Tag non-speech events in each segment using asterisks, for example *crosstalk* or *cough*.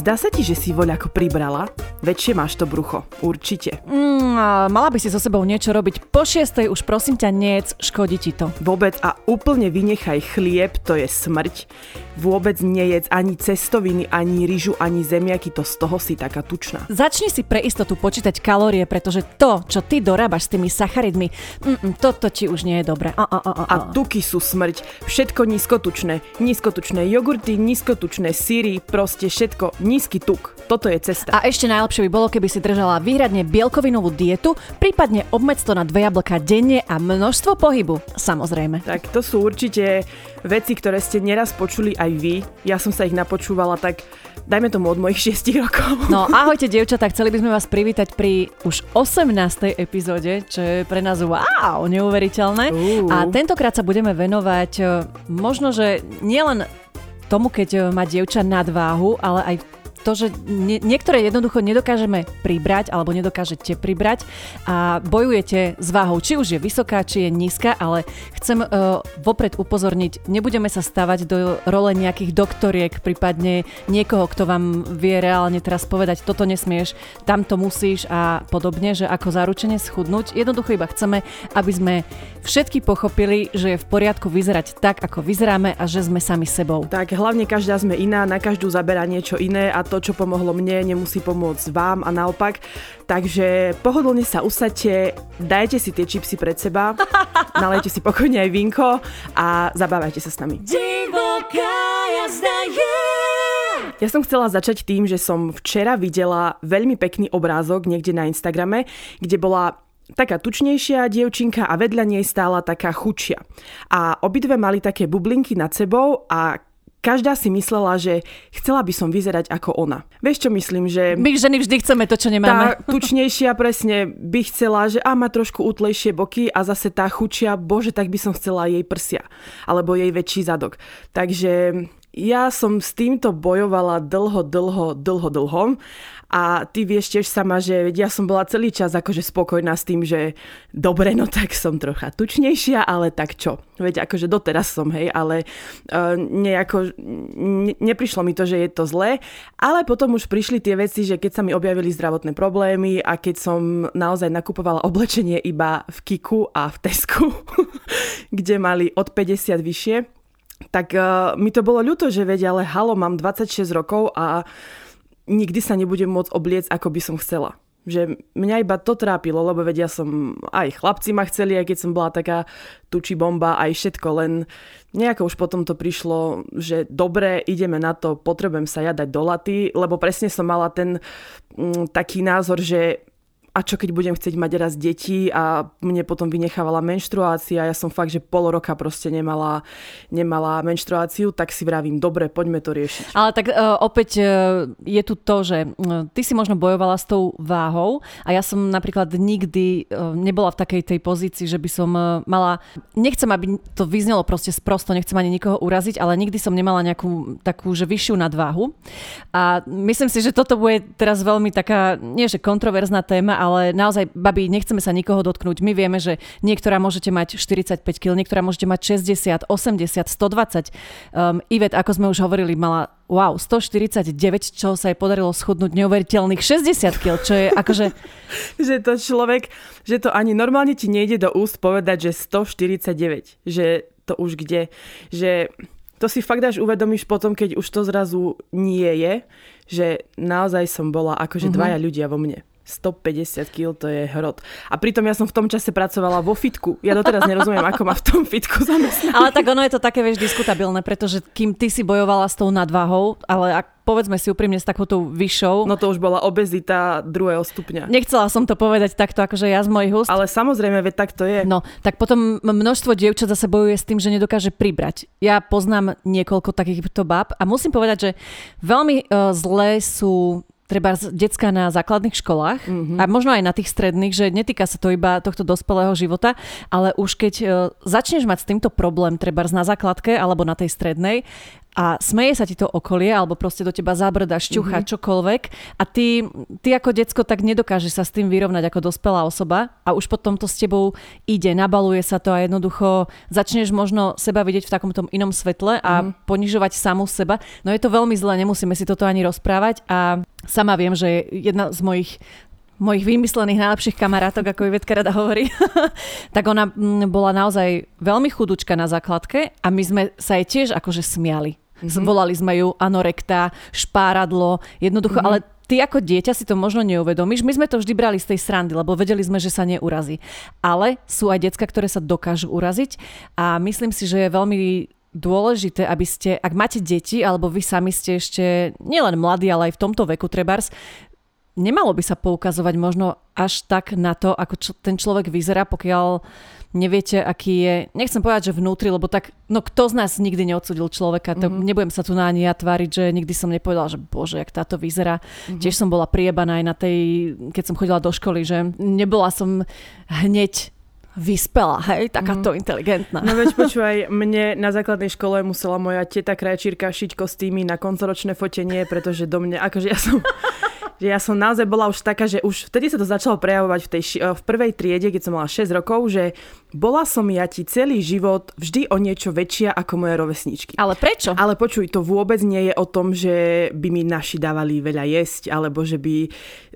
Nezdá sa ti, že si voľako pribrala? Väčšie máš to brucho, určite. Mm, mala by si so sebou niečo robiť. Po šiestej už prosím ťa niec, škodí ti to. Vôbec a úplne vynechaj chlieb, to je smrť. Vôbec nejedz ani cestoviny, ani rýžu, ani zemiaky, to z toho si taká tučná. Začni si pre istotu počítať kalórie, pretože to, čo ty dorábaš s tými sacharidmi, mm, toto ti už nie je dobré. A, a, a, a. A tuky sú smrť. Všetko nízkotučné. Nízkotučné jogurty, nízkotučné síry, proste všetko nízky tuk. Toto je cesta. A ešte najlepšie by bolo, keby si držala výhradne bielkovinovú dietu, prípadne obmedz to na dve jablka denne a množstvo pohybu, samozrejme. Tak to sú určite veci, ktoré ste neraz počuli aj vy. Ja som sa ich napočúvala tak dajme tomu od mojich *laughs* 6 rokov. No ahojte dievčatá, chceli by sme vás privítať pri už 18. epizóde, čo je pre nás wow, neuveriteľné. Uh. A tentokrát sa budeme venovať e, možno, že nielen tomu, keď e, má dievča nadváhu, ale aj to, že nie, niektoré jednoducho nedokážeme pribrať alebo nedokážete pribrať a bojujete s váhou, či už je vysoká, či je nízka, ale chcem uh, vopred upozorniť, nebudeme sa stavať do role nejakých doktoriek, prípadne niekoho, kto vám vie reálne teraz povedať, toto nesmieš, tam to musíš a podobne, že ako zaručene schudnúť. Jednoducho iba chceme, aby sme všetky pochopili, že je v poriadku vyzerať tak, ako vyzeráme a že sme sami sebou. Tak hlavne každá sme iná, na každú zaberá niečo iné a to, čo pomohlo mne, nemusí pomôcť vám a naopak. Takže pohodlne sa usadte, dajte si tie čipsy pred seba, *laughs* nalejte si pokojne aj vinko a zabávajte sa s nami. Ja som chcela začať tým, že som včera videla veľmi pekný obrázok niekde na Instagrame, kde bola taká tučnejšia dievčinka a vedľa nej stála taká chučia. A obidve mali také bublinky nad sebou a každá si myslela, že chcela by som vyzerať ako ona. Vieš čo myslím, že... My ženy vždy chceme to, čo Tá nemáme. tučnejšia presne by chcela, že a má trošku utlejšie boky a zase tá chučia, bože, tak by som chcela jej prsia. Alebo jej väčší zadok. Takže ja som s týmto bojovala dlho, dlho, dlho, dlho. A ty vieš tiež sama, že ja som bola celý čas akože spokojná s tým, že dobre, no tak som trocha tučnejšia, ale tak čo. Veď akože doteraz som, hej, ale uh, nejako, ne, neprišlo mi to, že je to zlé. Ale potom už prišli tie veci, že keď sa mi objavili zdravotné problémy a keď som naozaj nakupovala oblečenie iba v Kiku a v Tesku, *laughs* kde mali od 50 vyššie, tak uh, mi to bolo ľúto, že veď, ale halo, mám 26 rokov a nikdy sa nebudem môcť obliec, ako by som chcela. Že mňa iba to trápilo, lebo veď ja som, aj chlapci ma chceli, aj keď som bola taká tuči bomba, aj všetko, len nejako už potom to prišlo, že dobre, ideme na to, potrebujem sa ja dať do laty, lebo presne som mala ten mm, taký názor, že a čo keď budem chcieť mať raz deti a mne potom vynechávala menštruácia, ja som fakt, že pol roka proste nemala, nemala menštruáciu, tak si vravím, dobre, poďme to riešiť. Ale tak uh, opäť uh, je tu to, že uh, ty si možno bojovala s tou váhou a ja som napríklad nikdy uh, nebola v takej tej pozícii, že by som uh, mala, nechcem, aby to vyznelo proste sprosto, nechcem ani nikoho uraziť, ale nikdy som nemala nejakú takú, že vyššiu nadváhu. A myslím si, že toto bude teraz veľmi taká, nie že kontroverzná téma, ale naozaj, babi, nechceme sa nikoho dotknúť. My vieme, že niektorá môžete mať 45 kg, niektorá môžete mať 60, 80, 120. Um, Ivet, ako sme už hovorili, mala wow, 149, čo sa jej podarilo schudnúť neuveriteľných 60 kg, čo je akože... *laughs* že to človek, že to ani normálne ti nejde do úst povedať, že 149, že to už kde, že to si fakt až uvedomíš potom, keď už to zrazu nie je, že naozaj som bola akože Mhm. dvaja ľudia vo mne. 150 kg to je hrot. A pritom ja som v tom čase pracovala vo fitku. Ja doteraz nerozumiem, ako ma v tom fitku zamestnali. Ale tak ono je to také, vieš, diskutabilné, pretože kým ty si bojovala s tou nadváhou, ale ak povedzme si úprimne s takouto vyššou, No to už bola obezita druhého stupňa. nechcela som to povedať takto, akože ja z mojich úst, Ale samozrejme, veď tak to je. No, tak potom množstvo dievčat zase bojuje s tým, že nedokáže pribrať. Ja poznám niekoľko takýchto báb a musím povedať, že veľmi uh, zlé sú treba decka na základných školách mm-hmm. a možno aj na tých stredných, že netýka sa to iba tohto dospelého života, ale už keď uh, začneš mať s týmto problém treba na základke alebo na tej strednej a smeje sa ti to okolie, alebo proste do teba zabrda, šťucha, mm-hmm. čokoľvek a ty, ty ako decko tak nedokáže sa s tým vyrovnať ako dospelá osoba a už potom to s tebou ide, nabaluje sa to a jednoducho začneš možno seba vidieť v takom tom inom svetle a mm-hmm. ponižovať samu seba. No je to veľmi zlé, nemusíme si toto ani rozprávať a sama viem, že jedna z mojich mojich vymyslených najlepších kamarátok, ako Ivetka rada hovorí, *laughs* tak ona mm, bola naozaj veľmi chudúčka na základke a my sme sa jej tiež akože smiali. Mm-hmm. Volali sme ju anorekta, špáradlo, jednoducho, mm-hmm. ale ty ako dieťa si to možno neuvedomíš. My sme to vždy brali z tej srandy, lebo vedeli sme, že sa neurazí. Ale sú aj decka, ktoré sa dokážu uraziť a myslím si, že je veľmi dôležité, aby ste, ak máte deti, alebo vy sami ste ešte nielen mladí, ale aj v tomto veku trebárs, nemalo by sa poukazovať možno až tak na to, ako čo, ten človek vyzerá, pokiaľ neviete, aký je, nechcem povedať, že vnútri, lebo tak, no kto z nás nikdy neodsudil človeka, to mm-hmm. nebudem sa tu na ani ja tváriť, že nikdy som nepovedala, že bože, jak táto vyzerá. Mm-hmm. Tiež som bola priebaná aj na tej, keď som chodila do školy, že nebola som hneď vyspela, hej, takáto mm. inteligentná. No veď počúvaj, mne na základnej škole musela moja teta krajčírka šiť kostýmy na koncoročné fotenie, pretože do mňa, akože ja som že ja som naozaj bola už taká, že už vtedy sa to začalo prejavovať v, tej, v prvej triede, keď som mala 6 rokov, že bola som ja ti celý život vždy o niečo väčšia ako moje rovesničky. Ale prečo? Ale počuj, to vôbec nie je o tom, že by mi naši dávali veľa jesť, alebo že by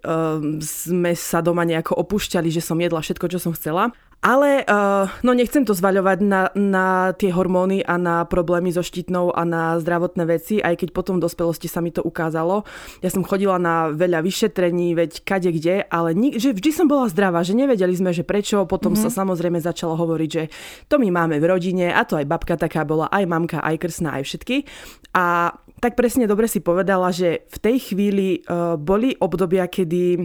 um, sme sa doma nejako opúšťali, že som jedla všetko, čo som chcela. Ale uh, no nechcem to zvaľovať na, na tie hormóny a na problémy so štítnou a na zdravotné veci, aj keď potom v dospelosti sa mi to ukázalo. Ja som chodila na veľa vyšetrení, veď kade kde, ale ni- že vždy som bola zdravá, že nevedeli sme, že prečo. Potom mm-hmm. sa samozrejme začalo hovoriť, že to my máme v rodine a to aj babka taká bola, aj mamka, aj krsná, aj všetky. A tak presne dobre si povedala, že v tej chvíli uh, boli obdobia, kedy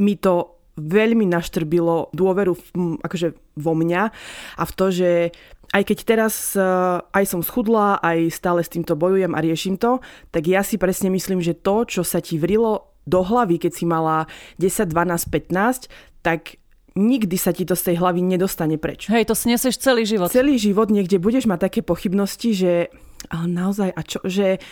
mi to veľmi naštrbilo dôveru v, akože vo mňa a v to, že aj keď teraz uh, aj som schudla, aj stále s týmto bojujem a riešim to, tak ja si presne myslím, že to, čo sa ti vrilo do hlavy, keď si mala 10, 12, 15, tak nikdy sa ti to z tej hlavy nedostane preč. Hej, to sneseš celý život. Celý život niekde budeš mať také pochybnosti, že ale naozaj, a čo, že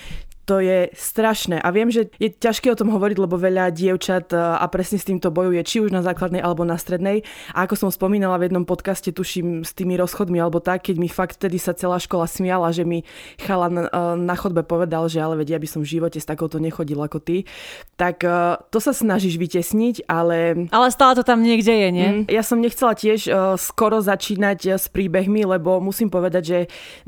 to je strašné. A viem, že je ťažké o tom hovoriť, lebo veľa dievčat e, a presne s týmto bojuje, či už na základnej alebo na strednej. A ako som spomínala v jednom podcaste, tuším, s tými rozchodmi alebo tak, keď mi fakt vtedy sa celá škola smiala, že mi chalan e, na chodbe povedal, že ale vedia, by som v živote s takouto nechodil ako ty. Tak e, to sa snažíš vytesniť, ale... Ale stále to tam niekde je, nie? Mm, ja som nechcela tiež skoro začínať s príbehmi, lebo musím povedať, že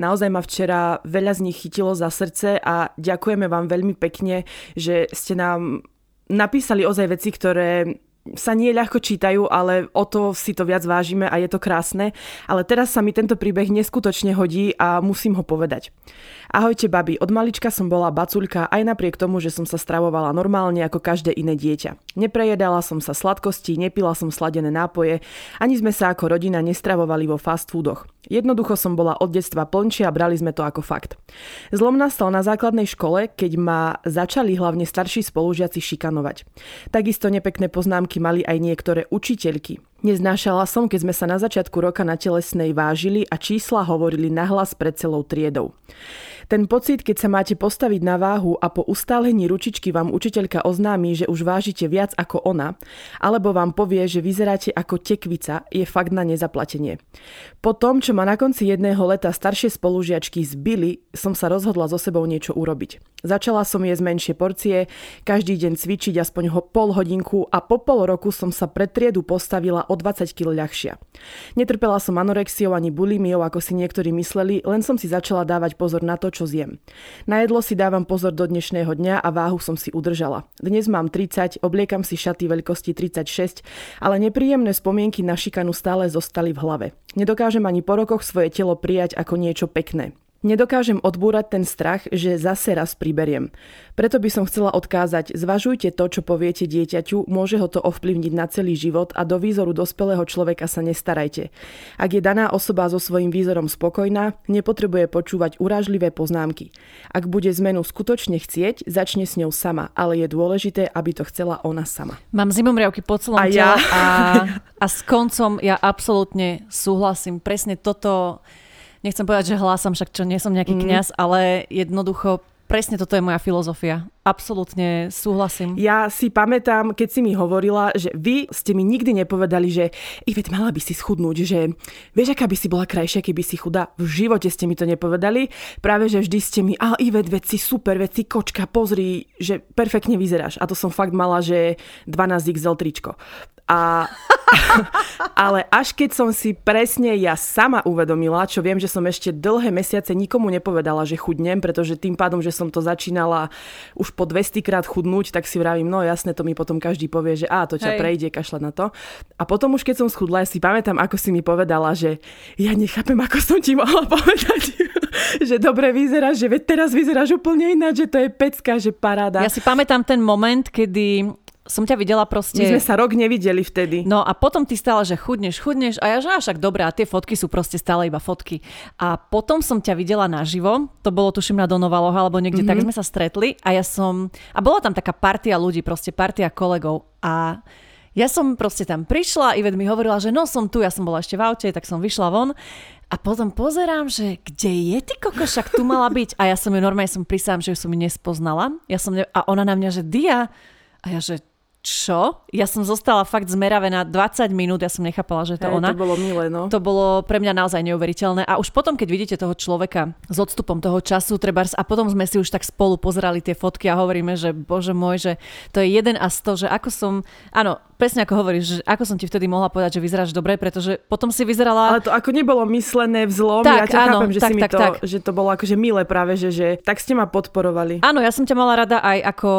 naozaj ma včera veľa z nich chytilo za srdce a ďakujem ďakujeme vám veľmi pekne, že ste nám napísali ozaj veci, ktoré sa nie ľahko čítajú, ale o to si to viac vážime a je to krásne. Ale teraz sa mi tento príbeh neskutočne hodí a musím ho povedať. Ahojte babi, od malička som bola baculka aj napriek tomu, že som sa stravovala normálne ako každé iné dieťa. Neprejedala som sa sladkosti, nepila som sladené nápoje, ani sme sa ako rodina nestravovali vo fast foodoch. Jednoducho som bola od detstva plnčia a brali sme to ako fakt. Zlom nastal na základnej škole, keď ma začali hlavne starší spolužiaci šikanovať. Takisto nepekné poznámky mali aj niektoré učiteľky. Neznášala som, keď sme sa na začiatku roka na telesnej vážili a čísla hovorili nahlas pred celou triedou. Ten pocit, keď sa máte postaviť na váhu a po ustálení ručičky vám učiteľka oznámi, že už vážite viac ako ona, alebo vám povie, že vyzeráte ako tekvica, je fakt na nezaplatenie. Po tom, čo ma na konci jedného leta staršie spolužiačky zbili, som sa rozhodla so sebou niečo urobiť. Začala som jesť menšie porcie, každý deň cvičiť aspoň ho pol hodinku a po pol roku som sa pred triedu postavila o 20 kg ľahšia. Netrpela som anorexiou ani bulimiou, ako si niektorí mysleli, len som si začala dávať pozor na to, čo zjem. Na jedlo si dávam pozor do dnešného dňa a váhu som si udržala. Dnes mám 30, obliekam si šaty veľkosti 36, ale nepríjemné spomienky na šikanu stále zostali v hlave. Nedokážem ani po rokoch svoje telo prijať ako niečo pekné. Nedokážem odbúrať ten strach, že zase raz priberiem. Preto by som chcela odkázať, zvažujte to, čo poviete dieťaťu, môže ho to ovplyvniť na celý život a do výzoru dospelého človeka sa nestarajte. Ak je daná osoba so svojím výzorom spokojná, nepotrebuje počúvať urážlivé poznámky. Ak bude zmenu skutočne chcieť, začne s ňou sama, ale je dôležité, aby to chcela ona sama. Mám zimomriavky po celom a ja. a, a s koncom ja absolútne súhlasím. Presne toto nechcem povedať, že hlásam, však čo nie som nejaký mm. kňaz, ale jednoducho Presne toto je moja filozofia. Absolútne súhlasím. Ja si pamätám, keď si mi hovorila, že vy ste mi nikdy nepovedali, že Ivet, mala by si schudnúť, že vieš, aká by si bola krajšia, keby si chudá. V živote ste mi to nepovedali. Práve, že vždy ste mi, a Ivet, veď si super, veď si kočka, pozri, že perfektne vyzeráš. A to som fakt mala, že 12 XL tričko. A, *laughs* ale až keď som si presne ja sama uvedomila, čo viem, že som ešte dlhé mesiace nikomu nepovedala, že chudnem, pretože tým pádom, že som to začínala už po 200 krát chudnúť, tak si vravím, no jasne, to mi potom každý povie, že a to ťa Hej. prejde, kašľať na to. A potom už keď som schudla, ja si pamätám, ako si mi povedala, že ja nechápem, ako som ti mohla *laughs* povedať, že dobre vyzeráš, že teraz vyzeráš úplne ináč, že to je pecka, že paráda. Ja si pamätám ten moment, kedy som ťa videla proste... My sme sa rok nevideli vtedy. No a potom ty stále, že chudneš, chudneš a ja že však dobré a tie fotky sú proste stále iba fotky. A potom som ťa videla naživo, to bolo tuším na Donovaloch alebo niekde mm-hmm. tak sme sa stretli a ja som... A bola tam taká partia ľudí, proste partia kolegov a ja som proste tam prišla, Ivet mi hovorila, že no som tu, ja som bola ešte v aute, tak som vyšla von a potom pozerám, že kde je ty kokošak, tu mala byť. A ja som ju normálne som prisám, že ju som ju nespoznala. Ja som ne... A ona na mňa, že Dia. A ja, že čo? Ja som zostala fakt zmeravená 20 minút, ja som nechápala, že to Hej, ona. To bolo milé, no. To bolo pre mňa naozaj neuveriteľné. A už potom, keď vidíte toho človeka s odstupom toho času, trebárs, a potom sme si už tak spolu pozerali tie fotky a hovoríme, že bože môj, že to je jeden a sto, že ako som, áno, presne ako hovoríš, že ako som ti vtedy mohla povedať, že vyzeráš dobre, pretože potom si vyzerala... Ale to ako nebolo myslené v zlom, tak, ja ťa áno, chápem, že tak, si mi tak, to, tak. že to bolo akože milé práve, že, že tak ste ma podporovali. Áno, ja som ťa mala rada aj ako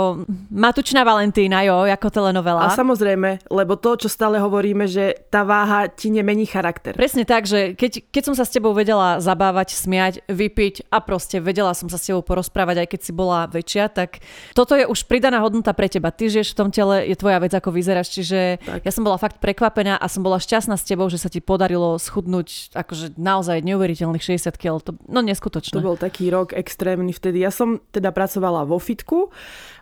Matučná Valentína, jo, ako telenovela. A samozrejme, lebo to, čo stále hovoríme, že tá váha ti nemení charakter. Presne tak, že keď, keď som sa s tebou vedela zabávať, smiať, vypiť a proste vedela som sa s tebou porozprávať, aj keď si bola väčšia, tak toto je už pridaná hodnota pre teba. Ty žiješ v tom tele, je tvoja vec, ako vyzeráš, čiže tak. ja som bola fakt prekvapená a som bola šťastná s tebou, že sa ti podarilo schudnúť akože naozaj neuveriteľných 60 kg. To, no neskutočné. To bol taký rok extrémny vtedy. Ja som teda pracovala vo fitku.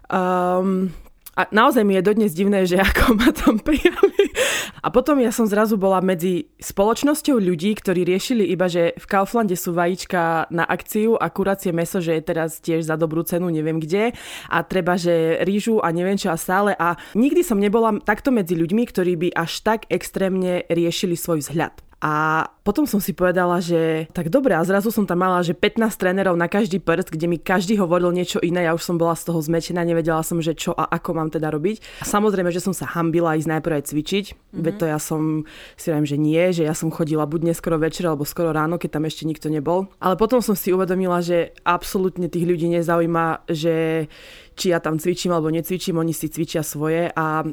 Um, a naozaj mi je dodnes divné, že ako *laughs* ma tam prijali. A potom ja som zrazu bola medzi spoločnosťou ľudí, ktorí riešili iba, že v Kauflande sú vajíčka na akciu a kuracie meso, že je teraz tiež za dobrú cenu, neviem kde. A treba, že rýžu a neviem čo a stále. A nikdy som nebola takto medzi ľuďmi, ktorí by až tak extrémne riešili svoj vzhľad. A potom som si povedala, že tak dobre, a zrazu som tam mala, že 15 trénerov na každý prst, kde mi každý hovoril niečo iné, ja už som bola z toho zmetená, nevedela som, že čo a ako mám teda robiť. A samozrejme, že som sa hambila ísť najprv aj cvičiť, mm-hmm. veď to ja som si viem, že nie, že ja som chodila buď neskoro večer alebo skoro ráno, keď tam ešte nikto nebol. Ale potom som si uvedomila, že absolútne tých ľudí nezaujíma, že či ja tam cvičím alebo necvičím, oni si cvičia svoje a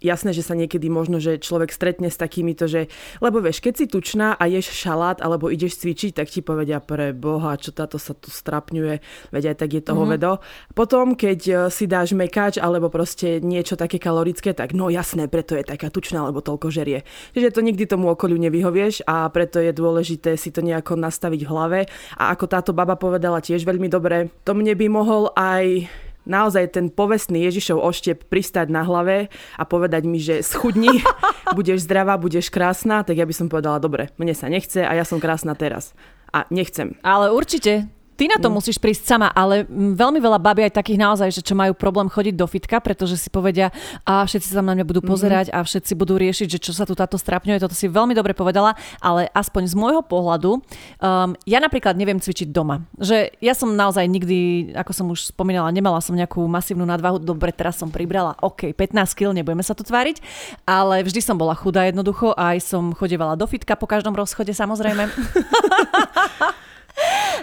jasné, že sa niekedy možno, že človek stretne s takýmito, že, lebo vieš, keď si tučná a ješ šalát alebo ideš cvičiť, tak ti povedia pre Boha, čo táto sa tu strapňuje, veď aj tak je toho mm-hmm. vedo. Potom, keď e, si dáš mekač alebo proste niečo také kalorické, tak no jasné, preto je taká tučná, lebo toľko žerie. Čiže to nikdy tomu okoliu nevyhovieš a preto je dôležité si to nejako nastaviť v hlave. A ako táto baba povedala tiež veľmi dobre, to mne by mohol aj naozaj ten povestný Ježišov oštep pristať na hlave a povedať mi, že schudni, *laughs* budeš zdravá, budeš krásna, tak ja by som povedala, dobre, mne sa nechce a ja som krásna teraz. A nechcem. Ale určite, Ty na to no. musíš prísť sama, ale veľmi veľa babi aj takých naozaj, že čo majú problém chodiť do fitka, pretože si povedia, a všetci sa na mňa budú mhm. pozerať mm-hmm. a všetci budú riešiť, že čo sa tu táto strapňuje. Toto si veľmi dobre povedala, ale aspoň z môjho pohľadu, um, ja napríklad neviem cvičiť doma. Že ja som naozaj nikdy, ako som už spomínala, nemala som nejakú masívnu nadvahu. Dobre, teraz som pribrala, OK, 15 kg, nebudeme sa tu tváriť, ale vždy som bola chudá jednoducho aj som chodevala do fitka po každom rozchode samozrejme. *laughs*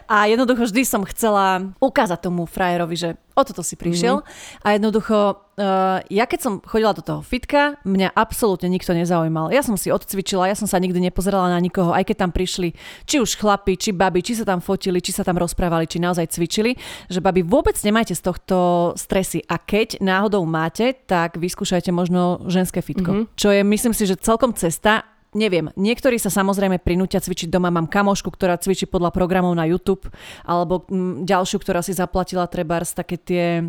A jednoducho vždy som chcela ukázať tomu frajerovi, že o toto si prišiel. Mm-hmm. A jednoducho, uh, ja keď som chodila do toho fitka, mňa absolútne nikto nezaujímal. Ja som si odcvičila, ja som sa nikdy nepozerala na nikoho, aj keď tam prišli či už chlapi, či baby, či sa tam fotili, či sa tam rozprávali, či naozaj cvičili, že baby vôbec nemajte z tohto stresy. A keď náhodou máte, tak vyskúšajte možno ženské fitko. Mm-hmm. Čo je, myslím si, že celkom cesta neviem, niektorí sa samozrejme prinútia cvičiť doma. Mám kamošku, ktorá cvičí podľa programov na YouTube, alebo m, ďalšiu, ktorá si zaplatila trebárs také tie e,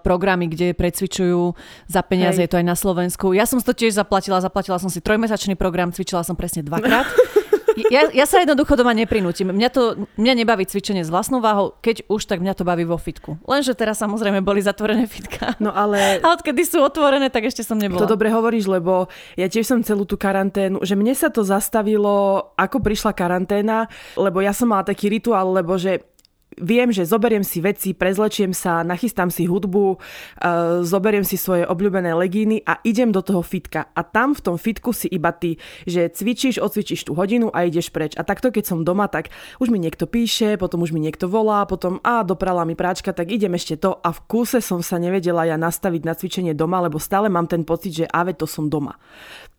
programy, kde precvičujú za peniaze, Hej. je to aj na Slovensku. Ja som si to tiež zaplatila, zaplatila som si trojmesačný program, cvičila som presne dvakrát. *laughs* Ja, ja sa jednoducho doma neprinútim. Mňa, to, mňa nebaví cvičenie s vlastnou váhou, keď už, tak mňa to baví vo fitku. Lenže teraz samozrejme boli zatvorené fitka. No ale... *laughs* A odkedy sú otvorené, tak ešte som nebola. To dobre hovoríš, lebo ja tiež som celú tú karanténu, že mne sa to zastavilo, ako prišla karanténa, lebo ja som mala taký rituál, lebo že viem, že zoberiem si veci, prezlečiem sa, nachystám si hudbu, uh, zoberiem si svoje obľúbené legíny a idem do toho fitka. A tam v tom fitku si iba ty, že cvičíš, odcvičíš tú hodinu a ideš preč. A takto, keď som doma, tak už mi niekto píše, potom už mi niekto volá, potom a doprala mi práčka, tak idem ešte to. A v kúse som sa nevedela ja nastaviť na cvičenie doma, lebo stále mám ten pocit, že ave, to som doma.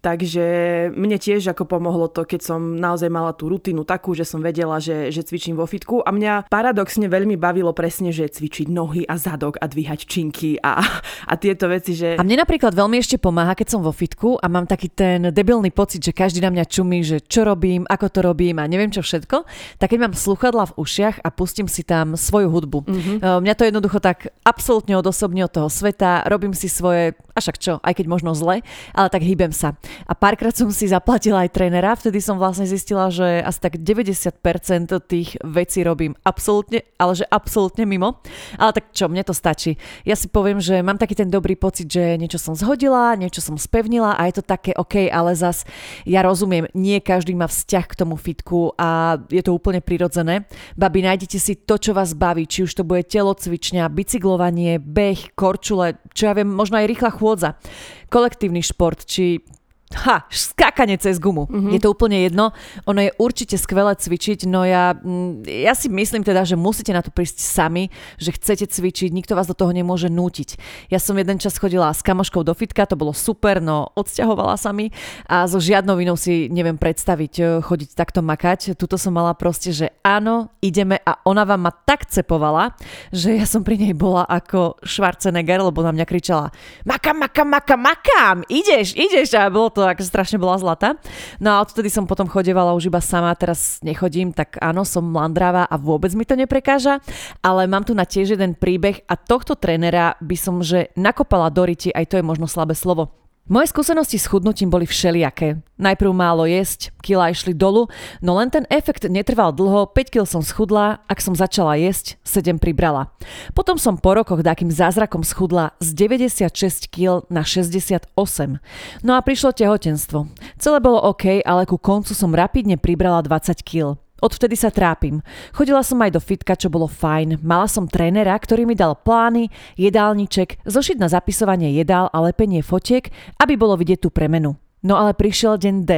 Takže mne tiež ako pomohlo to, keď som naozaj mala tú rutinu takú, že som vedela, že, že cvičím vo fitku. A mňa paradoxne veľmi bavilo presne, že cvičiť nohy a zadok a dvíhať činky a, a tieto veci. Že... A mne napríklad veľmi ešte pomáha, keď som vo fitku a mám taký ten debilný pocit, že každý na mňa čumí, že čo robím, ako to robím a neviem čo všetko. Tak keď mám sluchadla v ušiach a pustím si tam svoju hudbu. Mm-hmm. Mňa to jednoducho tak absolútne odosobní od toho sveta, robím si svoje, a však čo, aj keď možno zle, ale tak hýbem sa. A párkrát som si zaplatila aj trénera, vtedy som vlastne zistila, že asi tak 90% tých vecí robím absolútne, ale že absolútne mimo. Ale tak čo, mne to stačí. Ja si poviem, že mám taký ten dobrý pocit, že niečo som zhodila, niečo som spevnila a je to také OK, ale zas ja rozumiem, nie každý má vzťah k tomu fitku a je to úplne prirodzené. Babi, nájdete si to, čo vás baví, či už to bude telocvičňa, bicyklovanie, beh, korčule, čo ja viem, možno aj rýchla chôdza, kolektívny šport, či ha, skákanie cez gumu. Mm-hmm. Je to úplne jedno. Ono je určite skvelé cvičiť, no ja, mm, ja si myslím teda, že musíte na to prísť sami, že chcete cvičiť, nikto vás do toho nemôže nútiť. Ja som jeden čas chodila s kamoškou do fitka, to bolo super, no odsťahovala sa mi a so žiadnou inou si neviem predstaviť e, chodiť takto makať. Tuto som mala proste, že áno, ideme a ona vám ma tak cepovala, že ja som pri nej bola ako Schwarzenegger, lebo na mňa kričala makam, makam, makam, makam, ideš, ideš a bolo to to akože strašne bola zlata. No a odtedy som potom chodevala už iba sama, teraz nechodím, tak áno, som landráva a vôbec mi to neprekáža, ale mám tu na tiež jeden príbeh a tohto trénera by som, že nakopala do riti, aj to je možno slabé slovo. Moje skúsenosti s chudnutím boli všelijaké. Najprv málo jesť, kila išli dolu, no len ten efekt netrval dlho, 5 kg som schudla, ak som začala jesť, 7 pribrala. Potom som po rokoch takým zázrakom schudla z 96 kg na 68. No a prišlo tehotenstvo. Celé bolo OK, ale ku koncu som rapidne pribrala 20 kg. Odvtedy sa trápim. Chodila som aj do fitka, čo bolo fajn. Mala som trénera, ktorý mi dal plány, jedálniček, zošiť na zapisovanie jedál a lepenie fotiek, aby bolo vidieť tú premenu. No ale prišiel deň D,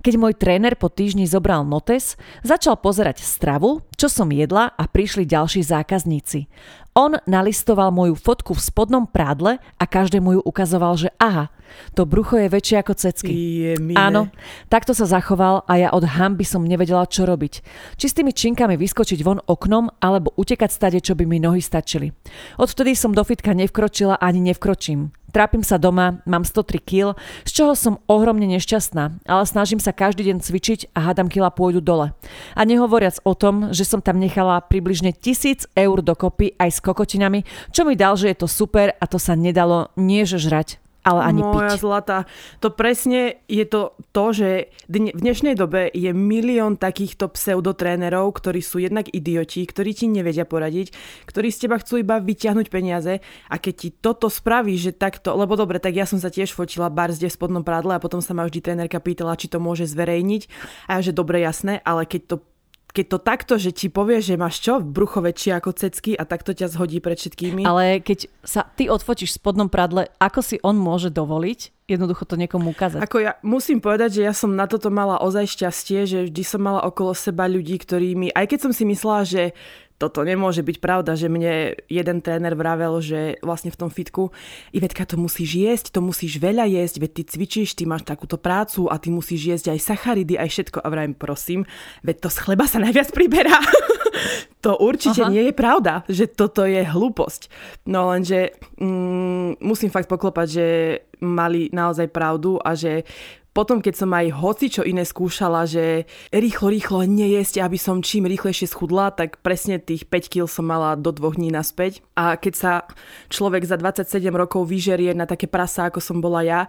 keď môj tréner po týždni zobral notes, začal pozerať stravu, čo som jedla a prišli ďalší zákazníci. On nalistoval moju fotku v spodnom prádle a každému ju ukazoval, že aha, to brucho je väčšie ako cecky. Je Áno, takto sa zachoval a ja od hamby som nevedela, čo robiť. Či s tými činkami vyskočiť von oknom, alebo utekať stade, čo by mi nohy stačili. Odvtedy som do fitka nevkročila ani nevkročím. Trápim sa doma, mám 103 kg, z čoho som ohromne nešťastná, ale snažím sa každý deň cvičiť a hádam kila pôjdu dole. A nehovoriac o tom, že som tam nechala približne 1000 eur dokopy aj s kokotinami, čo mi dal, že je to super a to sa nedalo nie žrať, ale ani Moja piť. zlata. To presne je to, to že dne, v dnešnej dobe je milión takýchto pseudotrénerov, ktorí sú jednak idioti, ktorí ti nevedia poradiť, ktorí z teba chcú iba vyťahnuť peniaze a keď ti toto spraví, že takto, lebo dobre, tak ja som sa tiež fotila barzde v spodnom prádle a potom sa ma vždy trénerka pýtala, či to môže zverejniť a ja, že dobre, jasné, ale keď to keď to takto, že ti povie, že máš čo, brucho väčšie ako cecky a takto ťa zhodí pred všetkými. Ale keď sa ty odfotíš v spodnom pradle, ako si on môže dovoliť jednoducho to niekomu ukázať? Ako ja musím povedať, že ja som na toto mala ozaj šťastie, že vždy som mala okolo seba ľudí, ktorí mi, aj keď som si myslela, že toto nemôže byť pravda, že mne jeden tréner vravel, že vlastne v tom fitku, Ivetka, to musíš jesť, to musíš veľa jesť, veď ty cvičíš, ty máš takúto prácu a ty musíš jesť aj sacharidy, aj všetko. A vrajím, prosím, veď to z chleba sa najviac priberá. *laughs* to určite Aha. nie je pravda, že toto je hlúposť. No lenže mm, musím fakt poklopať, že mali naozaj pravdu a že potom, keď som aj hoci čo iné skúšala, že rýchlo, rýchlo nejesť, aby som čím rýchlejšie schudla, tak presne tých 5 kg som mala do dvoch dní naspäť. A keď sa človek za 27 rokov vyžerie na také prasa, ako som bola ja,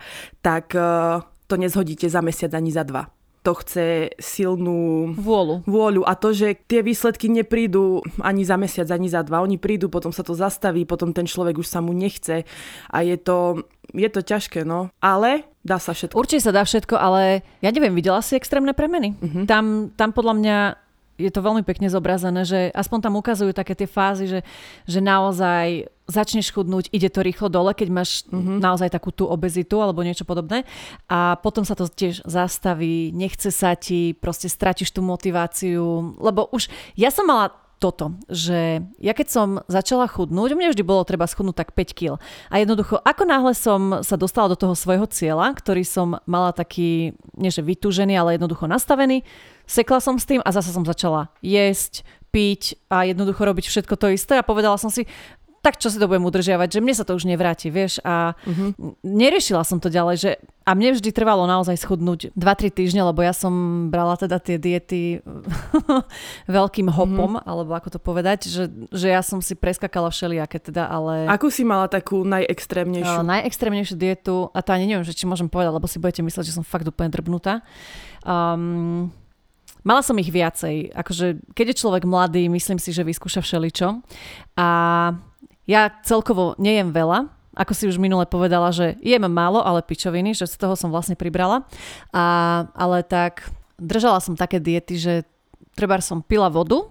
tak uh, to nezhodíte za mesiac ani za dva. To chce silnú vôľu. vôľu a to, že tie výsledky neprídu ani za mesiac, ani za dva. Oni prídu, potom sa to zastaví, potom ten človek už sa mu nechce a je to, je to ťažké, no. Ale dá sa všetko. Určite sa dá všetko, ale ja neviem, videla si extrémne premeny? Uh-huh. Tam, tam podľa mňa je to veľmi pekne zobrazené, že aspoň tam ukazujú také tie fázy, že, že naozaj začneš chudnúť, ide to rýchlo dole, keď máš mm-hmm. naozaj takú tú obezitu alebo niečo podobné a potom sa to tiež zastaví, nechce sa ti, proste stratíš tú motiváciu, lebo už ja som mala toto, že ja keď som začala chudnúť, mne vždy bolo treba schudnúť tak 5 kg. A jednoducho, ako náhle som sa dostala do toho svojho cieľa, ktorý som mala taký, nie že vytúžený, ale jednoducho nastavený, sekla som s tým a zase som začala jesť, piť a jednoducho robiť všetko to isté a povedala som si, tak čo si to budem udržiavať, že mne sa to už nevráti, vieš. A uh-huh. neriešila som to ďalej, že a mne vždy trvalo naozaj schudnúť 2-3 týždne, lebo ja som brala teda tie diety *laughs* veľkým mhm. hopom, uh-huh. alebo ako to povedať, že, že ja som si preskakala všelijaké teda, ale... Akú si mala takú najextrémnejšiu? Uh, najextrémnejšiu dietu, a to ani neviem, že či môžem povedať, lebo si budete mysleť, že som fakt úplne drbnutá. Um, Mala som ich viacej. Akože, keď je človek mladý, myslím si, že vyskúša všeličo. A ja celkovo nejem veľa, ako si už minule povedala, že jem málo, ale pičoviny, že z toho som vlastne pribrala. A, ale tak držala som také diety, že treba som pila vodu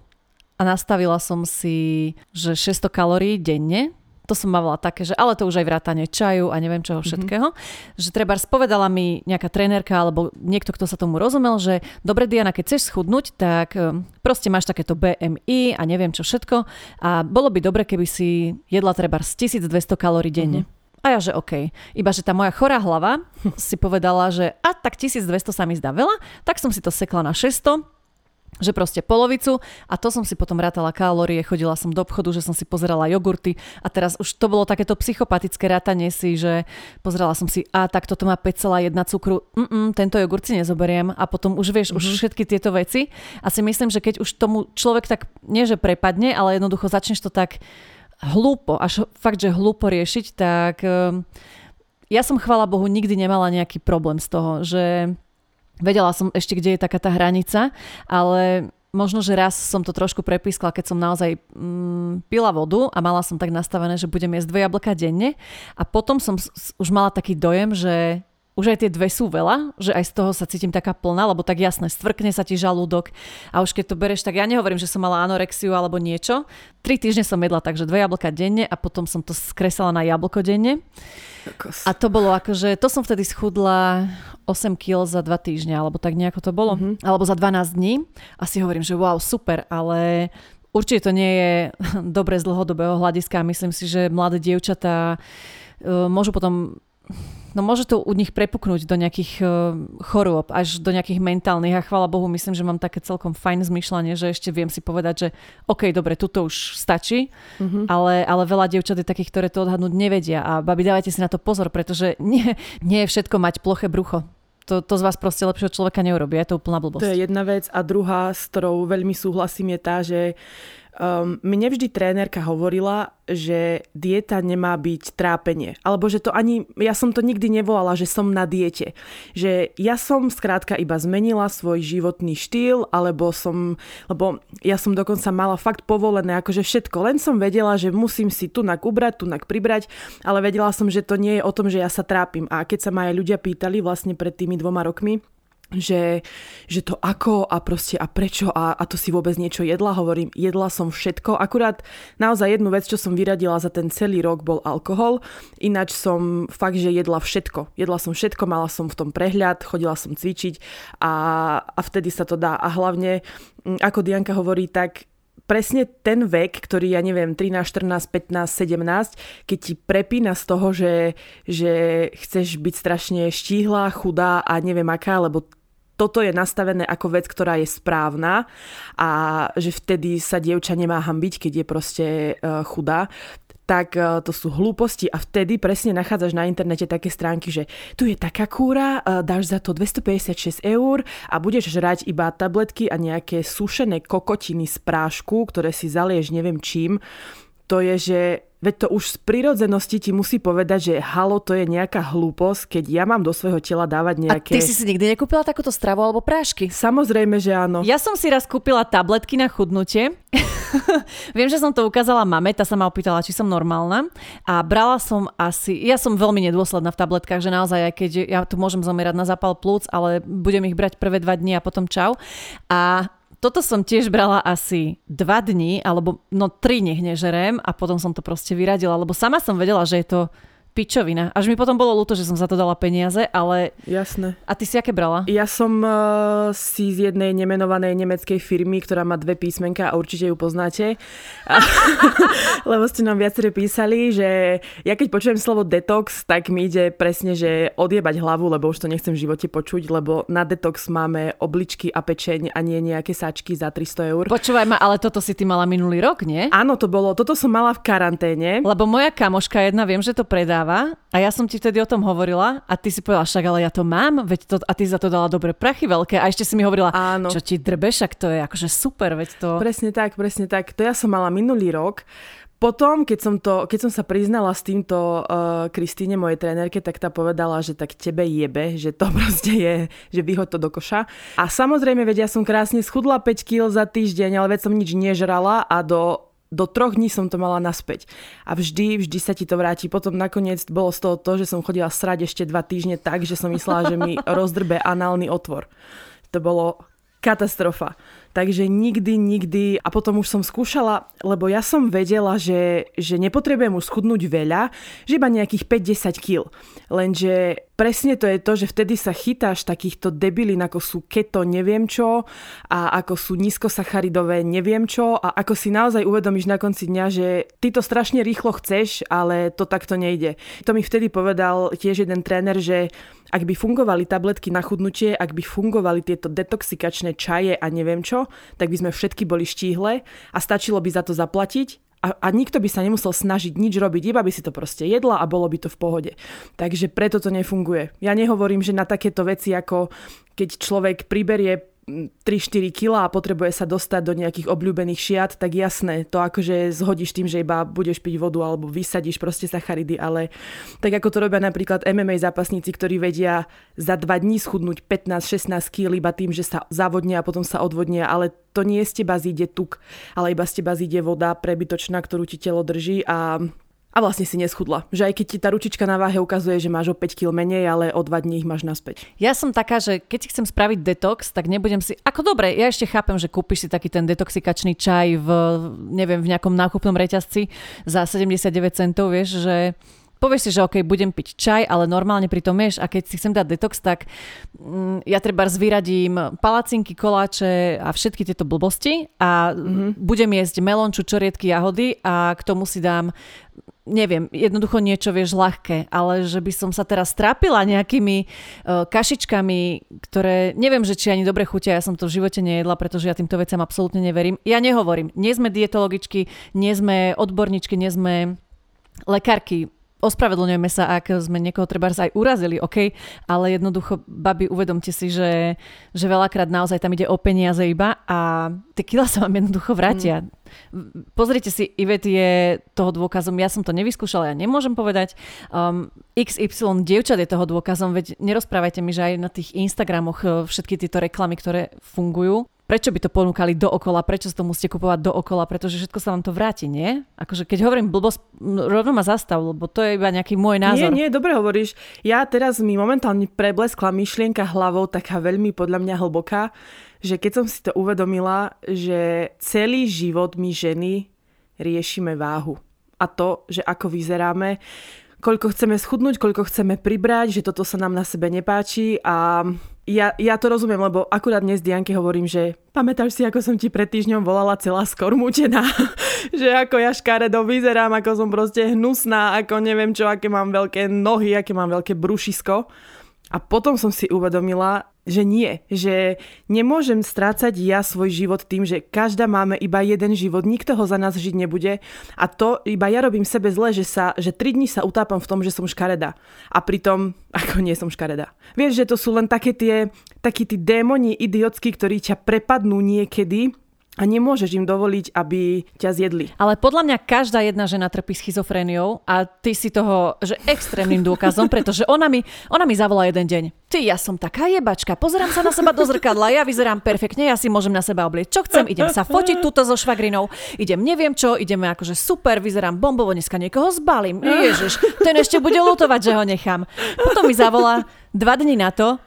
a nastavila som si, že 600 kalórií denne to som mávala také, že ale to už aj vrátanie čaju a neviem čoho mhm. všetkého. Mm-hmm. Že treba spovedala mi nejaká trénerka alebo niekto, kto sa tomu rozumel, že dobre Diana, keď chceš schudnúť, tak e, proste máš takéto BMI a neviem čo všetko a bolo by dobre, keby si jedla treba z 1200 kalórií denne. Mm-hmm. A ja, že OK. Iba, že tá moja chorá hlava *laughs* si povedala, že a tak 1200 sa mi zdá veľa, tak som si to sekla na 600 že proste polovicu a to som si potom rátala kalórie, chodila som do obchodu, že som si pozerala jogurty a teraz už to bolo takéto psychopatické rátanie si, že pozerala som si, a tak toto má 5,1 cukru, Mm-mm, tento jogurt si nezoberiem a potom už vieš, mm-hmm. už mhm. všetky tieto veci a si myslím, že keď už tomu človek tak, nie že prepadne, ale jednoducho začneš to tak hlúpo, až fakt, že hlúpo riešiť, tak um, ja som chvala Bohu nikdy nemala nejaký problém z toho, že Vedela som ešte, kde je taká tá hranica, ale možno, že raz som to trošku prepískla, keď som naozaj mm, pila vodu a mala som tak nastavené, že budem jesť dve jablka denne. A potom som už mala taký dojem, že už aj tie dve sú veľa, že aj z toho sa cítim taká plná, lebo tak jasné, stvrkne sa ti žalúdok a už keď to bereš, tak ja nehovorím, že som mala anorexiu alebo niečo. Tri týždne som jedla takže dve jablka denne a potom som to skresala na jablko denne. A to bolo akože, to som vtedy schudla 8 kg za 2 týždne, alebo tak nejako to bolo. Mm-hmm. Alebo za 12 dní. A si hovorím, že wow, super, ale určite to nie je *laughs* dobre z dlhodobého hľadiska. Myslím si, že mladé dievčatá uh, môžu potom no môže to u nich prepuknúť do nejakých uh, chorôb, až do nejakých mentálnych a chvála Bohu, myslím, že mám také celkom fajn zmyšľanie, že ešte viem si povedať, že OK, dobre, tuto už stačí, mm-hmm. ale, ale veľa dievčat je takých, ktoré to odhadnúť nevedia a babi, dávajte si na to pozor, pretože nie, nie je všetko mať ploché brucho. To, to z vás proste lepšieho človeka neurobi, je to úplná blbosť. To je jedna vec a druhá, s ktorou veľmi súhlasím, je tá, že Um, mne vždy trénerka hovorila, že dieta nemá byť trápenie. Alebo že to ani, ja som to nikdy nevolala, že som na diete. Že ja som skrátka iba zmenila svoj životný štýl, alebo som, lebo ja som dokonca mala fakt povolené akože všetko. Len som vedela, že musím si tunak ubrať, tunak pribrať, ale vedela som, že to nie je o tom, že ja sa trápim. A keď sa ma aj ľudia pýtali vlastne pred tými dvoma rokmi, že, že to ako a proste a prečo a, a to si vôbec niečo jedla, hovorím, jedla som všetko, akurát naozaj jednu vec, čo som vyradila za ten celý rok bol alkohol, ináč som fakt, že jedla všetko, jedla som všetko, mala som v tom prehľad, chodila som cvičiť a, a vtedy sa to dá. A hlavne, ako Dianka hovorí, tak presne ten vek, ktorý, ja neviem, 13, 14, 15, 17, keď ti prepína z toho, že, že chceš byť strašne štíhla, chudá a neviem aká, lebo toto je nastavené ako vec, ktorá je správna a že vtedy sa dievča nemá hambiť, keď je proste uh, chudá tak e, to sú hlúposti a vtedy presne nachádzaš na internete také stránky, že tu je taká kúra, e, dáš za to 256 eur a budeš žrať iba tabletky a nejaké sušené kokotiny z prášku, ktoré si zalieš neviem čím. To je, že veď to už z prirodzenosti ti musí povedať, že halo, to je nejaká hlúposť, keď ja mám do svojho tela dávať nejaké... A ty si si nikdy nekúpila takúto stravu alebo prášky? Samozrejme, že áno. Ja som si raz kúpila tabletky na chudnutie. *laughs* Viem, že som to ukázala mame, tá sa ma opýtala, či som normálna. A brala som asi... Ja som veľmi nedôsledná v tabletkách, že naozaj, aj keď ja tu môžem zomierať na zápal plúc, ale budem ich brať prvé dva dni a potom čau. A toto som tiež brala asi dva dní, alebo no tri nech nežerem a potom som to proste vyradila, lebo sama som vedela, že je to pičovina. Až mi potom bolo ľúto, že som za to dala peniaze, ale... Jasné. A ty si aké brala? Ja som uh, si z jednej nemenovanej nemeckej firmy, ktorá má dve písmenka a určite ju poznáte. A, *laughs* lebo ste nám viacerí písali, že ja keď počujem slovo detox, tak mi ide presne, že odjebať hlavu, lebo už to nechcem v živote počuť, lebo na detox máme obličky a pečeň a nie nejaké sačky za 300 eur. Počúvaj ma, ale toto si ty mala minulý rok, nie? Áno, to bolo. Toto som mala v karanténe. Lebo moja kamoška jedna, viem, že to predá predáva a ja som ti vtedy o tom hovorila a ty si povedala, však ale ja to mám, veď to, a ty za to dala dobre prachy veľké a ešte si mi hovorila, Áno. čo ti drbeš, ak to je akože super, veď to... Presne tak, presne tak. To ja som mala minulý rok. Potom, keď som, to, keď som sa priznala s týmto uh, Kristýne, mojej trénerke, tak tá povedala, že tak tebe jebe, že to *laughs* proste je, že vyhoď to do koša. A samozrejme, veď ja som krásne schudla 5 kg za týždeň, ale veď som nič nežrala a do do troch dní som to mala naspäť. A vždy, vždy sa ti to vráti. Potom nakoniec bolo z toho to, že som chodila srať ešte dva týždne tak, že som myslela, že mi *laughs* rozdrbe análny otvor. To bolo katastrofa. Takže nikdy, nikdy. A potom už som skúšala, lebo ja som vedela, že, že nepotrebujem už schudnúť veľa, že iba nejakých 5-10 kg. Lenže presne to je to, že vtedy sa chytáš takýchto debilín, ako sú keto neviem čo a ako sú nízkosacharidové neviem čo a ako si naozaj uvedomíš na konci dňa, že ty to strašne rýchlo chceš, ale to takto nejde. To mi vtedy povedal tiež jeden tréner, že ak by fungovali tabletky na chudnutie, ak by fungovali tieto detoxikačné čaje a neviem čo, tak by sme všetky boli štíhle a stačilo by za to zaplatiť a, a nikto by sa nemusel snažiť nič robiť, iba by si to proste jedla a bolo by to v pohode. Takže preto to nefunguje. Ja nehovorím, že na takéto veci ako keď človek priberie 3-4 kg a potrebuje sa dostať do nejakých obľúbených šiat, tak jasné, to akože zhodíš tým, že iba budeš piť vodu alebo vysadíš proste sacharidy, ale tak ako to robia napríklad MMA zápasníci, ktorí vedia za 2 dní schudnúť 15-16 kg iba tým, že sa zavodnia a potom sa odvodnia, ale to nie z teba zíde tuk, ale iba z teba zíde voda prebytočná, ktorú ti telo drží a a vlastne si neschudla. Že aj keď ti tá ručička na váhe ukazuje, že máš o 5 kg menej, ale o 2 dní ich máš naspäť. Ja som taká, že keď chcem spraviť detox, tak nebudem si... Ako dobre, ja ešte chápem, že kúpiš si taký ten detoxikačný čaj v, neviem, v nejakom nákupnom reťazci za 79 centov, vieš, že povieš si, že OK, budem piť čaj, ale normálne pri tom ješ a keď si chcem dať detox, tak mm, ja treba vyradím palacinky, koláče a všetky tieto blbosti a mm-hmm. budem jesť melón, čučoriedky, jahody a k tomu si dám neviem, jednoducho niečo, vieš, ľahké, ale že by som sa teraz trápila nejakými uh, kašičkami, ktoré neviem, že či ani dobre chutia, ja som to v živote nejedla, pretože ja týmto veciam absolútne neverím. Ja nehovorím, nie sme dietologičky, nie sme odborníčky, nie sme lekárky, ospravedlňujeme sa, ak sme niekoho treba aj urazili, OK, ale jednoducho, babi, uvedomte si, že, že veľakrát naozaj tam ide o peniaze iba a tie kila sa vám jednoducho vrátia. Mm. Pozrite si, Ivet je toho dôkazom, ja som to nevyskúšala, ja nemôžem povedať. Um, XY dievčat je toho dôkazom, veď nerozprávajte mi, že aj na tých Instagramoch uh, všetky tieto reklamy, ktoré fungujú, prečo by to ponúkali dookola, prečo to musíte kupovať dookola, pretože všetko sa vám to vráti, nie? Akože keď hovorím blbosť, rovno ma zastav, lebo to je iba nejaký môj názor. Nie, nie, dobre hovoríš. Ja teraz mi momentálne prebleskla myšlienka hlavou, taká veľmi podľa mňa hlboká, že keď som si to uvedomila, že celý život my ženy riešime váhu. A to, že ako vyzeráme, koľko chceme schudnúť, koľko chceme pribrať, že toto sa nám na sebe nepáči a ja, ja to rozumiem, lebo akurát dnes Dianke hovorím, že pamätáš si, ako som ti pred týždňom volala celá skormútená, *laughs* že ako ja škaredo vyzerám, ako som proste hnusná, ako neviem čo, aké mám veľké nohy, aké mám veľké brušisko. A potom som si uvedomila, že nie, že nemôžem strácať ja svoj život tým, že každá máme iba jeden život, nikto ho za nás žiť nebude. A to iba ja robím sebe zle, že, sa, že tri dní sa utápam v tom, že som škareda. A pritom *laughs* ako nie som škareda. Vieš, že to sú len také tie, takí tí démoni idiotskí, ktorí ťa prepadnú niekedy a nemôžeš im dovoliť, aby ťa zjedli. Ale podľa mňa každá jedna žena trpí schizofréniou a ty si toho, že extrémnym dôkazom, pretože ona mi, ona mi zavolá jeden deň. Ty, ja som taká jebačka, pozerám sa na seba do zrkadla, ja vyzerám perfektne, ja si môžem na seba oblieť, čo chcem, idem sa fotiť túto so švagrinou, idem neviem čo, ideme akože super, vyzerám bombovo, dneska niekoho zbalím. Ježiš, ten ešte bude lutovať, že ho nechám. Potom mi zavolá dva dní na to,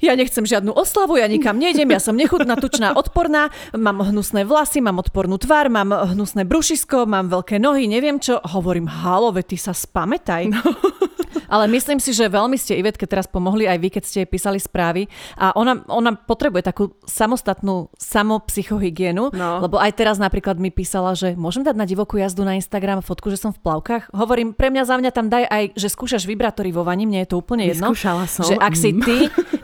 ja nechcem žiadnu oslavu, ja nikam nejdem, ja som nechutná, tučná, odporná, mám hnusné vlasy, mám odpornú tvár, mám hnusné brušisko, mám veľké nohy, neviem čo. Hovorím, halo, ty sa spamätaj. No. Ale myslím si, že veľmi ste Ivetke teraz pomohli aj vy, keď ste jej písali správy. A ona, ona potrebuje takú samostatnú samopsychohygienu, no. lebo aj teraz napríklad mi písala, že môžem dať na divokú jazdu na Instagram fotku, že som v plavkách. Hovorím, pre mňa za mňa tam daj aj, že skúšaš vibrátory vo vani, mne je to úplne jedno. Vyskúšala som. Že ak si ty,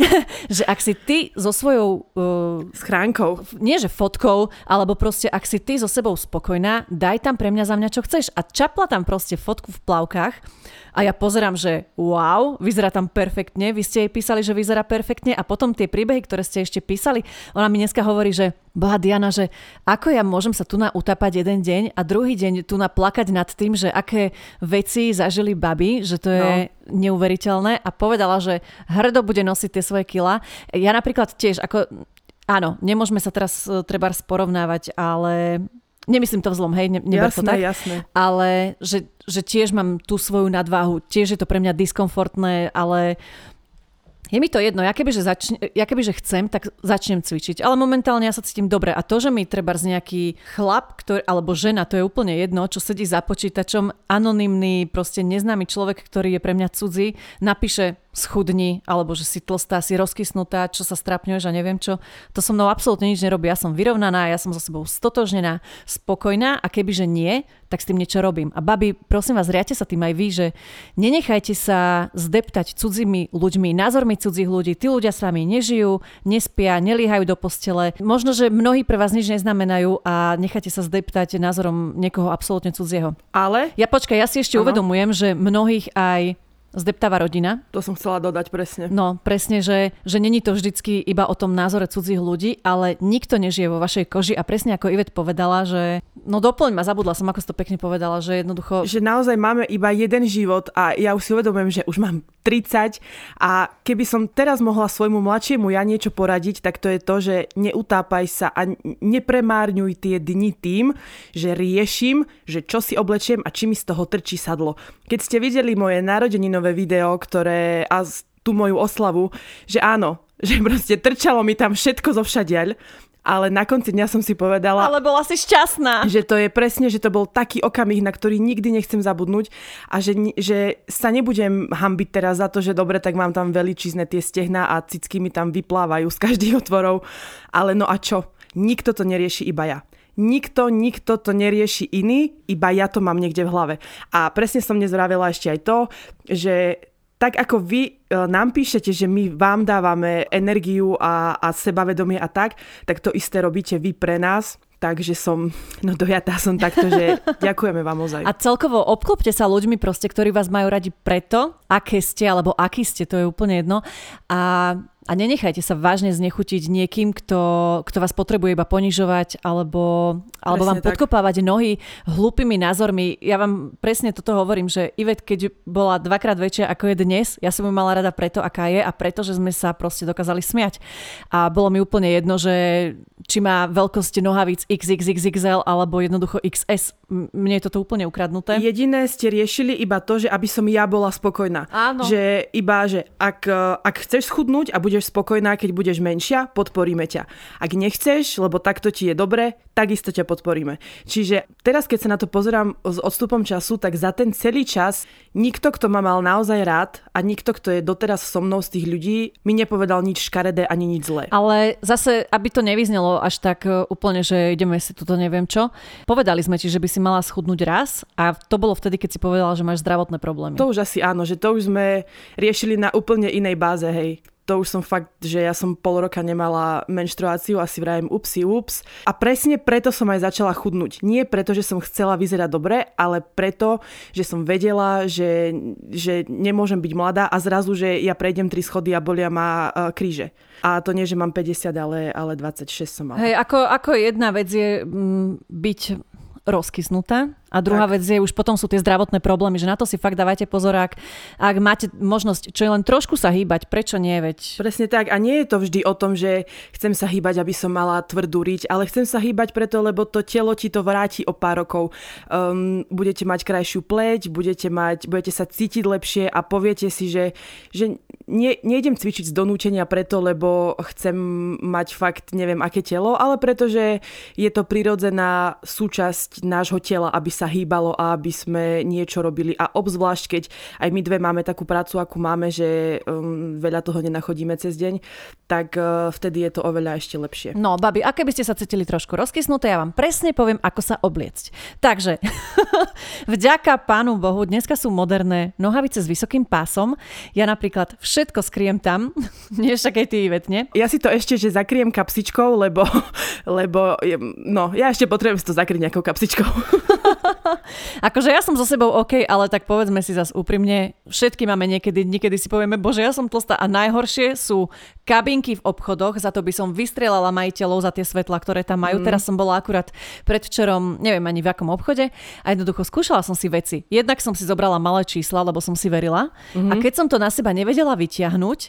*laughs* že ak si ty so svojou... Uh, Schránkou. Nie, že fotkou, alebo proste ak si ty so sebou spokojná, daj tam pre mňa za mňa čo chceš. A čapla tam proste fotku v plavkách a ja pozerám, že wow, vyzerá tam perfektne, vy ste jej písali, že vyzerá perfektne a potom tie príbehy, ktoré ste ešte písali, ona mi dneska hovorí, že boha Diana, že ako ja môžem sa tu na utapať jeden deň a druhý deň tu na plakať nad tým, že aké veci zažili baby, že to je no. neuveriteľné a povedala, že hrdo bude nosiť tie svoje kila. Ja napríklad tiež, ako Áno, nemôžeme sa teraz e, treba porovnávať, ale Nemyslím to vzlom, hej, ne, neber jasné, to tak. Jasné. Ale že, že tiež mám tú svoju nadváhu, tiež je to pre mňa diskomfortné, ale je mi to jedno, ja kebyže, začne, ja kebyže chcem, tak začnem cvičiť. Ale momentálne ja sa cítim dobre. A to, že mi treba z nejaký chlap, ktorý, alebo žena, to je úplne jedno, čo sedí za počítačom, anonymný, proste neznámy človek, ktorý je pre mňa cudzí, napíše schudni, alebo že si tlstá, si rozkysnutá, čo sa strapňuješ a neviem čo. To so mnou absolútne nič nerobí. Ja som vyrovnaná, ja som so sebou stotožnená, spokojná a kebyže nie, tak s tým niečo robím. A babi, prosím vás, riate sa tým aj vy, že nenechajte sa zdeptať cudzími ľuďmi, názormi cudzích ľudí. Tí ľudia s vami nežijú, nespia, nelíhajú do postele. Možno, že mnohí pre vás nič neznamenajú a nechajte sa zdeptať názorom niekoho absolútne cudzieho. Ale? Ja počkaj, ja si ešte ano. uvedomujem, že mnohých aj zdeptáva rodina. To som chcela dodať presne. No, presne, že, že není to vždycky iba o tom názore cudzích ľudí, ale nikto nežije vo vašej koži a presne ako Ivet povedala, že no doplň ma, zabudla som, ako si to pekne povedala, že jednoducho... Že naozaj máme iba jeden život a ja už si uvedomujem, že už mám 30 a keby som teraz mohla svojmu mladšiemu ja niečo poradiť, tak to je to, že neutápaj sa a nepremárňuj tie dni tým, že riešim, že čo si oblečiem a či mi z toho trčí sadlo. Keď ste videli moje narodeninové video, ktoré a tú moju oslavu, že áno, *laughs* že proste trčalo mi tam všetko zo všadiaľ ale na konci dňa som si povedala... Ale bola si šťastná. Že to je presne, že to bol taký okamih, na ktorý nikdy nechcem zabudnúť a že, že sa nebudem hambiť teraz za to, že dobre, tak mám tam veličizne tie stehná a cicky mi tam vyplávajú z každých otvorov. Ale no a čo? Nikto to nerieši, iba ja. Nikto, nikto to nerieši iný, iba ja to mám niekde v hlave. A presne som dnes ešte aj to, že tak ako vy e, nám píšete, že my vám dávame energiu a, a sebavedomie a tak, tak to isté robíte vy pre nás. Takže som, no dojatá som takto, že *laughs* ďakujeme vám ozaj. A celkovo obklopte sa ľuďmi proste, ktorí vás majú radi preto, aké ste, alebo aký ste, to je úplne jedno. A a nenechajte sa vážne znechutiť niekým, kto, kto vás potrebuje iba ponižovať alebo, alebo vám tak. podkopávať nohy hlúpými názormi. Ja vám presne toto hovorím, že Ivet, keď bola dvakrát väčšia ako je dnes, ja som ju mala rada preto, aká je a preto, že sme sa proste dokázali smiať. A bolo mi úplne jedno, že či má veľkosť nohavíc XXXXL alebo jednoducho XS. Mne je toto úplne ukradnuté. Jediné ste riešili iba to, že aby som ja bola spokojná. Áno. Že iba, že ak, ak chceš schudnúť a budeš budeš spokojná, keď budeš menšia, podporíme ťa. Ak nechceš, lebo takto ti je dobre, takisto ťa podporíme. Čiže teraz, keď sa na to pozerám s odstupom času, tak za ten celý čas nikto, kto ma mal naozaj rád a nikto, kto je doteraz so mnou z tých ľudí, mi nepovedal nič škaredé ani nič zlé. Ale zase, aby to nevyznelo až tak e, úplne, že ideme si tuto neviem čo, povedali sme ti, že by si mala schudnúť raz a to bolo vtedy, keď si povedala, že máš zdravotné problémy. To už asi áno, že to už sme riešili na úplne inej báze, hej to už som fakt, že ja som pol roka nemala menštruáciu, asi vrajem upsi ups. A presne preto som aj začala chudnúť. Nie preto, že som chcela vyzerať dobre, ale preto, že som vedela, že, že nemôžem byť mladá a zrazu, že ja prejdem tri schody a bolia ma uh, kríže. A to nie, že mám 50, ale, ale 26 som mala. Hej, ako, ako jedna vec je m, mm, byť rozkysnutá a druhá tak. vec je, už potom sú tie zdravotné problémy, že na to si fakt dávajte pozor, ak, ak máte možnosť čo je len trošku sa hýbať, prečo nie, veď... Presne tak a nie je to vždy o tom, že chcem sa hýbať, aby som mala tvrdú riť, ale chcem sa hýbať preto, lebo to telo ti to vráti o pár rokov. Um, budete mať krajšiu pleť, budete, mať, budete sa cítiť lepšie a poviete si, že, že nie, nejdem cvičiť z donútenia preto, lebo chcem mať fakt neviem aké telo, ale preto, že je to prirodzená súčasť nášho tela, aby sa hýbalo a aby sme niečo robili. A obzvlášť, keď aj my dve máme takú prácu, akú máme, že um, veľa toho nenachodíme cez deň, tak uh, vtedy je to oveľa ešte lepšie. No, babi, aké by ste sa cítili trošku rozkysnuté, ja vám presne poviem, ako sa obliecť. Takže, *laughs* vďaka pánu Bohu, dneska sú moderné nohavice s vysokým pásom. Ja napríklad všetko skriem tam, *laughs* nie však aj ty, Ivetne. Ja si to ešte, že zakriem kapsičkou, lebo, *laughs* lebo no, ja ešte potrebujem si to zakryť nejakou kapsičkou. *laughs* akože ja som so sebou OK, ale tak povedzme si zase úprimne, všetky máme niekedy, niekedy si povieme, bože, ja som tlstá a najhoršie sú kabinky v obchodoch, za to by som vystrelala majiteľov za tie svetla, ktoré tam majú. Mm. Teraz som bola akurát predvčerom, neviem ani v akom obchode a jednoducho skúšala som si veci. Jednak som si zobrala malé čísla, lebo som si verila mm-hmm. a keď som to na seba nevedela vyťahnuť,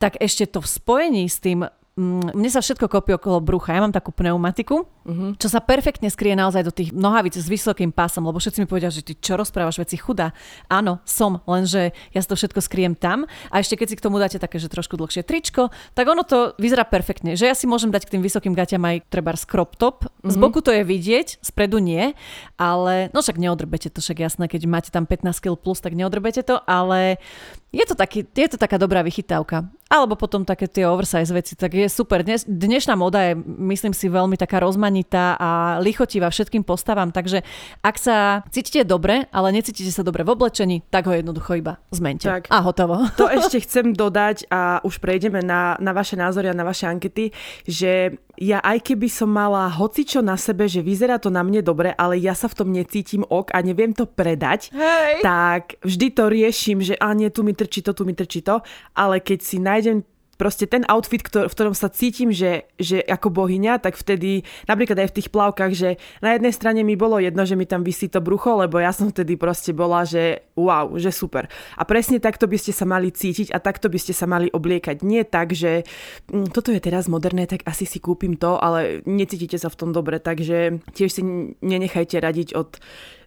tak ešte to v spojení s tým Mm, mne sa všetko kopí okolo brucha. Ja mám takú pneumatiku, uh-huh. čo sa perfektne skrie naozaj do tých nohavíc s vysokým pásom, lebo všetci mi povedia, že ty čo rozprávaš veci chudá. Áno, som, lenže ja si to všetko skriem tam a ešte keď si k tomu dáte také, že trošku dlhšie tričko, tak ono to vyzerá perfektne. Že ja si môžem dať k tým vysokým gaťam aj treba crop top. Uh-huh. Z mhm. boku to je vidieť, spredu nie, ale no však neodrbete to, však jasné, keď máte tam 15 kg plus, tak neodrbete to, ale je to, taký, je to taká dobrá vychytávka. Alebo potom také tie oversize veci, tak je super. Dnes, dnešná moda je, myslím si, veľmi taká rozmanitá a lichotivá všetkým postavám, takže ak sa cítite dobre, ale necítite sa dobre v oblečení, tak ho jednoducho iba zmente. Tak, a hotovo. *laughs* To ešte chcem dodať a už prejdeme na, na vaše názory a na vaše ankety, že ja aj keby som mala hocičo na sebe, že vyzerá to na mne dobre, ale ja sa v tom necítim ok a neviem to predať, Hej. tak vždy to riešim, že a nie, tu mi trčí to, tu mi trčí to, ale keď si nájdem proste ten outfit, ktor- v ktorom sa cítim, že, že ako bohyňa, tak vtedy, napríklad aj v tých plavkách, že na jednej strane mi bolo jedno, že mi tam vysí to brucho, lebo ja som vtedy proste bola, že wow, že super. A presne takto by ste sa mali cítiť a takto by ste sa mali obliekať. Nie tak, že hm, toto je teraz moderné, tak asi si kúpim to, ale necítite sa v tom dobre, takže tiež si nenechajte radiť od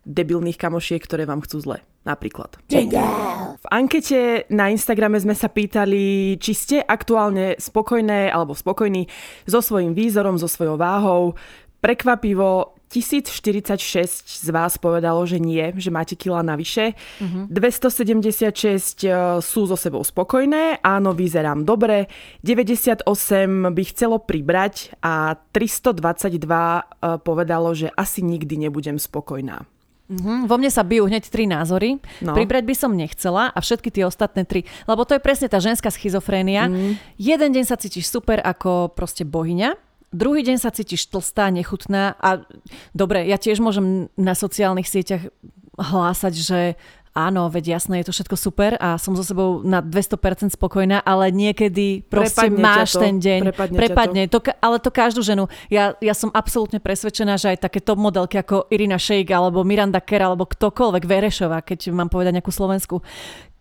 debilných kamošiek, ktoré vám chcú zle. Napríklad. V ankete na Instagrame sme sa pýtali, či ste aktuálne spokojné alebo spokojní so svojím výzorom, so svojou váhou. Prekvapivo 1046 z vás povedalo, že nie, že máte kila navyše. Uh-huh. 276 sú so sebou spokojné, áno, vyzerám dobre. 98 by chcelo pribrať a 322 eh, povedalo, že asi nikdy nebudem spokojná. Mm-hmm. Vo mne sa bijú hneď tri názory. No. Pribrať by som nechcela a všetky tie ostatné tri. Lebo to je presne tá ženská schizofrénia. Mm. Jeden deň sa cítiš super ako proste bohyňa, druhý deň sa cítiš tlstá, nechutná a dobre, ja tiež môžem na sociálnych sieťach hlásať, že áno, veď jasné, je to všetko super a som so sebou na 200% spokojná, ale niekedy proste prepadne máš ten deň. Prepadne, prepadne to. to. Ale to každú ženu. Ja, ja som absolútne presvedčená, že aj také top modelky ako Irina Shayk alebo Miranda Kerr alebo ktokoľvek Verešová, keď mám povedať nejakú Slovensku,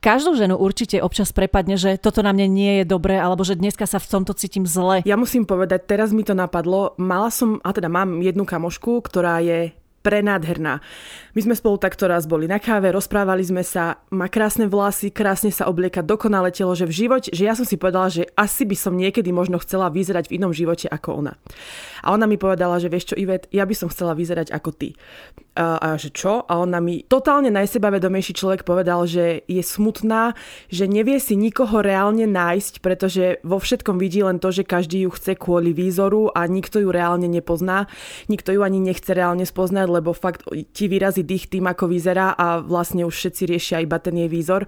každú ženu určite občas prepadne, že toto na mne nie je dobré, alebo že dneska sa v tomto cítim zle. Ja musím povedať, teraz mi to napadlo, mala som, a teda mám jednu kamošku, ktorá je prenádherná. My sme spolu takto raz boli na káve, rozprávali sme sa, má krásne vlasy, krásne sa oblieka, dokonale telo, že v živote, že ja som si povedala, že asi by som niekedy možno chcela vyzerať v inom živote ako ona. A ona mi povedala, že vieš čo, Ivet, ja by som chcela vyzerať ako ty. A, že čo? A ona mi totálne najsebavedomejší človek povedal, že je smutná, že nevie si nikoho reálne nájsť, pretože vo všetkom vidí len to, že každý ju chce kvôli výzoru a nikto ju reálne nepozná. Nikto ju ani nechce reálne spoznať, lebo fakt ti vyrazí dých tým, ako vyzerá a vlastne už všetci riešia iba ten jej výzor.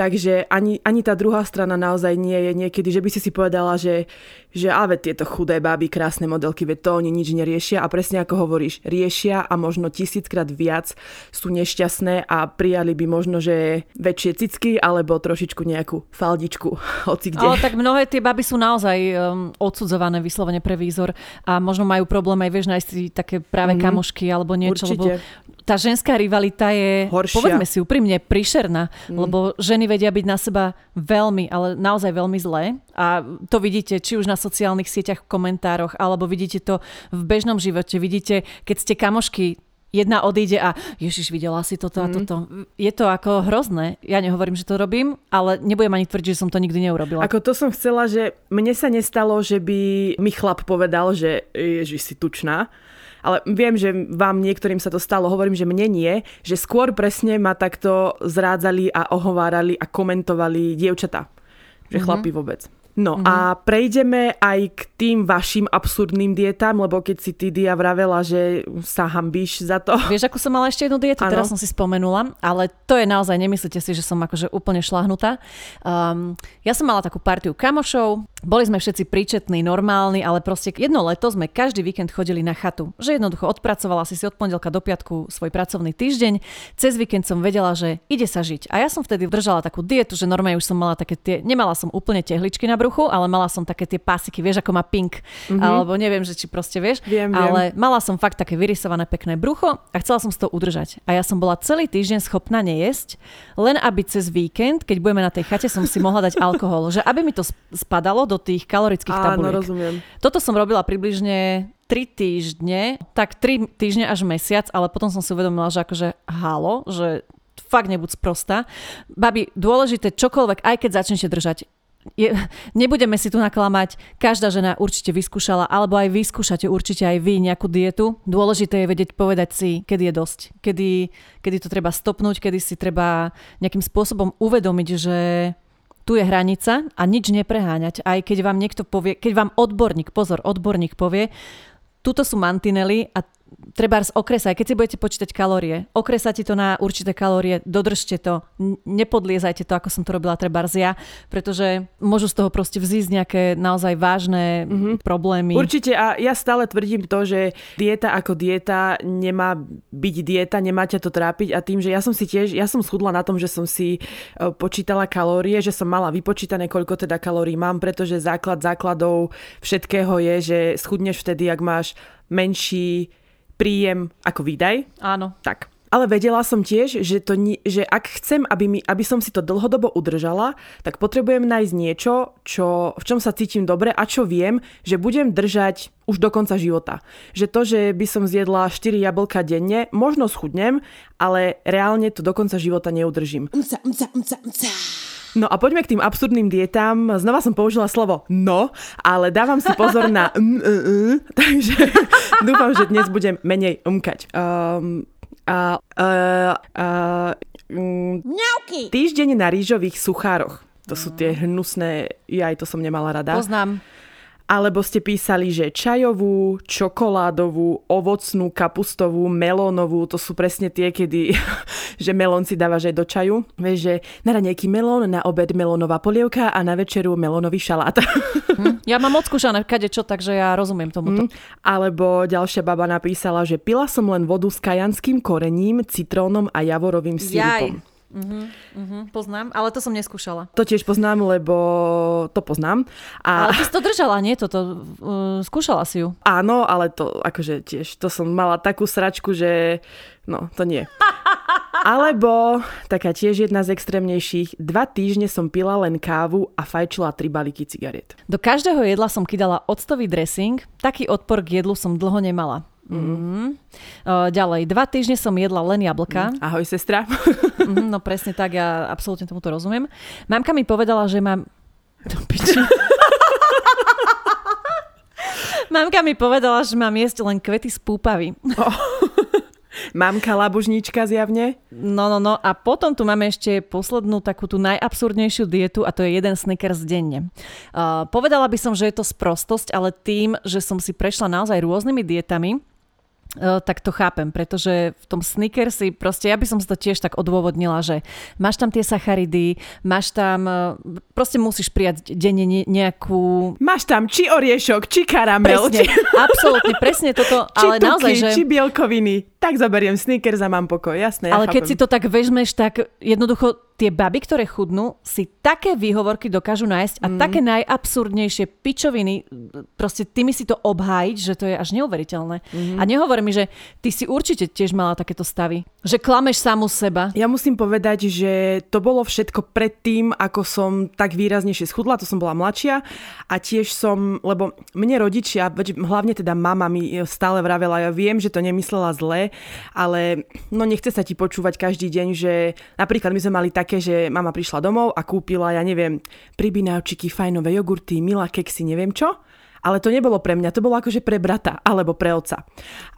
Takže ani, ani tá druhá strana naozaj nie je niekedy, že by si si povedala, že, že ale tieto chudé báby, krásne modelky, veď to oni nič neriešia a presne ako hovoríš, riešia a možno tisíc tisíckrát viac sú nešťastné a prijali by možno, že väčšie cicky alebo trošičku nejakú faldičku, *laughs* hoci kde. Ale tak mnohé tie baby sú naozaj um, odsudzované vyslovene pre výzor a možno majú problém aj, vieš, nájsť si také práve mm-hmm. kamošky alebo niečo, Určite. lebo tá ženská rivalita je, Horšia. povedzme si úprimne, prišerná, mm. lebo ženy vedia byť na seba veľmi, ale naozaj veľmi zlé a to vidíte či už na sociálnych sieťach v komentároch, alebo vidíte to v bežnom živote. Vidíte, keď ste kamošky, jedna odíde a Ježiš, videla si toto a mm. toto. Je to ako hrozné. Ja nehovorím, že to robím, ale nebudem ani tvrdiť, že som to nikdy neurobila. Ako to som chcela, že mne sa nestalo, že by mi chlap povedal, že Ježiš si tučná. Ale viem, že vám niektorým sa to stalo, hovorím, že mne nie, že skôr presne ma takto zrádzali a ohovárali a komentovali dievčatá. Že mm-hmm. chlapi vôbec. No mm-hmm. a prejdeme aj k tým vašim absurdným dietám, lebo keď si ty Dia vravela, že sa hambíš za to. Vieš, ako som mala ešte jednu dietu, ano. teraz som si spomenula, ale to je naozaj, nemyslíte si, že som akože úplne šlahnutá. Um, ja som mala takú partiu kamošov, boli sme všetci príčetní, normálni, ale proste jedno leto sme každý víkend chodili na chatu. Že jednoducho odpracovala si si od pondelka do piatku svoj pracovný týždeň. Cez víkend som vedela, že ide sa žiť. A ja som vtedy držala takú dietu, že normálne už som mala také tie, nemala som úplne tehličky na bruchu, ale mala som také tie pásiky, vieš, ako má pink. Mm-hmm. Alebo neviem, že či proste vieš. Viem, ale viem. mala som fakt také vyrysované pekné brucho a chcela som si to udržať. A ja som bola celý týždeň schopná nejesť, len aby cez víkend, keď budeme na tej chate, som si mohla dať alkohol. Že aby mi to spadalo do tých kalorických Áno, tabuliek. rozumiem. Toto som robila približne 3 týždne, tak 3 týždne až mesiac, ale potom som si uvedomila, že akože halo, že fakt nebuď sprostá. Babi, dôležité čokoľvek, aj keď začnete držať je, nebudeme si tu naklamať, každá žena určite vyskúšala, alebo aj vyskúšate určite aj vy nejakú dietu. Dôležité je vedieť povedať si, kedy je dosť. Kedy, kedy to treba stopnúť, kedy si treba nejakým spôsobom uvedomiť, že tu je hranica a nič nepreháňať. Aj keď vám niekto povie, keď vám odborník, pozor, odborník povie, tuto sú mantinely a treba okresaj, keď si budete počítať kalórie, okresajte to na určité kalórie, dodržte to, nepodliezajte to, ako som to robila treba ja, pretože môžu z toho proste vzísť nejaké naozaj vážne mm-hmm. problémy. Určite a ja stále tvrdím to, že dieta ako dieta nemá byť dieta, nemá ťa to trápiť a tým, že ja som si tiež, ja som schudla na tom, že som si e, počítala kalórie, že som mala vypočítané, koľko teda kalórií mám, pretože základ základov všetkého je, že schudneš vtedy, ak máš menší príjem ako výdaj. Áno. Tak. Ale vedela som tiež, že, to, že ak chcem, aby, mi, aby som si to dlhodobo udržala, tak potrebujem nájsť niečo, čo, v čom sa cítim dobre a čo viem, že budem držať už do konca života. Že to, že by som zjedla 4 jablka denne, možno schudnem, ale reálne to do konca života neudržím. Mca, mca, mca, mca. No a poďme k tým absurdným dietám. Znova som použila slovo no, ale dávam si pozor na m, m, m, takže *laughs* dúfam, že dnes budem menej umkať. Um, a, a, a, um, týždeň na rýžových suchároch. To sú tie hnusné, ja aj to som nemala rada. Poznám. Alebo ste písali, že čajovú, čokoládovú, ovocnú, kapustovú, melónovú, to sú presne tie, kedy *laughs* že melón si dávaš aj do čaju. Vieš, že na raňajky melón, na obed melónová polievka a na večeru melónový šalát. *laughs* Hm. Ja mám odskúšané kade čo, takže ja rozumiem tomuto. Hm. Alebo ďalšia baba napísala, že pila som len vodu s kajanským korením, citrónom a javorovým sírupom. Jaj. Uh-huh, uh-huh, poznám, ale to som neskúšala. To tiež poznám, lebo to poznám. A... Ale ty si to držala, nie? Toto, uh, skúšala si ju. Áno, ale to akože tiež, to som mala takú sračku, že no, to nie. *laughs* Alebo taká tiež jedna z extrémnejších, dva týždne som pila len kávu a fajčila tri balíky cigariet. Do každého jedla som kydala octový dressing, taký odpor k jedlu som dlho nemala. Mm-hmm. Uh, ďalej, dva týždne som jedla len jablka. Mm. Ahoj, sestra. mm, no presne tak, ja absolútne tomuto rozumiem. Mamka mi povedala, že mám... *laughs* Mamka mi povedala, že mám jesť len kvety z púpavy. Oh. Mamka labužníčka zjavne. No, no, no. A potom tu máme ešte poslednú takú tú najabsurdnejšiu dietu a to je jeden Snickers denne. Uh, povedala by som, že je to sprostosť, ale tým, že som si prešla naozaj rôznymi dietami, tak to chápem, pretože v tom snickersi, proste ja by som si to tiež tak odôvodnila, že máš tam tie sacharidy, máš tam, proste musíš prijať denne nejakú... Máš tam či oriešok, či karamel. Presne, či... absolútne, presne toto, *laughs* či ale tuky, naozaj, že... či bielkoviny, tak zoberiem snickers a mám pokoj, jasné. Ale ja keď si to tak vezmeš, tak jednoducho tie baby, ktoré chudnú, si také výhovorky dokážu nájsť a mm. také najabsurdnejšie pičoviny, proste ty mi si to obhájiť, že to je až neuveriteľné. Mm. A nehovor mi, že ty si určite tiež mala takéto stavy. Že klameš samu seba. Ja musím povedať, že to bolo všetko predtým, ako som tak výraznejšie schudla, to som bola mladšia a tiež som, lebo mne rodičia, hlavne teda mama mi stále vravela, ja viem, že to nemyslela zle, ale no nechce sa ti počúvať každý deň, že napríklad my sme mali také že mama prišla domov a kúpila, ja neviem, pribinávčiky, fajnové jogurty, milá keksy, neviem čo. Ale to nebolo pre mňa, to bolo akože pre brata alebo pre oca.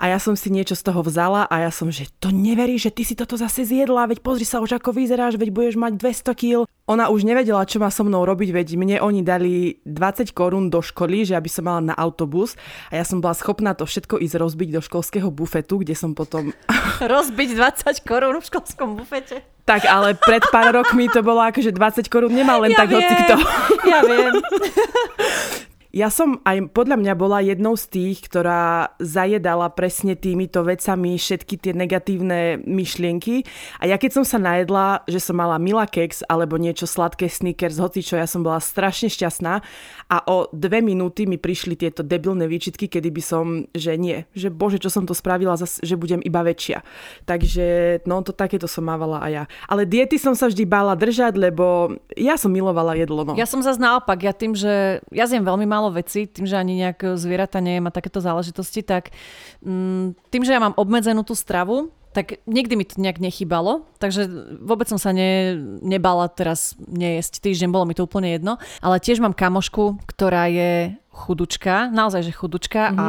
A ja som si niečo z toho vzala a ja som, že to neverí, že ty si toto zase zjedla, veď pozri sa už ako vyzeráš, veď budeš mať 200 kg. Ona už nevedela, čo má so mnou robiť, veď mne oni dali 20 korún do školy, že aby som mala na autobus a ja som bola schopná to všetko ísť rozbiť do školského bufetu, kde som potom... *laughs* rozbiť 20 korún v školskom bufete? Tak ale pred pár rokmi to bolo akože 20 korún nemal len ja tak hoci kto. Ja viem. *laughs* Ja som aj podľa mňa bola jednou z tých, ktorá zajedala presne týmito vecami všetky tie negatívne myšlienky. A ja keď som sa najedla, že som mala Mila Keks alebo niečo sladké Snickers, hoci čo, ja som bola strašne šťastná a o dve minúty mi prišli tieto debilné výčitky, kedy by som, že nie, že bože, čo som to spravila, že budem iba väčšia. Takže no to takéto som mávala aj ja. Ale diety som sa vždy bála držať, lebo ja som milovala jedlo. No. Ja som zase naopak, ja tým, že ja zjem veľmi málo málo vecí, tým, že ani nejak zvieratá nejem a takéto záležitosti, tak mm, tým, že ja mám obmedzenú tú stravu, tak nikdy mi to nejak nechybalo, takže vôbec som sa ne, nebala teraz nejesť týždeň, bolo mi to úplne jedno, ale tiež mám kamošku, ktorá je chudučka, naozaj, že chudučka mm-hmm. a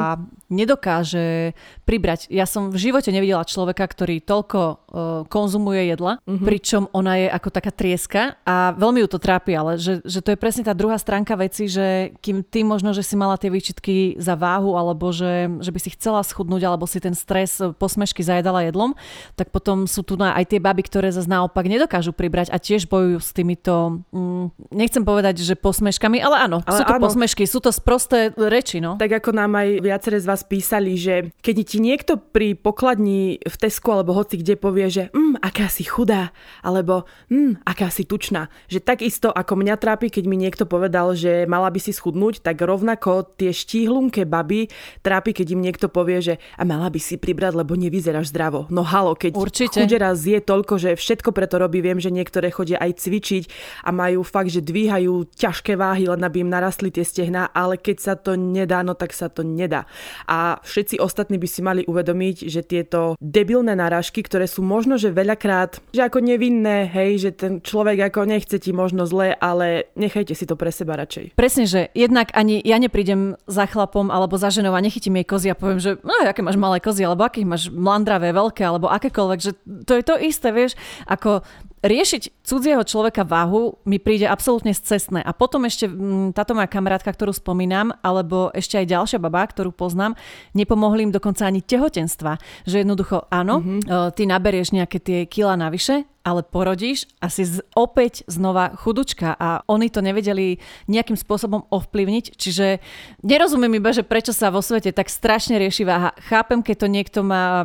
nedokáže pribrať. Ja som v živote nevidela človeka, ktorý toľko uh, konzumuje jedla, mm-hmm. pričom ona je ako taká trieska a veľmi ju to trápi, ale že, že to je presne tá druhá stránka veci, že kým ty možno, že si mala tie výčitky za váhu alebo že, že by si chcela schudnúť alebo si ten stres posmešky zajedala jedlom, tak potom sú tu aj tie baby, ktoré zase naopak nedokážu pribrať a tiež bojujú s týmito, mm, nechcem povedať, že posmeškami, ale áno, ale sú to áno. posmešky, sú to spro prosté reči, no. Tak ako nám aj viaceré z vás písali, že keď ti niekto pri pokladni v Tesku alebo hoci kde povie, že mm, aká si chudá, alebo mm, aká si tučná, že takisto ako mňa trápi, keď mi niekto povedal, že mala by si schudnúť, tak rovnako tie štíhlunké baby trápi, keď im niekto povie, že a mala by si pribrať, lebo nevyzeráš zdravo. No halo, keď Určite. chudera zje toľko, že všetko preto robí, viem, že niektoré chodia aj cvičiť a majú fakt, že dvíhajú ťažké váhy, len aby im narastli tie stehná, ale keď sa to nedá, no tak sa to nedá. A všetci ostatní by si mali uvedomiť, že tieto debilné narážky, ktoré sú možno, že veľakrát, že ako nevinné, hej, že ten človek ako nechce ti možno zle, ale nechajte si to pre seba radšej. Presne, že jednak ani ja neprídem za chlapom alebo za ženou a nechytím jej kozy a poviem, že no, aké máš malé kozy, alebo aké máš mlandravé, veľké, alebo akékoľvek, že to je to isté, vieš, ako riešiť cudzieho človeka váhu mi príde absolútne scestné. A potom ešte mm, táto moja kamarátka, ktorú spomínam, alebo ešte aj ďalšia baba, ktorú poznám, nepomohli im dokonca ani tehotenstva. Že jednoducho, áno, mm-hmm. ty naberieš nejaké tie kila navyše, ale porodíš a si z, opäť znova chudučka a oni to nevedeli nejakým spôsobom ovplyvniť, čiže nerozumiem iba, že prečo sa vo svete tak strašne rieši váha. Chápem, keď to niekto má,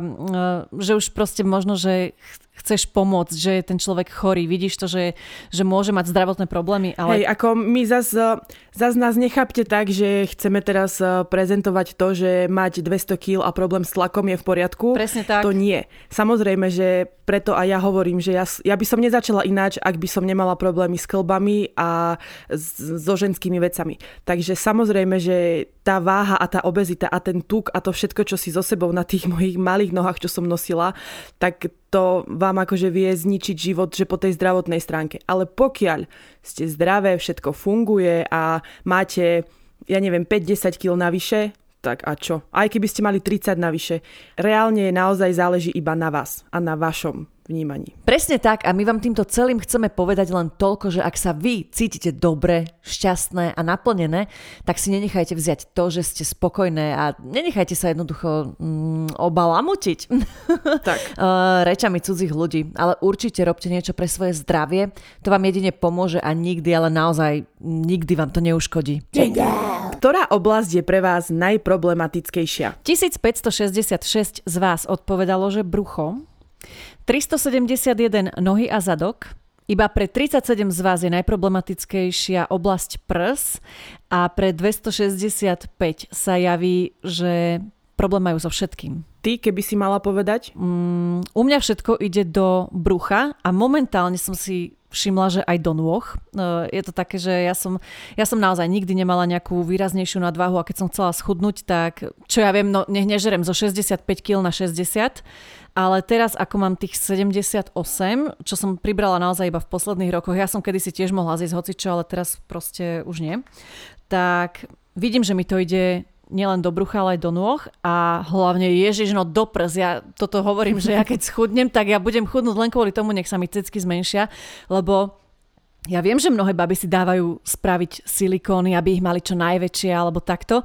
že už proste možno, že chceš pomôcť, že je ten človek chorý, vidíš to, že, že môže mať zdravotné problémy. Ale... Hej, ako my zas, zas nás nechápte tak, že chceme teraz eh, prezentovať to, že mať 200 kg a problém s tlakom je v poriadku. Presne tak. To nie. Samozrejme, že preto aj ja hovorím, že ja, ja by som nezačala ináč, ak by som nemala problémy s klbami a so ženskými vecami. Takže samozrejme, že tá váha a tá obezita a ten tuk a to všetko, čo si so sebou na tých mojich malých nohách, čo som nosila, tak to vám akože vie zničiť život, že po tej zdravotnej stránke. Ale pokiaľ ste zdravé, všetko funguje a máte, ja neviem, 5-10 kg navyše, tak a čo? Aj keby ste mali 30 navyše, reálne naozaj záleží iba na vás a na vašom vnímaní. Presne tak a my vám týmto celým chceme povedať len toľko, že ak sa vy cítite dobre, šťastné a naplnené, tak si nenechajte vziať to, že ste spokojné a nenechajte sa jednoducho mm, obalamutiť *laughs* tak. *laughs* rečami cudzích ľudí, ale určite robte niečo pre svoje zdravie, to vám jedine pomôže a nikdy, ale naozaj nikdy vám to neuškodí. Ktorá oblasť je pre vás najproblematickejšia? 1566 z vás odpovedalo, že brucho, 371 nohy a zadok, iba pre 37 z vás je najproblematickejšia oblasť prs a pre 265 sa javí, že problém majú so všetkým. Ty, keby si mala povedať? Mm, u mňa všetko ide do brucha a momentálne som si všimla, že aj do nôh. E, je to také, že ja som, ja som naozaj nikdy nemala nejakú výraznejšiu nadvahu a keď som chcela schudnúť, tak čo ja viem, no nech nežerem zo 65 kg na 60 ale teraz ako mám tých 78, čo som pribrala naozaj iba v posledných rokoch, ja som kedysi tiež mohla zjesť hocičo, ale teraz proste už nie, tak vidím, že mi to ide nielen do brucha, ale aj do nôh a hlavne ježiš, no do prs. Ja toto hovorím, že ja keď schudnem, tak ja budem chudnúť len kvôli tomu, nech sa mi cecky zmenšia, lebo ja viem, že mnohé baby si dávajú spraviť silikóny, aby ich mali čo najväčšie alebo takto.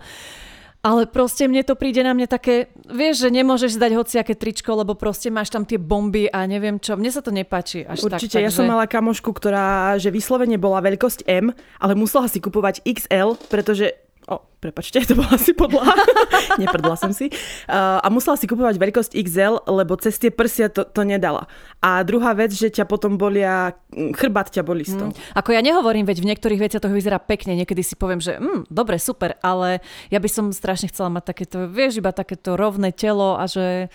Ale proste mne to príde na mňa také, vieš, že nemôžeš dať hociaké tričko, lebo proste máš tam tie bomby a neviem čo. Mne sa to nepáči až Určite, tak. ja som mala kamošku, ktorá, že vyslovene bola veľkosť M, ale musela si kupovať XL, pretože O, prepačte, to bola asi podľa. *laughs* Neprdla som si. Uh, a musela si kupovať veľkosť XL, lebo cez tie prsia to, to nedala. A druhá vec, že ťa potom bolia, hm, chrbát ťa boli z toho. Mm. Ako ja nehovorím, veď v niektorých veciach to vyzerá pekne, niekedy si poviem, že mm, dobre, super, ale ja by som strašne chcela mať takéto, vieš, iba takéto rovné telo a že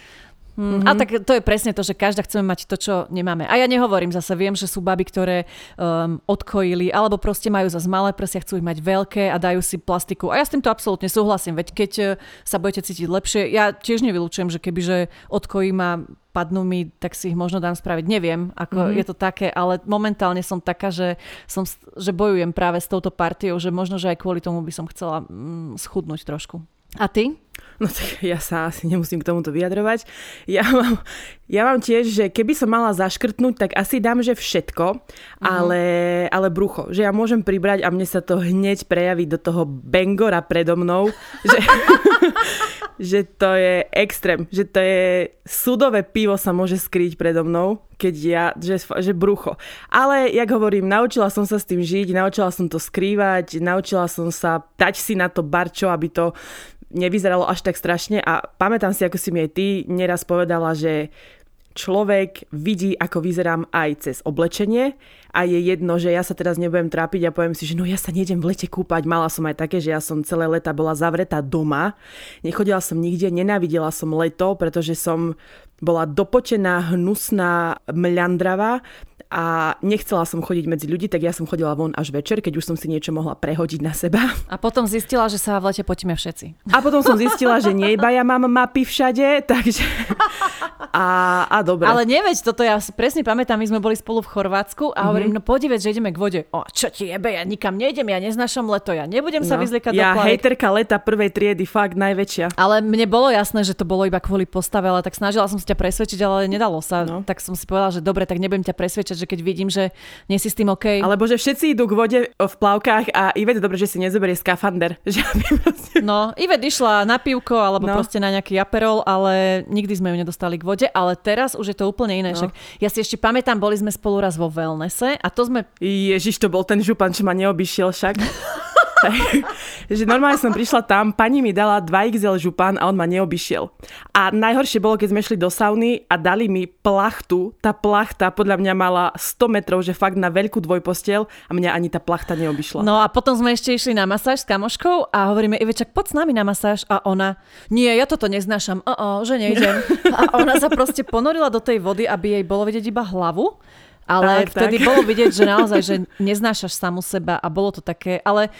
Mm-hmm. A tak to je presne to, že každá chceme mať to, čo nemáme. A ja nehovorím zase, viem, že sú baby, ktoré um, odkojili, alebo proste majú zase malé prsia, chcú ich mať veľké a dajú si plastiku. A ja s týmto absolútne súhlasím, veď keď uh, sa budete cítiť lepšie, ja tiež nevylučujem, že kebyže odkojím a padnú mi, tak si ich možno dám spraviť. Neviem, ako mm-hmm. je to také, ale momentálne som taká, že, som, že bojujem práve s touto partiou, že možno, že aj kvôli tomu by som chcela mm, schudnúť trošku. A ty? No tak ja sa asi nemusím k tomuto vyjadrovať. Ja mám, ja mám tiež, že keby som mala zaškrtnúť, tak asi dám, že všetko, mm-hmm. ale, ale brucho. Že ja môžem pribrať a mne sa to hneď prejaví do toho bengora predo mnou. že, *laughs* že to je extrém. Že to je sudové pivo sa môže skryť predo mnou, keď ja, že, že brucho. Ale, jak hovorím, naučila som sa s tým žiť, naučila som to skrývať, naučila som sa dať si na to barčo, aby to nevyzeralo až tak strašne a pamätám si, ako si mi aj ty neraz povedala, že človek vidí, ako vyzerám aj cez oblečenie a je jedno, že ja sa teraz nebudem trápiť a poviem si, že no ja sa nejdem v lete kúpať. Mala som aj také, že ja som celé leta bola zavretá doma, nechodila som nikde, nenávidela som leto, pretože som bola dopotená, hnusná, mľandravá a nechcela som chodiť medzi ľudí, tak ja som chodila von až večer, keď už som si niečo mohla prehodiť na seba. *laughs* A potom zistila, že sa v lete potíme všetci. A potom som zistila, že nie iba ja mám mapy všade, *laughs* takže... A, a dobre. Ale neveď, toto ja presne pamätám, my sme boli spolu v Chorvátsku a mm-hmm. hovorím, no poď že ideme k vode. O, čo ti jebe, ja nikam nejdem, ja neznášam leto, ja nebudem sa no, vyzliekať ja do Ja hejterka leta prvej triedy, fakt najväčšia. Ale mne bolo jasné, že to bolo iba kvôli postave, ale tak snažila som sa ťa presvedčiť, ale nedalo sa. No. Tak som si povedala, že dobre, tak nebudem ťa presvedčať, že keď vidím, že nie si s tým OK. Alebo že všetci idú k vode v plavkách a Ivet dobre, že si nezoberie skafander. *laughs* Že proste... No, Ivet išla na pivko alebo no. proste na nejaký aperol, ale nikdy sme ju nedostali k vode, ale teraz už je to úplne iné. No. Však ja si ešte pamätám, boli sme spolu raz vo wellnesse a to sme... Ježiš, to bol ten župan, čo ma neobyšiel však. *laughs* že normálne som prišla tam, pani mi dala 2XL župan a on ma neobyšiel. A najhoršie bolo, keď sme šli do sauny a dali mi plachtu. Tá plachta podľa mňa mala 100 metrov, že fakt na veľkú dvojpostel a mňa ani tá plachta neobyšla. No a potom sme ešte išli na masáž s kamoškou a hovoríme, Ivečak, poď s nami na masáž. A ona, nie, ja toto neznášam, uh -uh, že nejdem. *laughs* A ona sa proste ponorila do tej vody, aby jej bolo vidieť iba hlavu ale tak, vtedy tak. bolo vidieť, že *laughs* naozaj, že neznášaš samu seba a bolo to také, ale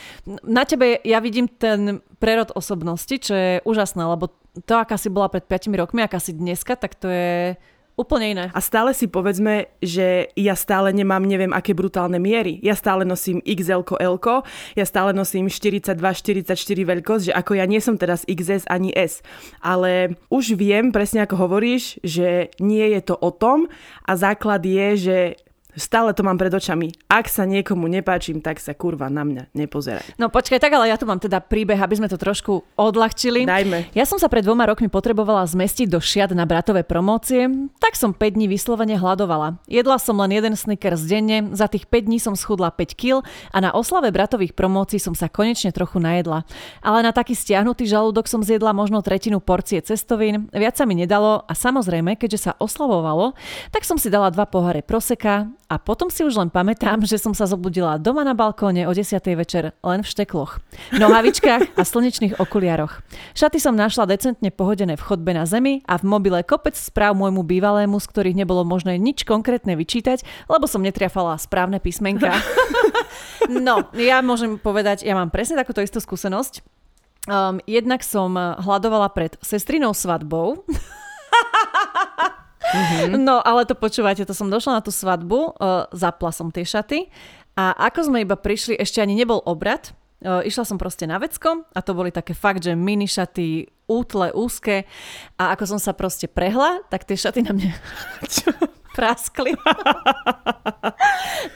na tebe ja vidím ten prerod osobnosti, čo je úžasné, lebo to, aká si bola pred 5 rokmi, aká si dneska, tak to je úplne iné. A stále si povedzme, že ja stále nemám neviem aké brutálne miery. Ja stále nosím XL, L, ja stále nosím 42, 44 veľkosť, že ako ja nie som teraz XS ani S. Ale už viem, presne ako hovoríš, že nie je to o tom a základ je, že Stále to mám pred očami. Ak sa niekomu nepáčim, tak sa kurva na mňa nepozeraj. No počkaj, tak ale ja tu mám teda príbeh, aby sme to trošku odľahčili. Dajme. Ja som sa pred dvoma rokmi potrebovala zmestiť do šiat na bratové promócie, tak som 5 dní vyslovene hľadovala. Jedla som len jeden snickers denne, za tých 5 dní som schudla 5 kg a na oslave bratových promócií som sa konečne trochu najedla. Ale na taký stiahnutý žalúdok som zjedla možno tretinu porcie cestovín, viac sa mi nedalo a samozrejme, keďže sa oslavovalo, tak som si dala dva poháre proseka, a potom si už len pamätám, že som sa zobudila doma na balkóne o 10. večer len v štekloch, nohavičkách a slnečných okuliaroch. Šaty som našla decentne pohodené v chodbe na zemi a v mobile kopec správ môjmu bývalému, z ktorých nebolo možné nič konkrétne vyčítať, lebo som netriafala správne písmenka. *laughs* no, ja môžem povedať, ja mám presne takúto istú skúsenosť. Um, jednak som hľadovala pred sestrinou svadbou. Mm-hmm. No, ale to počúvate, to som došla na tú svadbu, uh, zapla som tie šaty. A ako sme iba prišli, ešte ani nebol obrad, uh, išla som proste na vecko a to boli také fakt, že mini šaty, útle, úzke. A ako som sa proste prehla, tak tie šaty na mne... *laughs* praskli.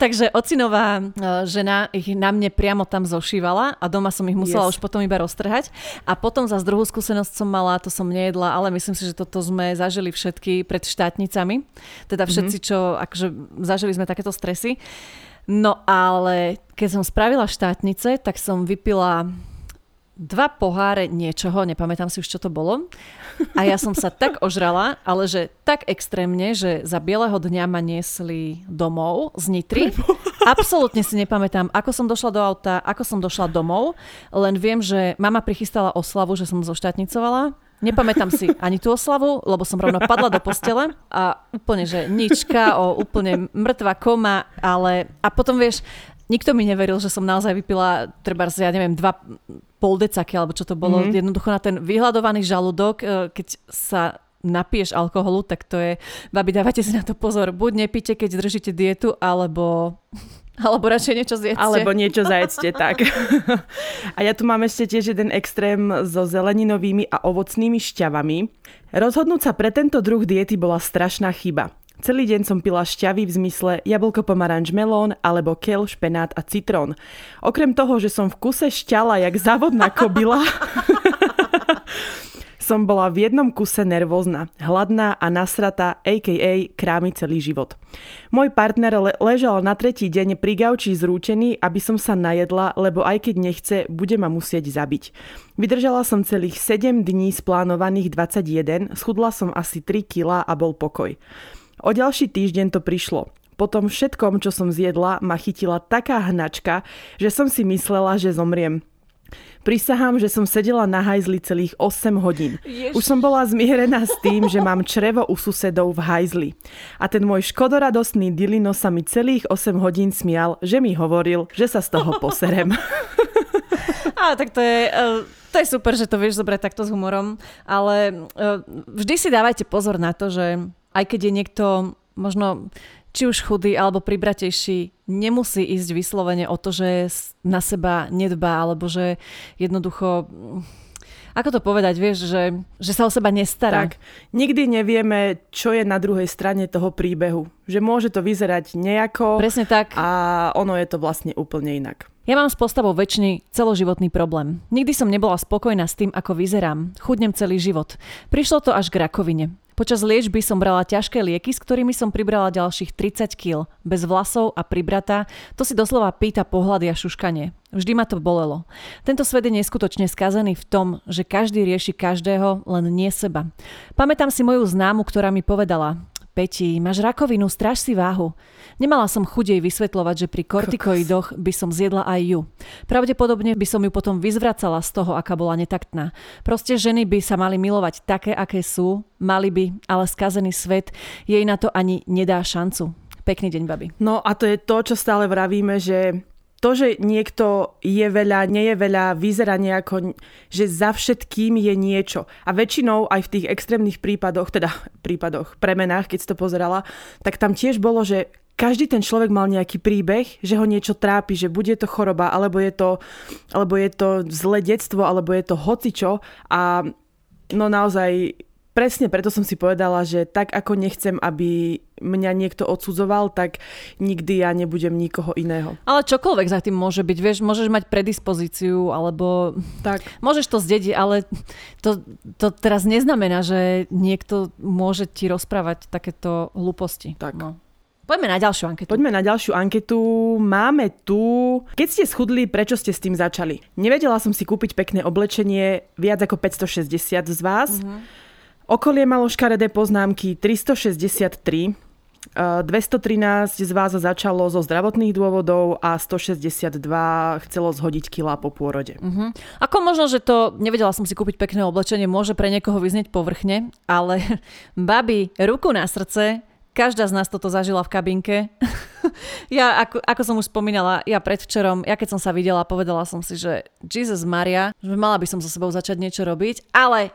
Takže ocinová e, žena ich na mne priamo tam zošívala a doma som ich musela yes. už potom iba roztrhať. A potom za druhú skúsenosť som mala, to som nejedla, ale myslím si, že toto sme zažili všetky pred štátnicami. Teda mhm. všetci, čo akože zažili sme takéto stresy. No ale keď som spravila štátnice, tak som vypila dva poháre niečoho, nepamätám si už, čo to bolo. A ja som sa tak ožrala, ale že tak extrémne, že za bieleho dňa ma niesli domov z Nitry. Absolútne si nepamätám, ako som došla do auta, ako som došla domov, len viem, že mama prichystala oslavu, že som zoštátnicovala. Nepamätám si ani tú oslavu, lebo som rovno padla do postele a úplne, že nička, o úplne mŕtva koma, ale a potom vieš, nikto mi neveril, že som naozaj vypila, treba ja neviem, dva pol decaky, alebo čo to bolo, mm-hmm. jednoducho na ten vyhľadovaný žalúdok, e, keď sa napiješ alkoholu, tak to je, babi, dávate si na to pozor, buď nepíte, keď držíte dietu, alebo *laughs* alebo radšej niečo zjedzte. Alebo *laughs* niečo zajedzte, tak. A ja tu mám ešte tiež jeden extrém so zeleninovými a ovocnými šťavami. Rozhodnúť sa pre tento druh diety bola strašná chyba. Celý deň som pila šťavy v zmysle jablko, pomaranč, melón alebo kel, špenát a citrón. Okrem toho, že som v kuse šťala jak závodná kobila, *laughs* som bola v jednom kuse nervózna, hladná a nasratá, a.k.a. krámy celý život. Môj partner le- ležal na tretí deň pri gauči zrútený, aby som sa najedla, lebo aj keď nechce, bude ma musieť zabiť. Vydržala som celých 7 dní z plánovaných 21, schudla som asi 3 kg a bol pokoj. O ďalší týždeň to prišlo. Po tom všetkom, čo som zjedla, ma chytila taká hnačka, že som si myslela, že zomriem. Prisahám, že som sedela na hajzli celých 8 hodín. Ježiš. Už som bola zmierená s tým, že mám črevo u susedov v hajzli. A ten môj škodoradostný Dilino sa mi celých 8 hodín smial, že mi hovoril, že sa z toho poserem. *laughs* Á, tak to je... Uh... To je super, že to vieš zobrať takto s humorom, ale uh, vždy si dávajte pozor na to, že aj keď je niekto možno či už chudý alebo pribratejší, nemusí ísť vyslovene o to, že na seba nedbá, alebo že jednoducho ako to povedať, vieš, že, že sa o seba nestará. Tak, nikdy nevieme, čo je na druhej strane toho príbehu. Že môže to vyzerať nejako. Presne tak. A ono je to vlastne úplne inak. Ja mám s postavou väčší celoživotný problém. Nikdy som nebola spokojná s tým, ako vyzerám. Chudnem celý život. Prišlo to až k rakovine. Počas liečby som brala ťažké lieky, s ktorými som pribrala ďalších 30 kg. Bez vlasov a pribratá, to si doslova pýta pohľady a šuškanie. Vždy ma to bolelo. Tento svet je neskutočne skazený v tom, že každý rieši každého, len nie seba. Pamätám si moju známu, ktorá mi povedala, Peti, máš rakovinu, stráž si váhu. Nemala som chudej vysvetľovať, že pri kortikoidoch by som zjedla aj ju. Pravdepodobne by som ju potom vyzvracala z toho, aká bola netaktná. Proste ženy by sa mali milovať také, aké sú, mali by, ale skazený svet jej na to ani nedá šancu. Pekný deň, babi. No a to je to, čo stále vravíme, že to, že niekto je veľa, nie je veľa, vyzerá nejako, že za všetkým je niečo. A väčšinou aj v tých extrémnych prípadoch, teda *laughs* prípadoch, premenách, keď si to pozerala, tak tam tiež bolo, že každý ten človek mal nejaký príbeh, že ho niečo trápi, že bude to choroba, alebo je to, alebo je to zlé detstvo, alebo je to hocičo. A no naozaj presne preto som si povedala, že tak ako nechcem, aby mňa niekto odsudzoval, tak nikdy ja nebudem nikoho iného. Ale čokoľvek za tým môže byť, vieš, môžeš mať predispozíciu, alebo tak. môžeš to zdediť, ale to, to teraz neznamená, že niekto môže ti rozprávať takéto hlúposti. Tak. No. Poďme na ďalšiu anketu. Poďme na ďalšiu anketu. Máme tu... Keď ste schudli, prečo ste s tým začali? Nevedela som si kúpiť pekné oblečenie viac ako 560 z vás. Mm-hmm. Okolie malo škaredé poznámky 363, 213 z vás začalo zo zdravotných dôvodov a 162 chcelo zhodiť kila po pôrode. Uh-huh. Ako možno, že to, nevedela som si kúpiť pekné oblečenie, môže pre niekoho vyznieť povrchne, ale *laughs* babi, ruku na srdce, každá z nás toto zažila v kabinke. *laughs* ja, ako, ako som už spomínala, ja predvčerom, ja keď som sa videla, povedala som si, že Jesus Maria, že mala by som so sebou začať niečo robiť, ale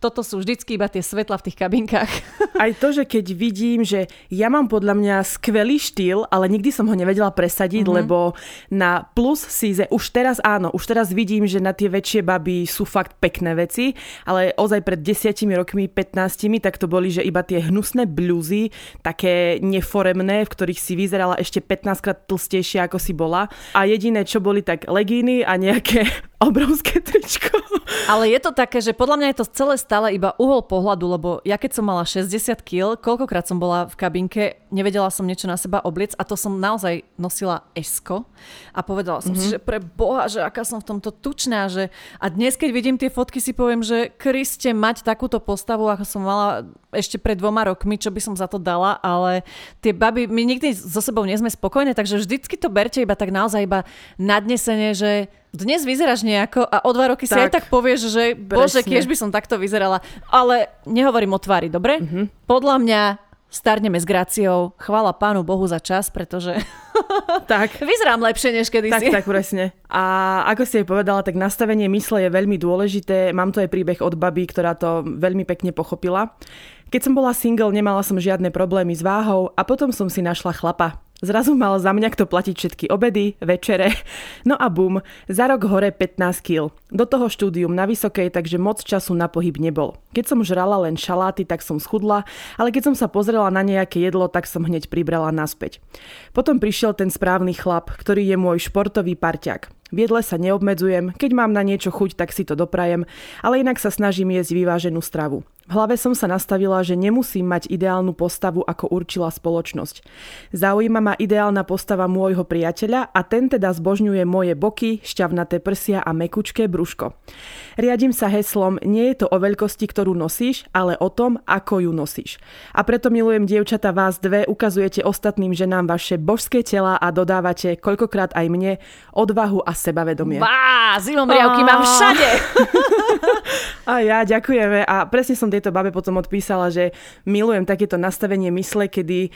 toto sú vždycky iba tie svetla v tých kabinkách. *laughs* Aj to, že keď vidím, že ja mám podľa mňa skvelý štýl, ale nikdy som ho nevedela presadiť, mm-hmm. lebo na plus síze, už teraz áno, už teraz vidím, že na tie väčšie baby sú fakt pekné veci, ale ozaj pred desiatimi rokmi, 15, tak to boli, že iba tie hnusné bluzy, také neforemné, v ktorých si vyzerala ešte 15 krát tlstejšia, ako si bola. A jediné, čo boli, tak legíny a nejaké *laughs* obrovské tričko. Ale je to také, že podľa mňa je to celé stále iba uhol pohľadu, lebo ja keď som mala 60 kg, koľkokrát som bola v kabinke, nevedela som niečo na seba obliec a to som naozaj nosila esko a povedala som mm-hmm. si, mhm. že pre boha, že aká som v tomto tučná, že a dnes keď vidím tie fotky si poviem, že Kriste, mať takúto postavu, ako som mala ešte pred dvoma rokmi, čo by som za to dala, ale tie baby, my nikdy so sebou nie sme spokojné, takže vždycky to berte iba tak naozaj iba nadnesenie, že dnes vyzeráš nejako a o dva roky tak, si aj tak povieš, že presne. bože, kiež by som takto vyzerala. Ale nehovorím o tvári, dobre? Mm-hmm. Podľa mňa starneme s Graciou. Chvála pánu Bohu za čas, pretože *laughs* tak. vyzerám lepšie než kedy tak, Tak, presne. A ako si jej povedala, tak nastavenie mysle je veľmi dôležité. Mám to aj príbeh od baby, ktorá to veľmi pekne pochopila. Keď som bola single, nemala som žiadne problémy s váhou a potom som si našla chlapa. Zrazu mal za mňa kto platiť všetky obedy, večere. No a bum, za rok hore 15 kg. Do toho štúdium na vysokej, takže moc času na pohyb nebol. Keď som žrala len šaláty, tak som schudla, ale keď som sa pozrela na nejaké jedlo, tak som hneď pribrala naspäť. Potom prišiel ten správny chlap, ktorý je môj športový parťák. V jedle sa neobmedzujem, keď mám na niečo chuť, tak si to doprajem, ale inak sa snažím jesť vyváženú stravu. V hlave som sa nastavila, že nemusím mať ideálnu postavu, ako určila spoločnosť. Zaujíma ma ideálna postava môjho priateľa a ten teda zbožňuje moje boky, šťavnaté prsia a mekučké brúško. Riadím sa heslom, nie je to o veľkosti, ktorú nosíš, ale o tom, ako ju nosíš. A preto milujem dievčata vás dve, ukazujete ostatným ženám vaše božské tela a dodávate koľkokrát aj mne odvahu a sebavedomie. Bá, zimomriavky mám všade. *laughs* a ja ďakujeme. A presne som tejto babe potom odpísala, že milujem takéto nastavenie mysle, kedy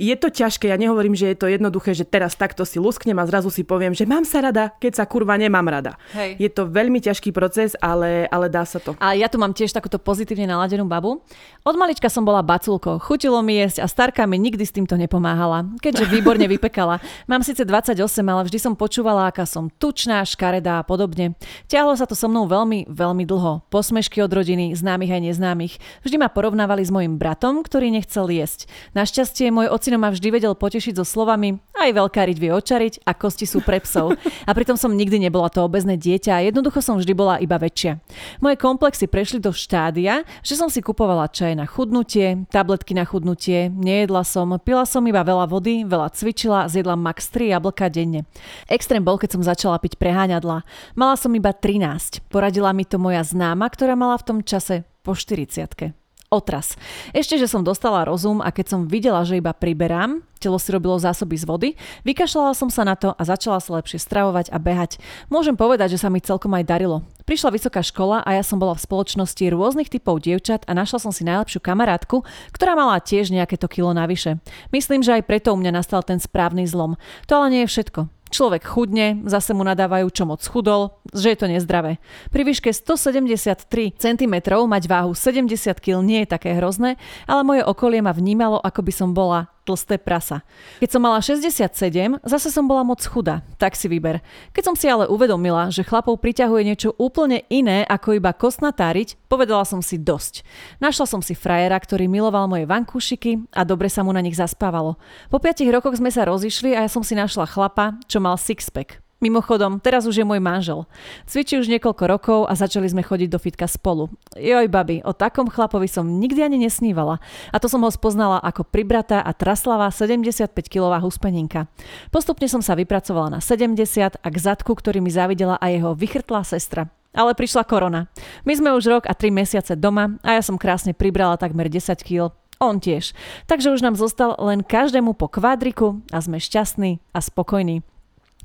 je to ťažké, ja nehovorím, že je to jednoduché, že teraz takto si lusknem a zrazu si poviem, že mám sa rada, keď sa kurva nemám rada. Hej. Je to veľmi ťažký proces, ale, ale dá sa to. A ja tu mám tiež takúto pozitívne naladenú babu. Od malička som bola baculko, chutilo mi jesť a starka mi nikdy s týmto nepomáhala, keďže výborne vypekala. *laughs* Mám síce 28, ale vždy som počúvala, aká som tučná, škaredá a podobne. Ťahlo sa to so mnou veľmi, veľmi dlho. Posmešky od rodiny, známych aj neznámych. Vždy ma porovnávali s mojim bratom, ktorý nechcel jesť. Našťastie môj ocino ma vždy vedel potešiť so slovami aj veľkáriť vie očariť a kosti sú pre psov. A pritom som nikdy nebola to obezné dieťa a jednoducho som vždy bola iba väčšia. Moje komplexy prešli do štádia, že som si kupovala čaj na chudnutie, tabletky na chudnutie, nejedla som, pila som iba veľa vody, veľa cvičila, zjedla max 3 jablka denne. Extrém bol, keď som začala piť preháňadla. Mala som iba 13. Poradila mi to moja známa, ktorá mala v tom čase po 40 otras. Ešte, že som dostala rozum a keď som videla, že iba priberám, telo si robilo zásoby z vody, vykašľala som sa na to a začala sa lepšie stravovať a behať. Môžem povedať, že sa mi celkom aj darilo. Prišla vysoká škola a ja som bola v spoločnosti rôznych typov dievčat a našla som si najlepšiu kamarátku, ktorá mala tiež nejaké to kilo navyše. Myslím, že aj preto u mňa nastal ten správny zlom. To ale nie je všetko. Človek chudne, zase mu nadávajú, čo moc chudol, že je to nezdravé. Pri výške 173 cm mať váhu 70 kg nie je také hrozné, ale moje okolie ma vnímalo, ako by som bola tlsté prasa. Keď som mala 67, zase som bola moc chudá. Tak si vyber. Keď som si ale uvedomila, že chlapov priťahuje niečo úplne iné ako iba kostnatáriť, povedala som si dosť. Našla som si frajera, ktorý miloval moje vankúšiky a dobre sa mu na nich zaspávalo. Po 5 rokoch sme sa rozišli a ja som si našla chlapa, čo mal sixpack. Mimochodom, teraz už je môj manžel. Cvičí už niekoľko rokov a začali sme chodiť do fitka spolu. Joj, babi, o takom chlapovi som nikdy ani nesnívala. A to som ho spoznala ako pribratá a traslavá 75-kilová huspeninka. Postupne som sa vypracovala na 70 a k zadku, ktorý mi zavidela aj jeho vychrtlá sestra. Ale prišla korona. My sme už rok a 3 mesiace doma a ja som krásne pribrala takmer 10 kg on tiež. Takže už nám zostal len každému po kvádriku a sme šťastní a spokojní.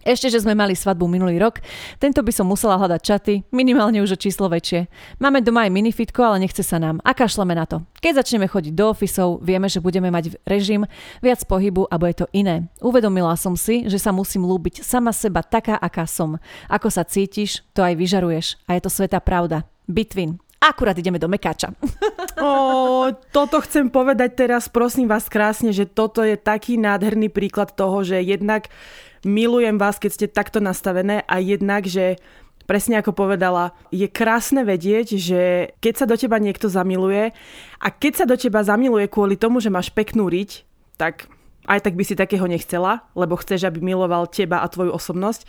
Ešte, že sme mali svadbu minulý rok, tento by som musela hľadať čaty, minimálne už o číslo väčšie. Máme doma aj minifitko, ale nechce sa nám a kašleme na to. Keď začneme chodiť do ofisov, vieme, že budeme mať režim, viac pohybu a bude to iné. Uvedomila som si, že sa musím lúbiť sama seba taká, aká som. Ako sa cítiš, to aj vyžaruješ. A je to sveta pravda. Bitvin. Akurát ideme do Mekáča. *laughs* O, toto chcem povedať teraz, prosím vás krásne, že toto je taký nádherný príklad toho, že jednak milujem vás, keď ste takto nastavené a jednak, že presne ako povedala, je krásne vedieť, že keď sa do teba niekto zamiluje a keď sa do teba zamiluje kvôli tomu, že máš peknú riť, tak aj tak by si takého nechcela, lebo chceš, aby miloval teba a tvoju osobnosť.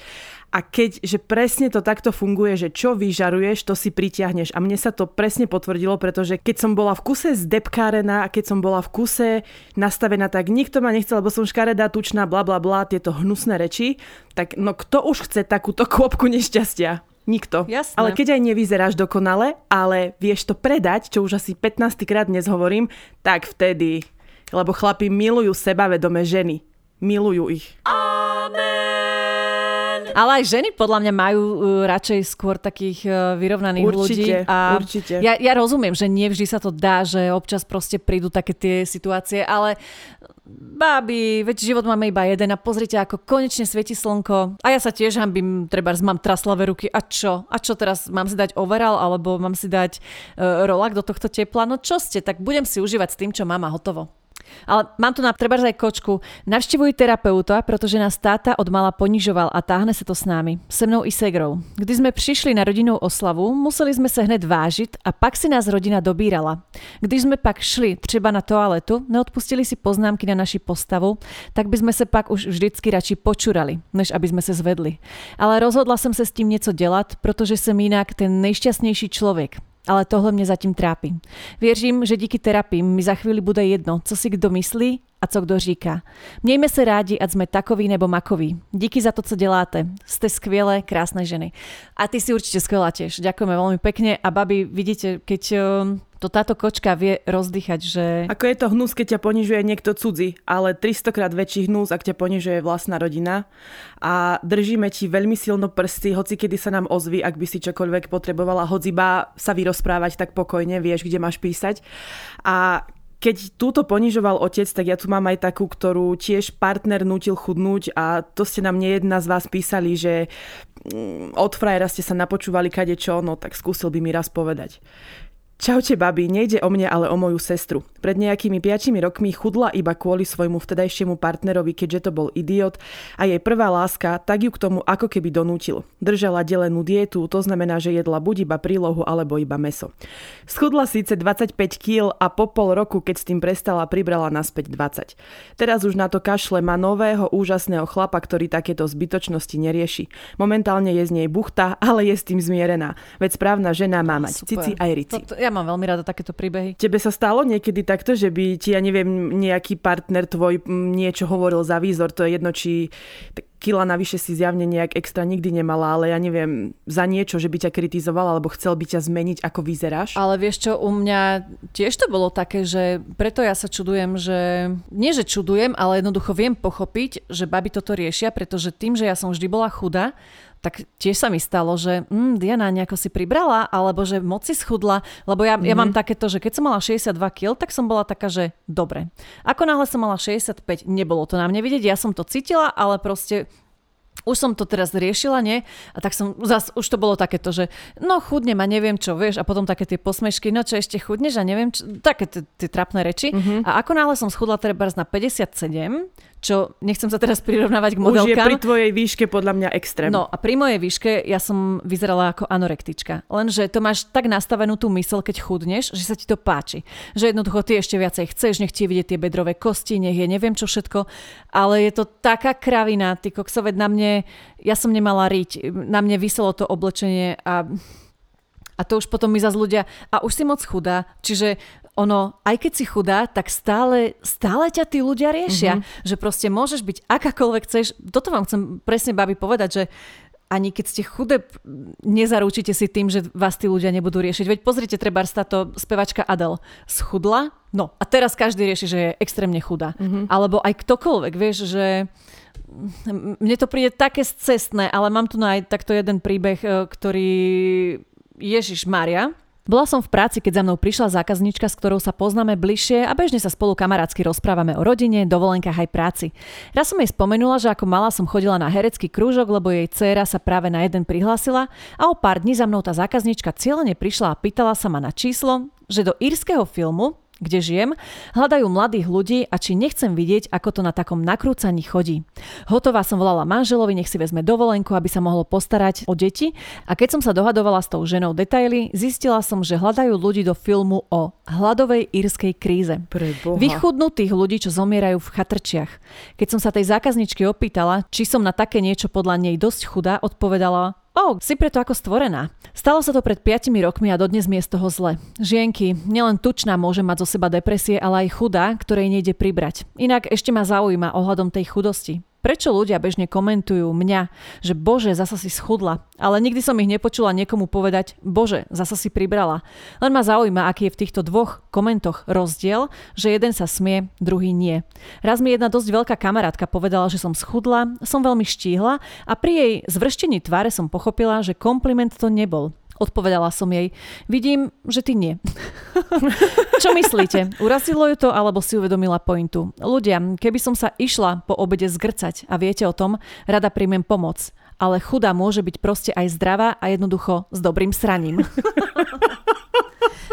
A keď, že presne to takto funguje, že čo vyžaruješ, to si pritiahneš. A mne sa to presne potvrdilo, pretože keď som bola v kuse zdepkárená a keď som bola v kuse nastavená, tak nikto ma nechcel, lebo som škaredá, tučná, bla bla bla, tieto hnusné reči, tak no kto už chce takúto kôpku nešťastia? Nikto. Jasné. Ale keď aj nevyzeráš dokonale, ale vieš to predať, čo už asi 15 krát dnes hovorím, tak vtedy lebo chlapi milujú sebavedomé ženy. Milujú ich. Amen. Ale aj ženy podľa mňa majú uh, radšej skôr takých uh, vyrovnaných určite, ľudí. A určite. Ja, ja rozumiem, že nie vždy sa to dá, že občas proste prídu také tie situácie, ale Bábi, veď život máme iba jeden a pozrite, ako konečne svieti slnko. A ja sa tiež hambím, treba mám traslavé ruky. A čo? A čo teraz? Mám si dať overall alebo mám si dať uh, rolak do tohto tepla? No čo ste? Tak budem si užívať s tým, čo mám a hotovo. Ale mám tu na treba aj kočku. Navštevuj terapeuta, protože nás táta od mala ponižoval a táhne sa to s námi. Se mnou i segrou. Kdy sme prišli na rodinnou oslavu, museli sme sa hned vážiť a pak si nás rodina dobírala. Když sme pak šli třeba na toaletu, neodpustili si poznámky na naši postavu, tak by sme sa pak už vždycky radši počurali, než aby sme sa zvedli. Ale rozhodla som sa s tým niečo delať, protože som inak ten nejšťastnejší človek ale tohle mě zatím trápí. Věřím, že díky terapii mi za chvíli bude jedno, co si kdo myslí a co kdo říká. Mějme se rádi, ať jsme takový nebo makoví. Díky za to, co děláte. Ste skvělé, krásne ženy. A ty si určite skvelá tiež. Ďakujeme veľmi pekne. A babi, vidíte, keď um, to táto kočka vie rozdýchať, že... Ako je to hnus, keď ťa ponižuje niekto cudzí, ale 300 krát väčší hnus, ak ťa ponižuje vlastná rodina. A držíme ti veľmi silno prsty, hoci kedy sa nám ozví, ak by si čokoľvek potrebovala, hoci iba sa vyrozprávať tak pokojne, vieš, kde máš písať. A keď túto ponižoval otec, tak ja tu mám aj takú, ktorú tiež partner nutil chudnúť a to ste nám nejedna z vás písali, že mm, od frajera ste sa napočúvali kade čo, no tak skúsil by mi raz povedať. Čaute, babi, nejde o mňa, ale o moju sestru. Pred nejakými 5 rokmi chudla iba kvôli svojmu vtedajšiemu partnerovi, keďže to bol idiot a jej prvá láska tak ju k tomu ako keby donútil. Držala delenú dietu, to znamená, že jedla buď iba prílohu alebo iba meso. Schudla síce 25 kg a po pol roku, keď s tým prestala, pribrala naspäť 20. Teraz už na to kašle má nového úžasného chlapa, ktorý takéto zbytočnosti nerieši. Momentálne je z nej buchta, ale je s tým zmierená. Veď správna žena má mať Super. cici aj rici. Ja mám veľmi rada takéto príbehy. Tebe sa stalo niekedy takto, že by ti, ja neviem, nejaký partner tvoj niečo hovoril za výzor, to je jedno, či kila navyše si zjavne nejak extra nikdy nemala, ale ja neviem, za niečo, že by ťa kritizoval alebo chcel by ťa zmeniť, ako vyzeráš? Ale vieš čo, u mňa tiež to bolo také, že preto ja sa čudujem, že nie, že čudujem, ale jednoducho viem pochopiť, že baby toto riešia, pretože tým, že ja som vždy bola chudá, tak tiež sa mi stalo, že mm, Diana nejako si pribrala, alebo že moc si schudla, lebo ja, mm-hmm. ja mám mhm. takéto, že keď som mala 62 kg, tak som bola taká, že dobre. Ako náhle som mala 65, nebolo to na mne vidieť, ja som to cítila, ale proste už som to teraz riešila, nie? A tak som, zas, už to bolo takéto, že no chudnem a neviem čo, vieš, a potom také tie posmešky, no čo ešte chudneš a neviem čo, také tie trapné reči. Mm-hmm. A ako náhle som schudla treba na 57, čo nechcem sa teraz prirovnávať k modelkám. Už je pri tvojej výške podľa mňa extrém. No a pri mojej výške ja som vyzerala ako anorektička. Lenže to máš tak nastavenú tú mysel, keď chudneš, že sa ti to páči. Že jednoducho ty ešte viacej chceš, nech ti vidieť tie bedrové kosti, nech je neviem čo všetko. Ale je to taká kravina, ty koksoved na mne, ja som nemala riť, na mne vyselo to oblečenie a a to už potom mi zase ľudia, a už si moc chudá, čiže ono, aj keď si chudá, tak stále, stále ťa tí ľudia riešia. Mm-hmm. Že proste môžeš byť akákoľvek chceš. Toto vám chcem presne, babi, povedať, že ani keď ste chudé, nezaručíte si tým, že vás tí ľudia nebudú riešiť. Veď pozrite, treba táto spevačka Adele schudla, no a teraz každý rieši, že je extrémne chudá. Mm-hmm. Alebo aj ktokoľvek, vieš, že mne to príde také cestné, ale mám tu aj takto jeden príbeh, e, ktorý Ježiš Maria, bola som v práci, keď za mnou prišla zákaznička, s ktorou sa poznáme bližšie a bežne sa spolu kamarátsky rozprávame o rodine, dovolenkách aj práci. Raz som jej spomenula, že ako mala som chodila na herecký krúžok, lebo jej dcéra sa práve na jeden prihlásila a o pár dní za mnou tá zákaznička cieľene prišla a pýtala sa ma na číslo, že do írskeho filmu, kde žijem, hľadajú mladých ľudí a či nechcem vidieť, ako to na takom nakrúcaní chodí. Hotová som volala manželovi, nech si vezme dovolenku, aby sa mohlo postarať o deti a keď som sa dohadovala s tou ženou detaily, zistila som, že hľadajú ľudí do filmu o hladovej írskej kríze. Vychudnutých ľudí, čo zomierajú v chatrčiach. Keď som sa tej zákazničky opýtala, či som na také niečo podľa nej dosť chudá, odpovedala, Oh, si preto ako stvorená. Stalo sa to pred 5 rokmi a dodnes mi je z toho zle. Žienky, nielen tučná môže mať zo seba depresie, ale aj chudá, ktorej nejde pribrať. Inak ešte ma zaujíma ohľadom tej chudosti. Prečo ľudia bežne komentujú mňa, že Bože, zasa si schudla, ale nikdy som ich nepočula niekomu povedať Bože, zasa si pribrala. Len ma zaujíma, aký je v týchto dvoch komentoch rozdiel, že jeden sa smie, druhý nie. Raz mi jedna dosť veľká kamarátka povedala, že som schudla, som veľmi štíhla a pri jej zvrštení tváre som pochopila, že kompliment to nebol. Odpovedala som jej, vidím, že ty nie. *laughs* Čo myslíte? Urazilo ju to, alebo si uvedomila pointu? Ľudia, keby som sa išla po obede zgrcať a viete o tom, rada príjmem pomoc. Ale chudá môže byť proste aj zdravá a jednoducho s dobrým sraním. *laughs*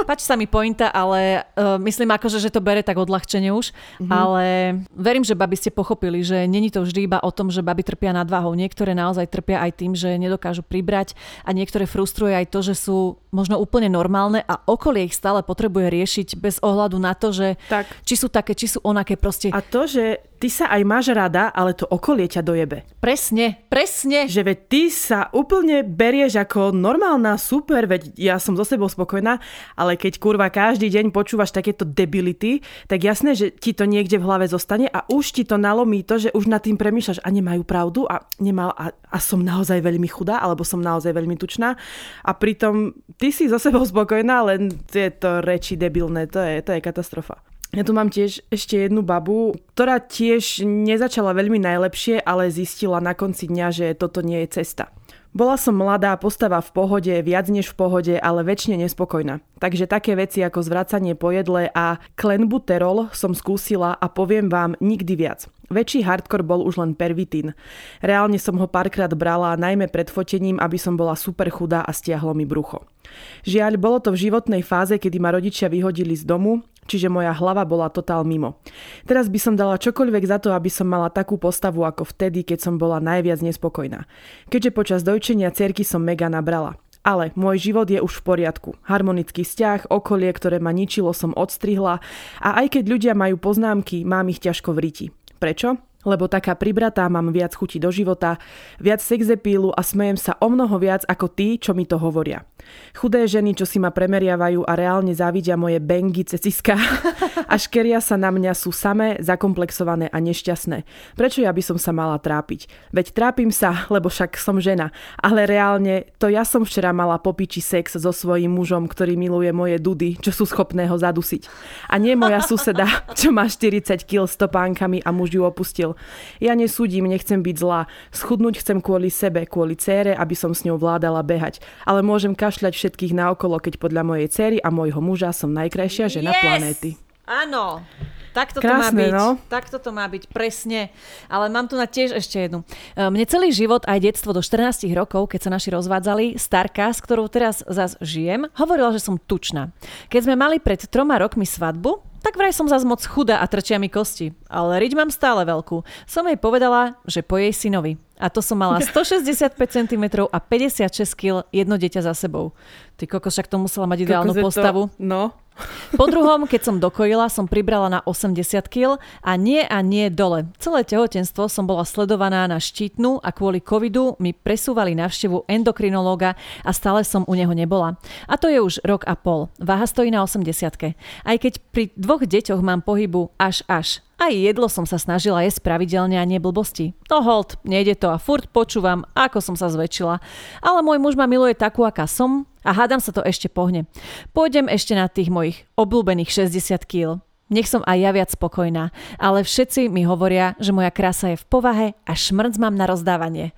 Páči sa mi pointa, ale uh, myslím akože, že to bere tak odľahčenie už, mm-hmm. ale verím, že baby ste pochopili, že není to vždy iba o tom, že baby trpia nadváhou. Niektoré naozaj trpia aj tým, že nedokážu pribrať a niektoré frustruje aj to, že sú možno úplne normálne a okolie ich stále potrebuje riešiť bez ohľadu na to, že tak. či sú také, či sú onaké proste. A to, že ty sa aj máš rada, ale to okolie ťa dojebe. Presne, presne. Že veď ty sa úplne berieš ako normálna, super, veď ja som so sebou spokojná, ale keď kurva každý deň počúvaš takéto debility, tak jasné, že ti to niekde v hlave zostane a už ti to nalomí to, že už nad tým premýšľaš a nemajú pravdu a, nemal, a, a som naozaj veľmi chudá, alebo som naozaj veľmi tučná a pritom ty si so sebou spokojná, len tieto reči debilné, to je, to je katastrofa. Ja tu mám tiež ešte jednu babu, ktorá tiež nezačala veľmi najlepšie, ale zistila na konci dňa, že toto nie je cesta. Bola som mladá, postava v pohode, viac než v pohode, ale väčšine nespokojná. Takže také veci ako zvracanie po jedle a klenbuterol som skúsila a poviem vám nikdy viac. Väčší hardcore bol už len pervitín. Reálne som ho párkrát brala, najmä pred fotením, aby som bola super chudá a stiahlo mi brucho. Žiaľ, bolo to v životnej fáze, kedy ma rodičia vyhodili z domu, čiže moja hlava bola totál mimo. Teraz by som dala čokoľvek za to, aby som mala takú postavu ako vtedy, keď som bola najviac nespokojná. Keďže počas dojčenia cerky som mega nabrala. Ale môj život je už v poriadku. Harmonický vzťah, okolie, ktoré ma ničilo, som odstrihla a aj keď ľudia majú poznámky, mám ich ťažko v riti. Prečo? lebo taká pribratá mám viac chuti do života, viac sexepílu a smejem sa o mnoho viac ako tí, čo mi to hovoria. Chudé ženy, čo si ma premeriavajú a reálne závidia moje bengy ceciska *laughs* a škeria sa na mňa sú samé, zakomplexované a nešťastné. Prečo ja by som sa mala trápiť? Veď trápim sa, lebo však som žena, ale reálne to ja som včera mala popiči sex so svojím mužom, ktorý miluje moje dudy, čo sú schopné ho zadusiť. A nie moja suseda, *laughs* čo má 40 kg s topánkami a muž ju opustil. Ja nesúdim, nechcem byť zlá. Schudnúť chcem kvôli sebe, kvôli cére, aby som s ňou vládala behať. Ale môžem kašľať všetkých naokolo, keď podľa mojej céry a môjho muža som najkrajšia žena yes! planéty. Áno. Takto to má byť. No? Takto to má byť, presne. Ale mám tu na tiež ešte jednu. E, mne celý život, aj detstvo do 14 rokov, keď sa naši rozvádzali, starka, s ktorou teraz zas žijem, hovorila, že som tučná. Keď sme mali pred troma rokmi svadbu, tak vraj som zase moc chudá a trčia mi kosti. Ale riť mám stále veľkú. Som jej povedala, že po jej synovi. A to som mala *laughs* 165 cm a 56 kg jedno dieťa za sebou. Ty kokos, však to musela mať ideálnu postavu. To, no. Po *laughs* druhom, keď som dokojila, som pribrala na 80 kg a nie a nie dole. Celé tehotenstvo som bola sledovaná na štítnu a kvôli covidu mi presúvali návštevu endokrinológa a stále som u neho nebola. A to je už rok a pol. Váha stojí na 80 Aj keď pri dvoch deťoch mám pohybu až až. Aj jedlo som sa snažila jesť pravidelne a nie blbosti. No hold, nejde to a furt počúvam, ako som sa zväčšila. Ale môj muž ma miluje takú, aká som a hádam sa to ešte pohne. Pôjdem ešte na tých mojich obľúbených 60 kg. Nech som aj ja viac spokojná, ale všetci mi hovoria, že moja krása je v povahe a šmrc mám na rozdávanie.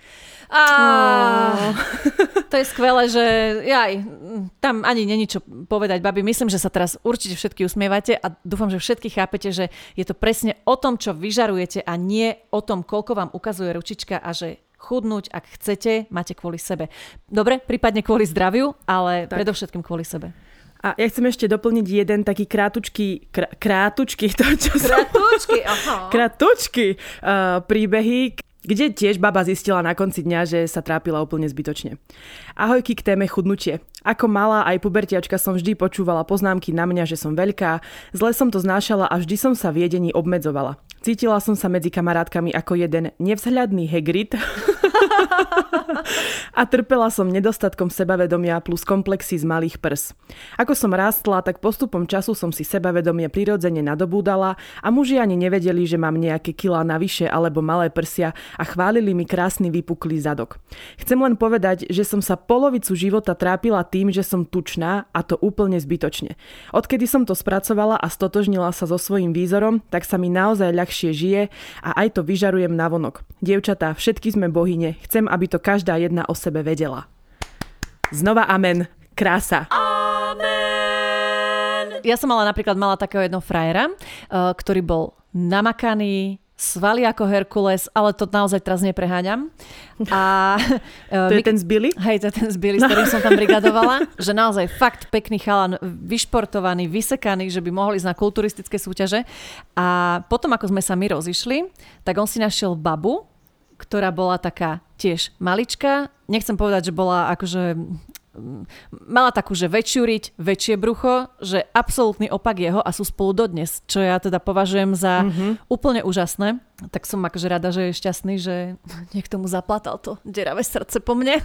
A oh. *laughs* to je skvelé, že jaj, tam ani není čo povedať, babi. Myslím, že sa teraz určite všetky usmievate a dúfam, že všetky chápete, že je to presne o tom, čo vyžarujete a nie o tom, koľko vám ukazuje ručička a že chudnúť, ak chcete, máte kvôli sebe. Dobre, prípadne kvôli zdraviu, ale tak. predovšetkým kvôli sebe. A ja chcem ešte doplniť jeden taký krátučký, krá, krátučky, to čo Krátučky, aha. Krátučky uh, príbehy, kde tiež baba zistila na konci dňa, že sa trápila úplne zbytočne. Ahojky k téme chudnutie. Ako malá aj pubertiačka som vždy počúvala poznámky na mňa, že som veľká, zle som to znášala a vždy som sa v jedení obmedzovala. Cítila som sa medzi kamarátkami ako jeden nevzhľadný Hagrid *laughs* a trpela som nedostatkom sebavedomia plus komplexy z malých prs. Ako som rástla, tak postupom času som si sebavedomie prirodzene nadobúdala a muži ani nevedeli, že mám nejaké kilá navyše alebo malé prsia a chválili mi krásny vypuklý zadok. Chcem len povedať, že som sa polovicu života trápila tým, že som tučná a to úplne zbytočne. Odkedy som to spracovala a stotožnila sa so svojím výzorom, tak sa mi naozaj ľahšie žije a aj to vyžarujem na vonok. Dievčatá, všetky sme bohyne. Chcem, aby to každá jedna o sebe vedela. Znova amen. Krása. Amen. Ja som mala napríklad mala takého jedného frajera, eh, ktorý bol namakaný, svaly ako Herkules, ale to naozaj teraz nepreháňam. A, *laughs* to je my, ten z Billy? Hej, to je ten z Billy, s ktorým som tam brigadovala. *laughs* že naozaj fakt pekný chalan, vyšportovaný, vysekaný, že by mohol ísť na kulturistické súťaže. A potom, ako sme sa my rozišli, tak on si našiel babu, ktorá bola taká tiež malička. Nechcem povedať, že bola akože mala takú, že väčšiu riť, väčšie brucho, že absolútny opak jeho a sú spolu dodnes, čo ja teda považujem za mm-hmm. úplne úžasné. Tak som akože rada, že je šťastný, že niekto mu zaplatal to deravé srdce po mne.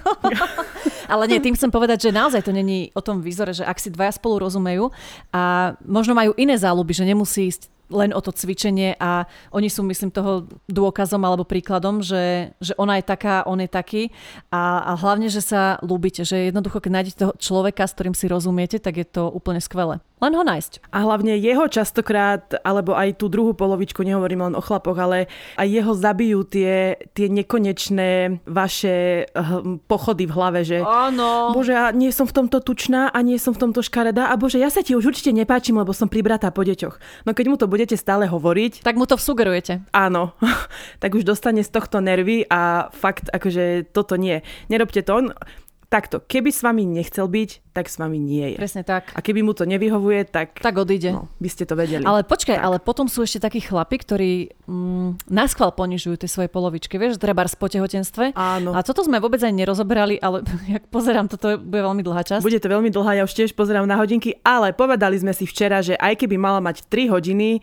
*laughs* Ale nie, tým chcem povedať, že naozaj to není o tom výzore, že ak si dvaja spolu rozumejú a možno majú iné záľuby, že nemusí ísť len o to cvičenie a oni sú, myslím, toho dôkazom alebo príkladom, že, že ona je taká, on je taký a, a hlavne, že sa ľúbite, že jednoducho, keď nájdete toho človeka, s ktorým si rozumiete, tak je to úplne skvelé. Len ho nájsť. A hlavne jeho častokrát, alebo aj tú druhú polovičku, nehovorím len o chlapoch, ale aj jeho zabijú tie, tie nekonečné vaše hm, pochody v hlave, že Áno. bože, ja nie som v tomto tučná a nie som v tomto škaredá a bože, ja sa ti už určite nepáčim, lebo som pribratá po deťoch. No keď mu to budete stále hovoriť... Tak mu to sugerujete. Áno. *laughs* tak už dostane z tohto nervy a fakt, akože toto nie. Nerobte to. Takto, keby s vami nechcel byť, tak s vami nie je. Presne tak. A keby mu to nevyhovuje, tak... Tak odíde. No, by ste to vedeli. Ale počkaj, tak. ale potom sú ešte takí chlapi, ktorí mm, náschval ponižujú tie svoje polovičky. Vieš, treba po tehotenstve. Áno. A toto sme vôbec aj nerozoberali, ale *laughs* jak pozerám, toto bude veľmi dlhá časť. Bude to veľmi dlhá, ja už tiež pozerám na hodinky, ale povedali sme si včera, že aj keby mala mať 3 hodiny,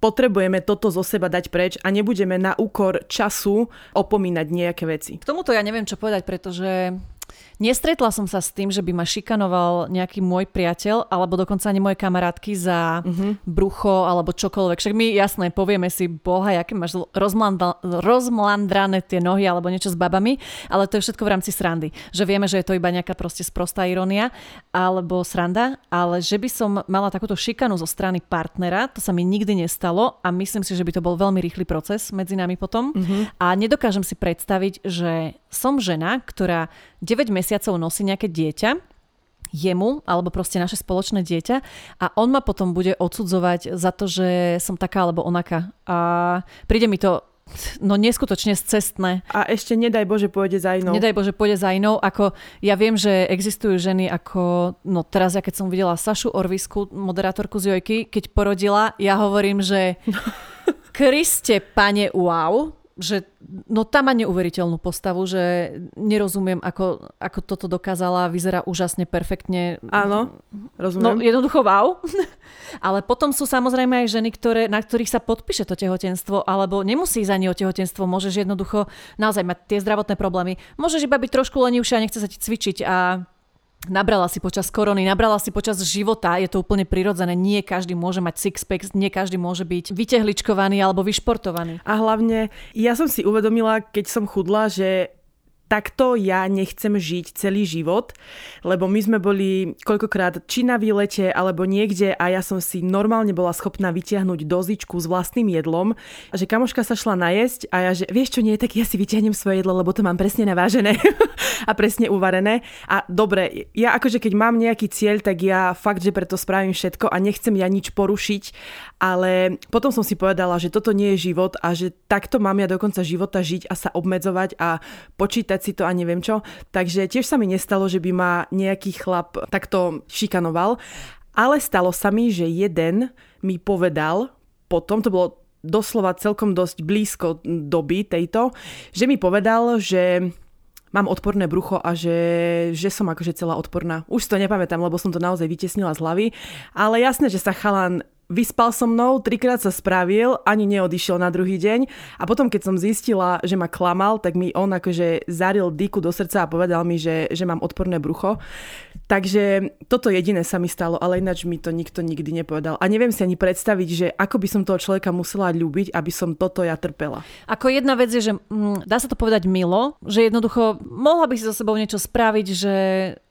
potrebujeme toto zo seba dať preč a nebudeme na úkor času opomínať nejaké veci. K tomuto ja neviem, čo povedať, pretože Nestretla som sa s tým, že by ma šikanoval nejaký môj priateľ alebo dokonca ani moje kamarátky za uh-huh. brucho alebo čokoľvek. Však my jasné povieme si, boha, aké máš rozmlandra- rozmlandrané tie nohy alebo niečo s babami, ale to je všetko v rámci srandy. Že vieme, že je to iba nejaká proste sprostá ironia alebo sranda, ale že by som mala takúto šikanu zo strany partnera, to sa mi nikdy nestalo a myslím si, že by to bol veľmi rýchly proces medzi nami potom. Uh-huh. A nedokážem si predstaviť, že som žena, ktorá 9 mesiacov nosí nejaké dieťa jemu, alebo proste naše spoločné dieťa a on ma potom bude odsudzovať za to, že som taká alebo onaká. A príde mi to no neskutočne cestné. A ešte nedaj Bože pôjde za inou. Nedaj Bože pôjde za inou. Ako, ja viem, že existujú ženy ako, no teraz ja keď som videla Sašu Orvisku, moderátorku z Jojky, keď porodila, ja hovorím, že *laughs* Kriste, pane, wow, že no tam má neuveriteľnú postavu, že nerozumiem, ako, ako toto dokázala, vyzerá úžasne, perfektne. Áno, rozumiem. No jednoducho wow. *laughs* Ale potom sú samozrejme aj ženy, ktoré, na ktorých sa podpíše to tehotenstvo, alebo nemusí za o tehotenstvo, môžeš jednoducho naozaj mať tie zdravotné problémy. Môžeš iba byť trošku lenivšia a nechce sa ti cvičiť a Nabrala si počas korony, nabrala si počas života, je to úplne prirodzené. Nie každý môže mať six-pack, nie každý môže byť vytehličkovaný alebo vyšportovaný. A hlavne, ja som si uvedomila, keď som chudla, že takto ja nechcem žiť celý život, lebo my sme boli koľkokrát či na výlete alebo niekde a ja som si normálne bola schopná vytiahnuť dozičku s vlastným jedlom že kamoška sa šla najesť a ja že vieš čo nie, tak ja si vytiahnem svoje jedlo, lebo to mám presne navážené *laughs* a presne uvarené. A dobre, ja akože keď mám nejaký cieľ, tak ja fakt, že preto spravím všetko a nechcem ja nič porušiť, ale potom som si povedala, že toto nie je život a že takto mám ja do konca života žiť a sa obmedzovať a počítať si to a neviem čo. Takže tiež sa mi nestalo, že by ma nejaký chlap takto šikanoval. Ale stalo sa mi, že jeden mi povedal, potom to bolo doslova celkom dosť blízko doby tejto, že mi povedal, že mám odporné brucho a že, že som akože celá odporná. Už to nepamätám, lebo som to naozaj vytesnila z hlavy. Ale jasné, že sa chalan Vyspal so mnou, trikrát sa spravil, ani neodišiel na druhý deň a potom keď som zistila, že ma klamal, tak mi on akože zaril dyku do srdca a povedal mi, že, že mám odporné brucho. Takže toto jediné sa mi stalo, ale ináč mi to nikto nikdy nepovedal. A neviem si ani predstaviť, že ako by som toho človeka musela ľúbiť, aby som toto ja trpela. Ako jedna vec je, že mm, dá sa to povedať milo, že jednoducho mohla by si so sebou niečo spraviť, že,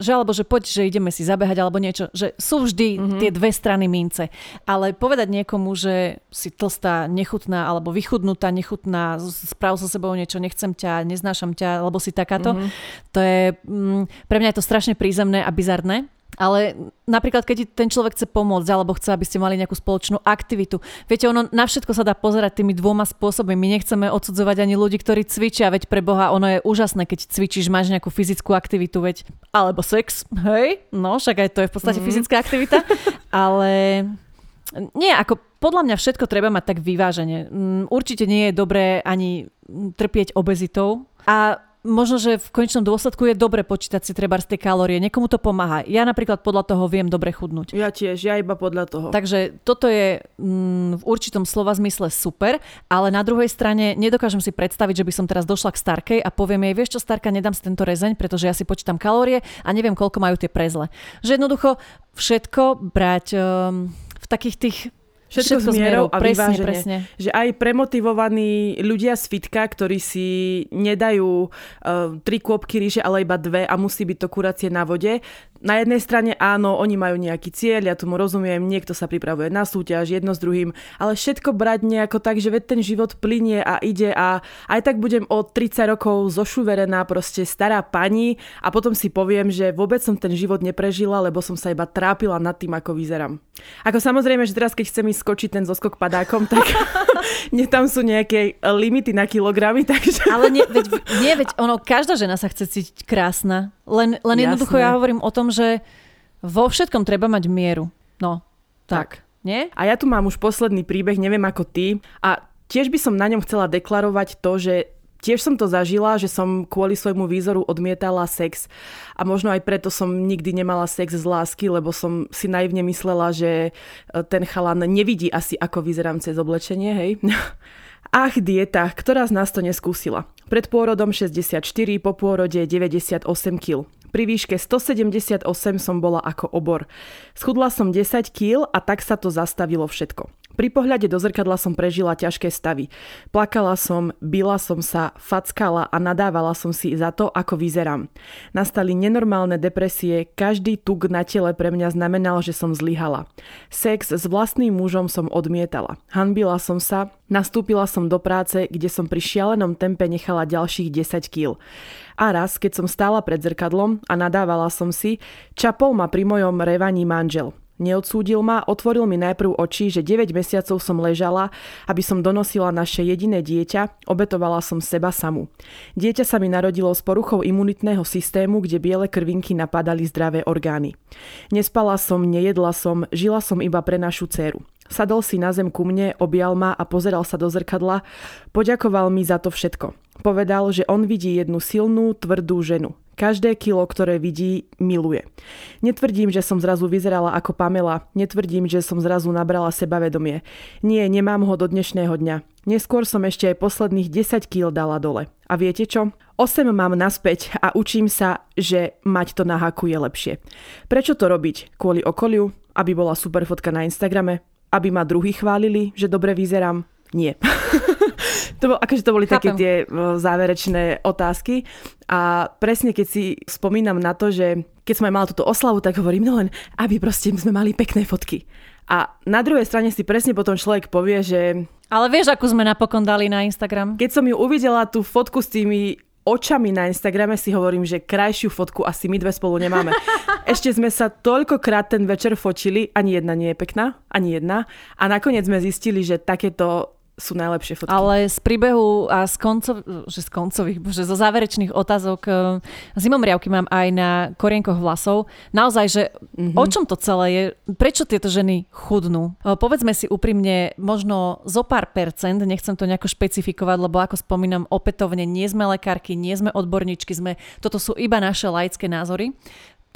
že alebo že poď, že ideme si zabehať alebo niečo, že sú vždy mm-hmm. tie dve strany mince. Ale povedať niekomu, že si tlstá, nechutná alebo vychudnutá, nechutná, sprav so sebou niečo, nechcem ťa, neznášam ťa, alebo si takáto, mm-hmm. to je, mm, pre mňa je to strašne prízemné, aby bizarné, ale napríklad, keď ten človek chce pomôcť alebo chce, aby ste mali nejakú spoločnú aktivitu. Viete, ono na všetko sa dá pozerať tými dvoma spôsobmi. My nechceme odsudzovať ani ľudí, ktorí cvičia, veď pre Boha ono je úžasné, keď cvičíš, máš nejakú fyzickú aktivitu, veď alebo sex, hej, no však aj to je v podstate mm-hmm. fyzická aktivita, ale nie, ako podľa mňa všetko treba mať tak vyvážene. Mm, určite nie je dobré ani trpieť obezitou a možno, že v konečnom dôsledku je dobre počítať si treba z tej kalórie. Niekomu to pomáha. Ja napríklad podľa toho viem dobre chudnúť. Ja tiež, ja iba podľa toho. Takže toto je mm, v určitom slova zmysle super, ale na druhej strane nedokážem si predstaviť, že by som teraz došla k starkej a poviem jej, vieš čo, starka, nedám si tento rezeň, pretože ja si počítam kalórie a neviem, koľko majú tie prezle. Že jednoducho všetko brať um, v takých tých Všetko, Všetko s mierou a presne, vyváženie. Presne. Že aj premotivovaní ľudia z fitka, ktorí si nedajú uh, tri kôpky ríže, ale iba dve a musí byť to kuracie na vode, na jednej strane áno, oni majú nejaký cieľ, ja tomu rozumiem, niekto sa pripravuje na súťaž, jedno s druhým, ale všetko brať nejako tak, že ten život plinie a ide a aj tak budem o 30 rokov zošuverená proste stará pani a potom si poviem, že vôbec som ten život neprežila, lebo som sa iba trápila nad tým, ako vyzerám. Ako samozrejme, že teraz keď chcem ísť skočiť ten zoskok padákom, tak *laughs* nie tam sú nejaké limity na kilogramy, takže... Ale nie, veď, nie, veď ono, každá žena sa chce cítiť krásna. Len, len jednoducho ja hovorím o tom, že vo všetkom treba mať mieru. No, tak. tak. Nie? A ja tu mám už posledný príbeh, neviem ako ty. A tiež by som na ňom chcela deklarovať to, že tiež som to zažila, že som kvôli svojmu výzoru odmietala sex a možno aj preto som nikdy nemala sex z lásky, lebo som si naivne myslela, že e, ten chalan nevidí asi, ako vyzerám cez oblečenie, hej. *laughs* Ach, dieta, ktorá z nás to neskúsila. Pred pôrodom 64, po pôrode 98 kg. Pri výške 178 som bola ako obor. Schudla som 10 kg a tak sa to zastavilo všetko. Pri pohľade do zrkadla som prežila ťažké stavy. Plakala som, bila som sa, fackala a nadávala som si za to, ako vyzerám. Nastali nenormálne depresie, každý tuk na tele pre mňa znamenal, že som zlyhala. Sex s vlastným mužom som odmietala. Hanbila som sa, nastúpila som do práce, kde som pri šialenom tempe nechala ďalších 10 kg. A raz, keď som stála pred zrkadlom a nadávala som si, čapol ma pri mojom revaní manžel. Neodsúdil ma, otvoril mi najprv oči, že 9 mesiacov som ležala, aby som donosila naše jediné dieťa, obetovala som seba samu. Dieťa sa mi narodilo s poruchou imunitného systému, kde biele krvinky napadali zdravé orgány. Nespala som, nejedla som, žila som iba pre našu dceru. Sadol si na zem ku mne, objal ma a pozeral sa do zrkadla. Poďakoval mi za to všetko. Povedal, že on vidí jednu silnú, tvrdú ženu. Každé kilo, ktoré vidí, miluje. Netvrdím, že som zrazu vyzerala ako Pamela. Netvrdím, že som zrazu nabrala sebavedomie. Nie, nemám ho do dnešného dňa. Neskôr som ešte aj posledných 10 kg dala dole. A viete čo? 8 mám naspäť a učím sa, že mať to na haku je lepšie. Prečo to robiť? Kvôli okoliu? Aby bola super fotka na Instagrame? Aby ma druhý chválili, že dobre vyzerám? Nie. *laughs* to, bol, akože to boli Chápem. také tie záverečné otázky. A presne keď si spomínam na to, že keď som aj mala túto oslavu, tak hovorím, no len aby proste sme mali pekné fotky. A na druhej strane si presne potom človek povie, že... Ale vieš, ako sme napokon dali na Instagram? Keď som ju uvidela, tú fotku s tými očami na Instagrame si hovorím, že krajšiu fotku asi my dve spolu nemáme. *laughs* Ešte sme sa toľkokrát ten večer fotili, ani jedna nie je pekná, ani jedna. A nakoniec sme zistili, že takéto sú najlepšie fotky. Ale z príbehu a z, koncov, že z koncových, bože, zo záverečných otázok e, zimomriavky mám aj na korienkoch vlasov. Naozaj, že mm-hmm. o čom to celé je? Prečo tieto ženy chudnú? E, povedzme si úprimne, možno zo pár percent, nechcem to nejako špecifikovať, lebo ako spomínam, opätovne nie sme lekárky, nie sme odborníčky, sme, toto sú iba naše laické názory.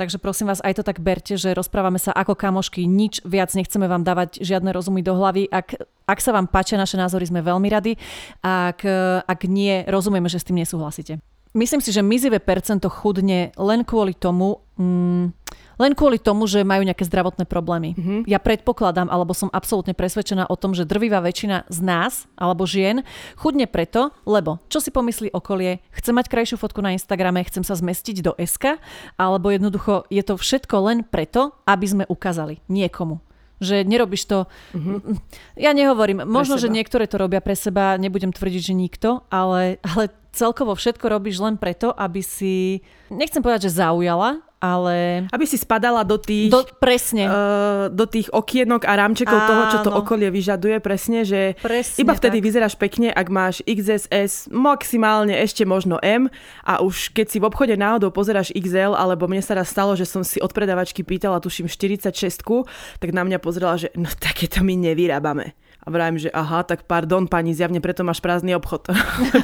Takže prosím vás, aj to tak berte, že rozprávame sa ako kamošky, nič viac nechceme vám dávať žiadne rozumy do hlavy. Ak, ak sa vám páčia naše názory, sme veľmi radi. Ak, ak nie, rozumieme, že s tým nesúhlasíte. Myslím si, že mizivé percento chudne len kvôli tomu, mm, len kvôli tomu, že majú nejaké zdravotné problémy. Mm-hmm. Ja predpokladám, alebo som absolútne presvedčená o tom, že drvivá väčšina z nás, alebo žien, chudne preto, lebo čo si pomyslí okolie, chce mať krajšiu fotku na Instagrame, chcem sa zmestiť do SK, alebo jednoducho je to všetko len preto, aby sme ukázali niekomu že nerobíš to... Mm-hmm. Ja nehovorím, možno, že niektoré to robia pre seba, nebudem tvrdiť, že nikto, ale, ale celkovo všetko robíš len preto, aby si, nechcem povedať, že zaujala, ale... Aby si spadala do tých... Do, presne. Uh, do tých okienok a rámčekov Áno. toho, čo to okolie vyžaduje, presne, že presne iba vtedy tak. vyzeráš pekne, ak máš XSS, maximálne ešte možno M a už keď si v obchode náhodou pozeráš XL, alebo mne sa raz stalo, že som si od predavačky pýtala, tuším 46 tak na mňa pozrela, že no takéto my nevyrábame. A vravím, že aha, tak pardon pani, zjavne preto máš prázdny obchod.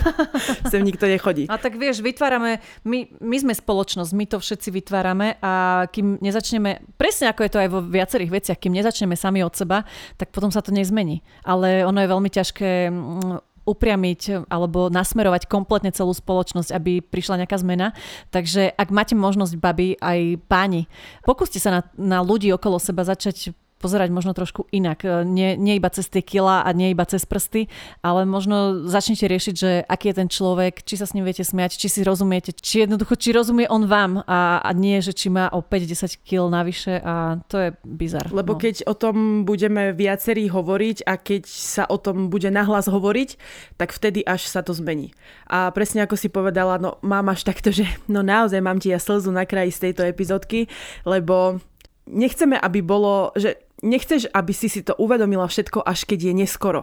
*laughs* Sem nikto nechodí. A tak vieš, vytvárame, my, my sme spoločnosť, my to všetci vytvárame a kým nezačneme, presne ako je to aj vo viacerých veciach, kým nezačneme sami od seba, tak potom sa to nezmení. Ale ono je veľmi ťažké mm, upriamiť alebo nasmerovať kompletne celú spoločnosť, aby prišla nejaká zmena. Takže ak máte možnosť, baby, aj páni, pokúste sa na, na ľudí okolo seba začať pozerať možno trošku inak. E, nie, nie iba cez tie kila a nie iba cez prsty, ale možno začnite riešiť, že aký je ten človek, či sa s ním viete smiať, či si rozumiete, či jednoducho, či rozumie on vám a, a nie, že či má o 5-10 kil navyše a to je bizar. Lebo no. keď o tom budeme viacerí hovoriť a keď sa o tom bude nahlas hovoriť, tak vtedy až sa to zmení. A presne ako si povedala, no mám až takto, že no naozaj mám ti ja slzu na kraji z tejto epizódky, lebo nechceme, aby bolo, že nechceš, aby si si to uvedomila všetko, až keď je neskoro.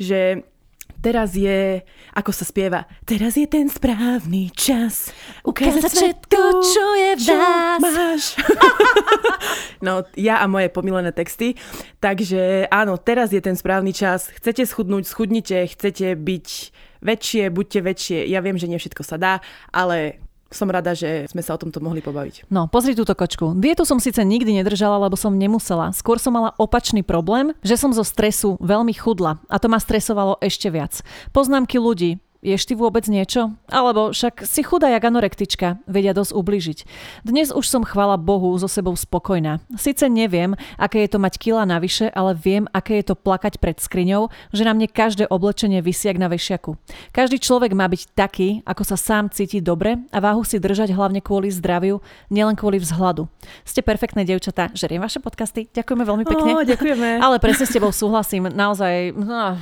Že teraz je, ako sa spieva, teraz je ten správny čas ukázať všetko, čo je v nás. Máš. *laughs* no, ja a moje pomilené texty. Takže áno, teraz je ten správny čas. Chcete schudnúť, schudnite. Chcete byť väčšie, buďte väčšie. Ja viem, že nie všetko sa dá, ale som rada, že sme sa o tomto mohli pobaviť. No, pozri túto kočku. Dietu som síce nikdy nedržala, lebo som nemusela. Skôr som mala opačný problém, že som zo stresu veľmi chudla a to ma stresovalo ešte viac. Poznámky ľudí, Ješ ty vôbec niečo? Alebo však si chudá jak anorektička, vedia dosť ubližiť. Dnes už som chvala Bohu so sebou spokojná. Sice neviem, aké je to mať kila navyše, ale viem, aké je to plakať pred skriňou, že na mne každé oblečenie vysiak na vešiaku. Každý človek má byť taký, ako sa sám cíti dobre a váhu si držať hlavne kvôli zdraviu, nielen kvôli vzhľadu. Ste perfektné devčatá, žeriem vaše podcasty. Ďakujeme veľmi pekne. Oh, ďakujeme. Ale presne s tebou súhlasím. Naozaj, no,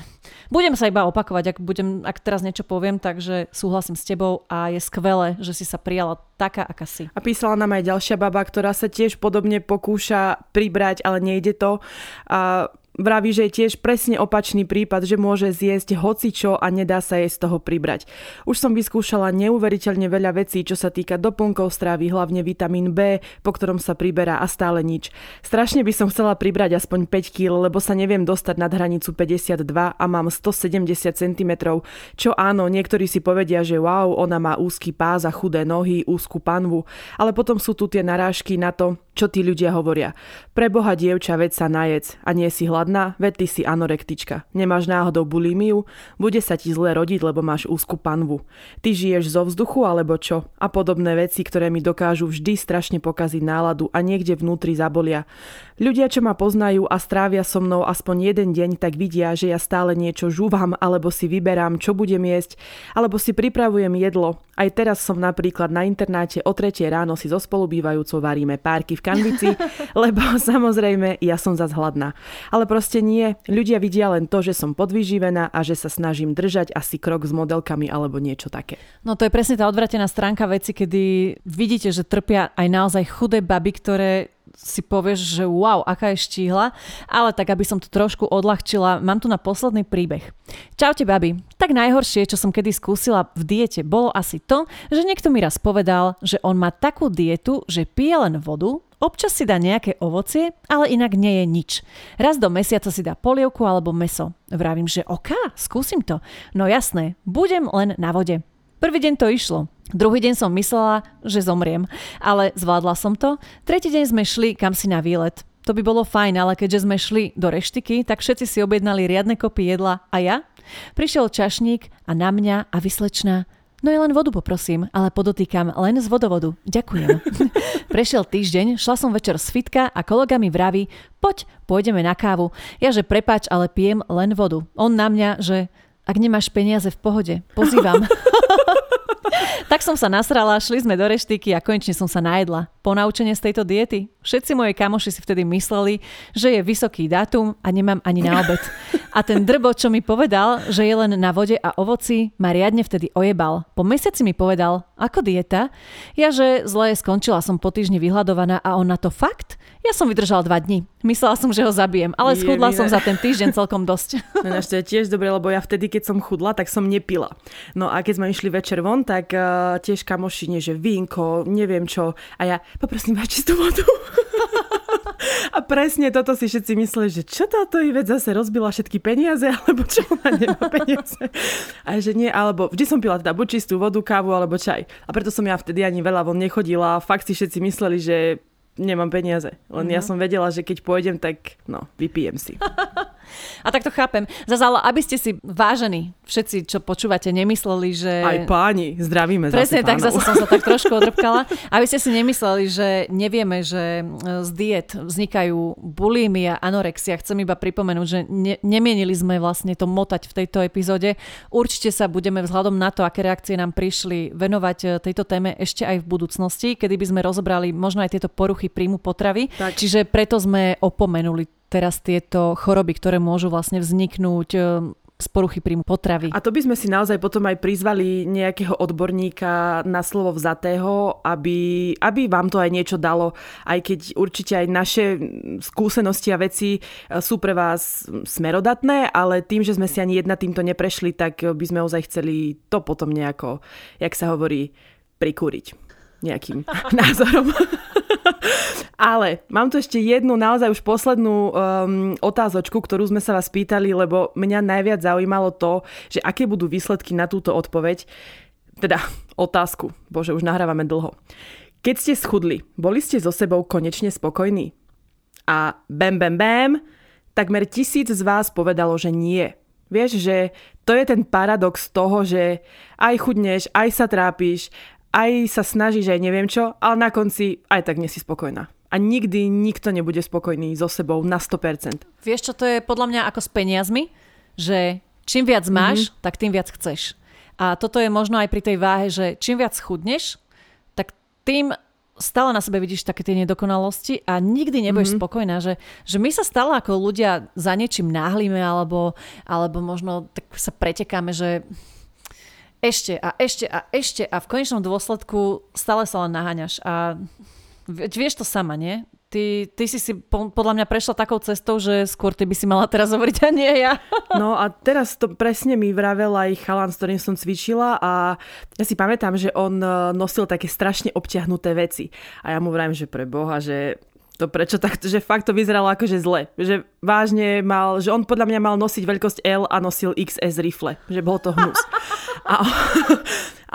budem sa iba opakovať, ak, budem, ak teraz niečo poviem, takže súhlasím s tebou a je skvelé, že si sa prijala taká, aká si. A písala nám aj ďalšia baba, ktorá sa tiež podobne pokúša pribrať, ale nejde to. A Vraví, že je tiež presne opačný prípad, že môže zjesť hocičo a nedá sa jej z toho pribrať. Už som vyskúšala neuveriteľne veľa vecí, čo sa týka doplnkov stravy, hlavne vitamín B, po ktorom sa priberá a stále nič. Strašne by som chcela pribrať aspoň 5 kg, lebo sa neviem dostať nad hranicu 52 a mám 170 cm, čo áno, niektorí si povedia, že wow, ona má úzky pás a chudé nohy, úzku panvu, ale potom sú tu tie narážky na to, čo tí ľudia hovoria. Preboha dievča, veď sa najec a nie si hladná, veď ty si anorektička. Nemáš náhodou bulimiu? Bude sa ti zle rodiť, lebo máš úzku panvu. Ty žiješ zo vzduchu alebo čo? A podobné veci, ktoré mi dokážu vždy strašne pokaziť náladu a niekde vnútri zabolia. Ľudia, čo ma poznajú a strávia so mnou aspoň jeden deň, tak vidia, že ja stále niečo žúvam, alebo si vyberám, čo budem jesť, alebo si pripravujem jedlo. Aj teraz som napríklad na internáte o 3 ráno si so spolubývajúcou varíme párky v kanvici, *laughs* lebo samozrejme ja som zas hladná. Ale proste nie, ľudia vidia len to, že som podvyživená a že sa snažím držať asi krok s modelkami alebo niečo také. No to je presne tá odvratená stránka veci, kedy vidíte, že trpia aj naozaj chudé baby, ktoré si povieš, že wow, aká je štíhla, ale tak, aby som to trošku odľahčila, mám tu na posledný príbeh. Čaute, babi. Tak najhoršie, čo som kedy skúsila v diete, bolo asi to, že niekto mi raz povedal, že on má takú dietu, že pije len vodu, Občas si dá nejaké ovocie, ale inak nie je nič. Raz do mesiaca si dá polievku alebo meso. Vravím, že oká, skúsim to. No jasné, budem len na vode. Prvý deň to išlo. Druhý deň som myslela, že zomriem, ale zvládla som to. Tretí deň sme šli kam si na výlet. To by bolo fajn, ale keďže sme šli do reštiky, tak všetci si objednali riadne kopy jedla a ja? Prišiel čašník a na mňa a vyslečná No je len vodu poprosím, ale podotýkam len z vodovodu. Ďakujem. *laughs* Prešiel týždeň, šla som večer z fitka a kolega mi vraví, poď, pôjdeme na kávu. Ja že prepač, ale pijem len vodu. On na mňa, že ak nemáš peniaze v pohode, pozývam. *laughs* tak som sa nasrala, šli sme do reštiky a konečne som sa najedla. naučenie z tejto diety. Všetci moji kamoši si vtedy mysleli, že je vysoký dátum a nemám ani na obed. A ten drbo, čo mi povedal, že je len na vode a ovoci, ma riadne vtedy ojebal. Po mesiaci mi povedal, ako dieta? Ja, že zle skončila som po týždni vyhľadovaná a on na to fakt? Ja som vydržala dva dni. Myslela som, že ho zabijem, ale je, schudla som za ten týždeň celkom dosť. *laughs* No, to je tiež dobre, lebo ja vtedy, keď som chudla, tak som nepila. No a keď sme išli večer von, tak uh, tiež kamoši, nie že vínko, neviem čo. A ja, poprosím vás čistú vodu. *laughs* *laughs* A presne toto si všetci mysleli, že čo táto Ivet zase rozbila všetky peniaze, *laughs* alebo čo ona nemá peniaze. A že nie, alebo vždy som pila teda buď čistú vodu, kávu alebo čaj. A preto som ja vtedy ani veľa von nechodila. Fakt si všetci mysleli, že nemám peniaze. Len mm-hmm. ja mhm. som vedela, že keď pôjdem, tak no, vypijem si. *laughs* A tak to chápem. Zase, ale aby ste si vážení, všetci, čo počúvate, nemysleli, že... Aj páni, zdravíme Presne tak, zase som sa tak *laughs* trošku odrpkala. Aby ste si nemysleli, že nevieme, že z diet vznikajú bulímy a anorexia. Chcem iba pripomenúť, že ne, nemienili sme vlastne to motať v tejto epizóde. Určite sa budeme vzhľadom na to, aké reakcie nám prišli, venovať e, tejto téme ešte aj v budúcnosti, kedy by sme rozobrali možno aj tieto poruchy príjmu potravy. Tak. Čiže preto sme opomenuli teraz tieto choroby, ktoré môžu vlastne vzniknúť e, z poruchy príjmu potravy. A to by sme si naozaj potom aj prizvali nejakého odborníka na slovo vzatého, aby, aby vám to aj niečo dalo, aj keď určite aj naše skúsenosti a veci e, sú pre vás smerodatné, ale tým, že sme si ani jedna týmto neprešli, tak by sme ozaj chceli to potom nejako, jak sa hovorí, prikúriť nejakým *laughs* názorom. Ale mám tu ešte jednu naozaj už poslednú um, otázočku, ktorú sme sa vás pýtali, lebo mňa najviac zaujímalo to, že aké budú výsledky na túto odpoveď. Teda otázku. Bože, už nahrávame dlho. Keď ste schudli, boli ste so sebou konečne spokojní? A bam, bam, bam, takmer tisíc z vás povedalo, že nie. Vieš, že to je ten paradox toho, že aj chudneš, aj sa trápiš, aj sa snažíš, aj neviem čo, ale na konci aj tak nie si spokojná. A nikdy nikto nebude spokojný so sebou na 100%. Vieš, čo to je podľa mňa ako s peniazmi? Že čím viac máš, mm-hmm. tak tým viac chceš. A toto je možno aj pri tej váhe, že čím viac chudneš, tak tým stále na sebe vidíš také tie nedokonalosti a nikdy nebudeš mm-hmm. spokojná, že, že my sa stále ako ľudia za niečím náhlíme alebo, alebo možno tak sa pretekáme, že ešte a ešte a ešte a v konečnom dôsledku stále sa len naháňaš a vieš to sama, nie? Ty, ty si si podľa mňa prešla takou cestou, že skôr ty by si mala teraz hovoriť a nie ja. *laughs* No a teraz to presne mi vravel aj chalan, s ktorým som cvičila a ja si pamätám, že on e, nosil také strašne obťahnuté veci. A ja mu vravím, že pre Boha, že to prečo tak, že fakt to vyzeralo akože zle. Že vážne mal, že on podľa mňa mal nosiť veľkosť L a nosil XS rifle. Že bol to hnus. A,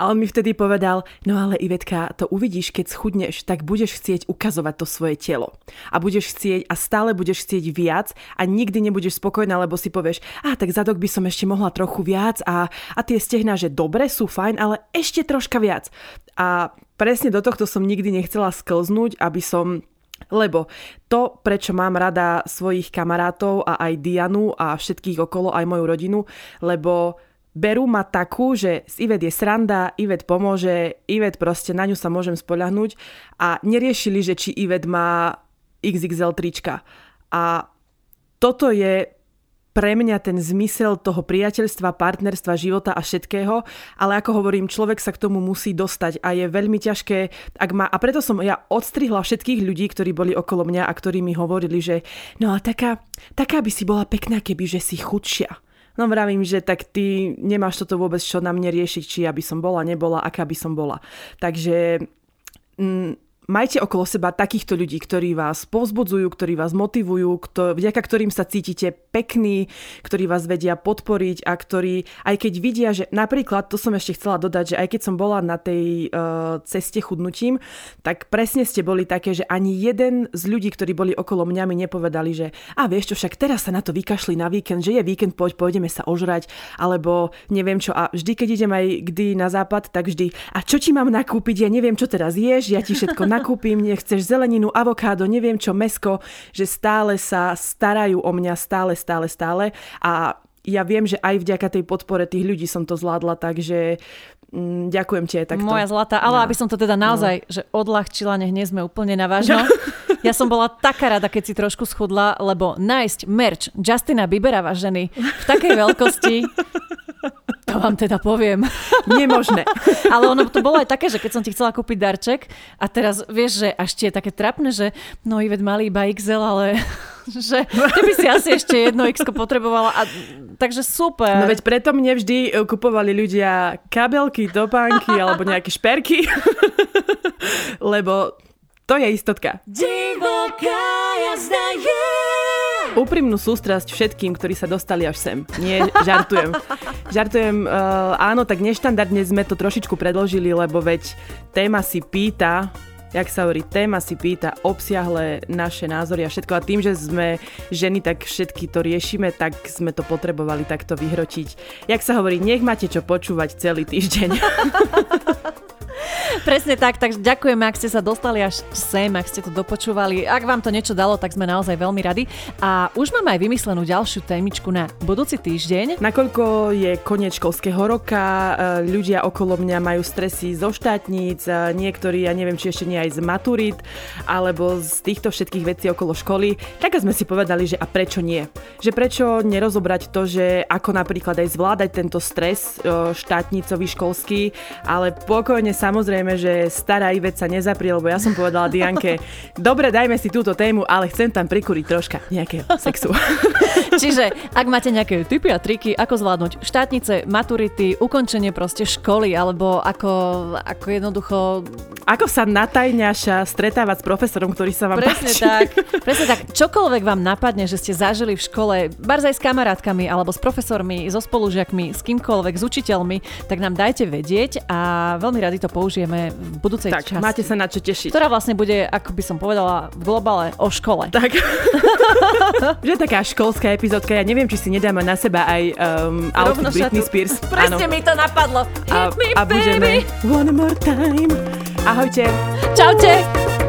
a on mi vtedy povedal, no ale Ivetka, to uvidíš, keď schudneš, tak budeš chcieť ukazovať to svoje telo. A budeš chcieť a stále budeš chcieť viac a nikdy nebudeš spokojná, lebo si povieš, a tak zadok by som ešte mohla trochu viac a, a tie stehná, že dobre, sú fajn, ale ešte troška viac. A presne do tohto som nikdy nechcela sklznúť, aby som lebo to, prečo mám rada svojich kamarátov a aj Dianu a všetkých okolo, aj moju rodinu, lebo berú ma takú, že z Ivet je sranda, Ivet pomôže, Ivet proste na ňu sa môžem spoľahnúť a neriešili, že či Ivet má XXL trička. A toto je pre mňa ten zmysel toho priateľstva, partnerstva, života a všetkého, ale ako hovorím, človek sa k tomu musí dostať a je veľmi ťažké, ak má, a preto som ja odstrihla všetkých ľudí, ktorí boli okolo mňa a ktorí mi hovorili, že no a taká, taká by si bola pekná, keby že si chudšia. No vravím, že tak ty nemáš toto vôbec čo na mne riešiť, či ja by som bola, nebola, aká by som bola. Takže mm, majte okolo seba takýchto ľudí, ktorí vás povzbudzujú, ktorí vás motivujú, kto, vďaka ktorým sa cítite pekní, ktorí vás vedia podporiť a ktorí, aj keď vidia, že napríklad, to som ešte chcela dodať, že aj keď som bola na tej uh, ceste chudnutím, tak presne ste boli také, že ani jeden z ľudí, ktorí boli okolo mňa, mi nepovedali, že a vieš čo, však teraz sa na to vykašli na víkend, že je víkend, poď, pôjdeme sa ožrať, alebo neviem čo. A vždy, keď idem aj kdy na západ, tak vždy, a čo ti mám nakúpiť, ja neviem, čo teraz ješ, ja ti všetko nakúpim, nechceš zeleninu, avokádo, neviem čo, mesko, že stále sa starajú o mňa, stále, stále, stále. A ja viem, že aj vďaka tej podpore tých ľudí som to zvládla, takže mm, ďakujem ti aj takto. Moja zlatá, ale no. aby som to teda naozaj, no. že odľahčila, nech nie sme úplne na *laughs* vážno. Ja som bola taká rada, keď si trošku schudla, lebo nájsť merch Justina Biebera, vážený, v takej veľkosti, to vám teda poviem. *laughs* Nemožné. Ale ono to bolo aj také, že keď som ti chcela kúpiť darček a teraz vieš, že až ti je také trapné, že no Ivet mali iba XL, ale *laughs* že ty by si asi ešte jedno X potrebovala. A, takže super. No veď preto mne vždy e, kupovali ľudia kabelky, topánky *laughs* alebo nejaké šperky. *laughs* Lebo to je istotka. Divoká jazda je úprimnú sústrasť všetkým, ktorí sa dostali až sem. Nie, žartujem. žartujem, uh, áno, tak neštandardne sme to trošičku predložili, lebo veď téma si pýta, jak sa hovorí, téma si pýta obsiahle naše názory a všetko. A tým, že sme ženy, tak všetky to riešime, tak sme to potrebovali takto vyhrotiť. Jak sa hovorí, nech máte čo počúvať celý týždeň. *laughs* Presne tak, takže ďakujeme, ak ste sa dostali až sem, ak ste to dopočúvali. Ak vám to niečo dalo, tak sme naozaj veľmi radi. A už máme aj vymyslenú ďalšiu témičku na budúci týždeň. Nakoľko je koniec školského roka, e, ľudia okolo mňa majú stresy zo štátnic, e, niektorí, ja neviem, či ešte nie aj z maturit, alebo z týchto všetkých vecí okolo školy, tak sme si povedali, že a prečo nie? Že prečo nerozobrať to, že ako napríklad aj zvládať tento stres e, štátnicový školský, ale pokojne samozrejme samozrejme, že stará Ivet sa nezaprie, lebo ja som povedala Dianke, dobre, dajme si túto tému, ale chcem tam prikúriť troška nejakého sexu. *laughs* Čiže, ak máte nejaké typy a triky, ako zvládnuť štátnice, maturity, ukončenie proste školy, alebo ako, ako jednoducho... Ako sa natajňaša stretávať s profesorom, ktorý sa vám presne páči. Tak, *laughs* presne tak. Čokoľvek vám napadne, že ste zažili v škole, barzaj s kamarátkami, alebo s profesormi, so spolužiakmi, s kýmkoľvek, s učiteľmi, tak nám dajte vedieť a veľmi radi to použijeme rozprávame v budúcej tak, časti. máte sa na čo tešiť. Ktorá vlastne bude, ako by som povedala, v globále o škole. Tak, *laughs* že taká školská epizódka, ja neviem, či si nedáme na seba aj um, outfit Britney Spears. Presne mi to napadlo. A, Hit me, a budeme baby. one more time. Ahojte. Čaute.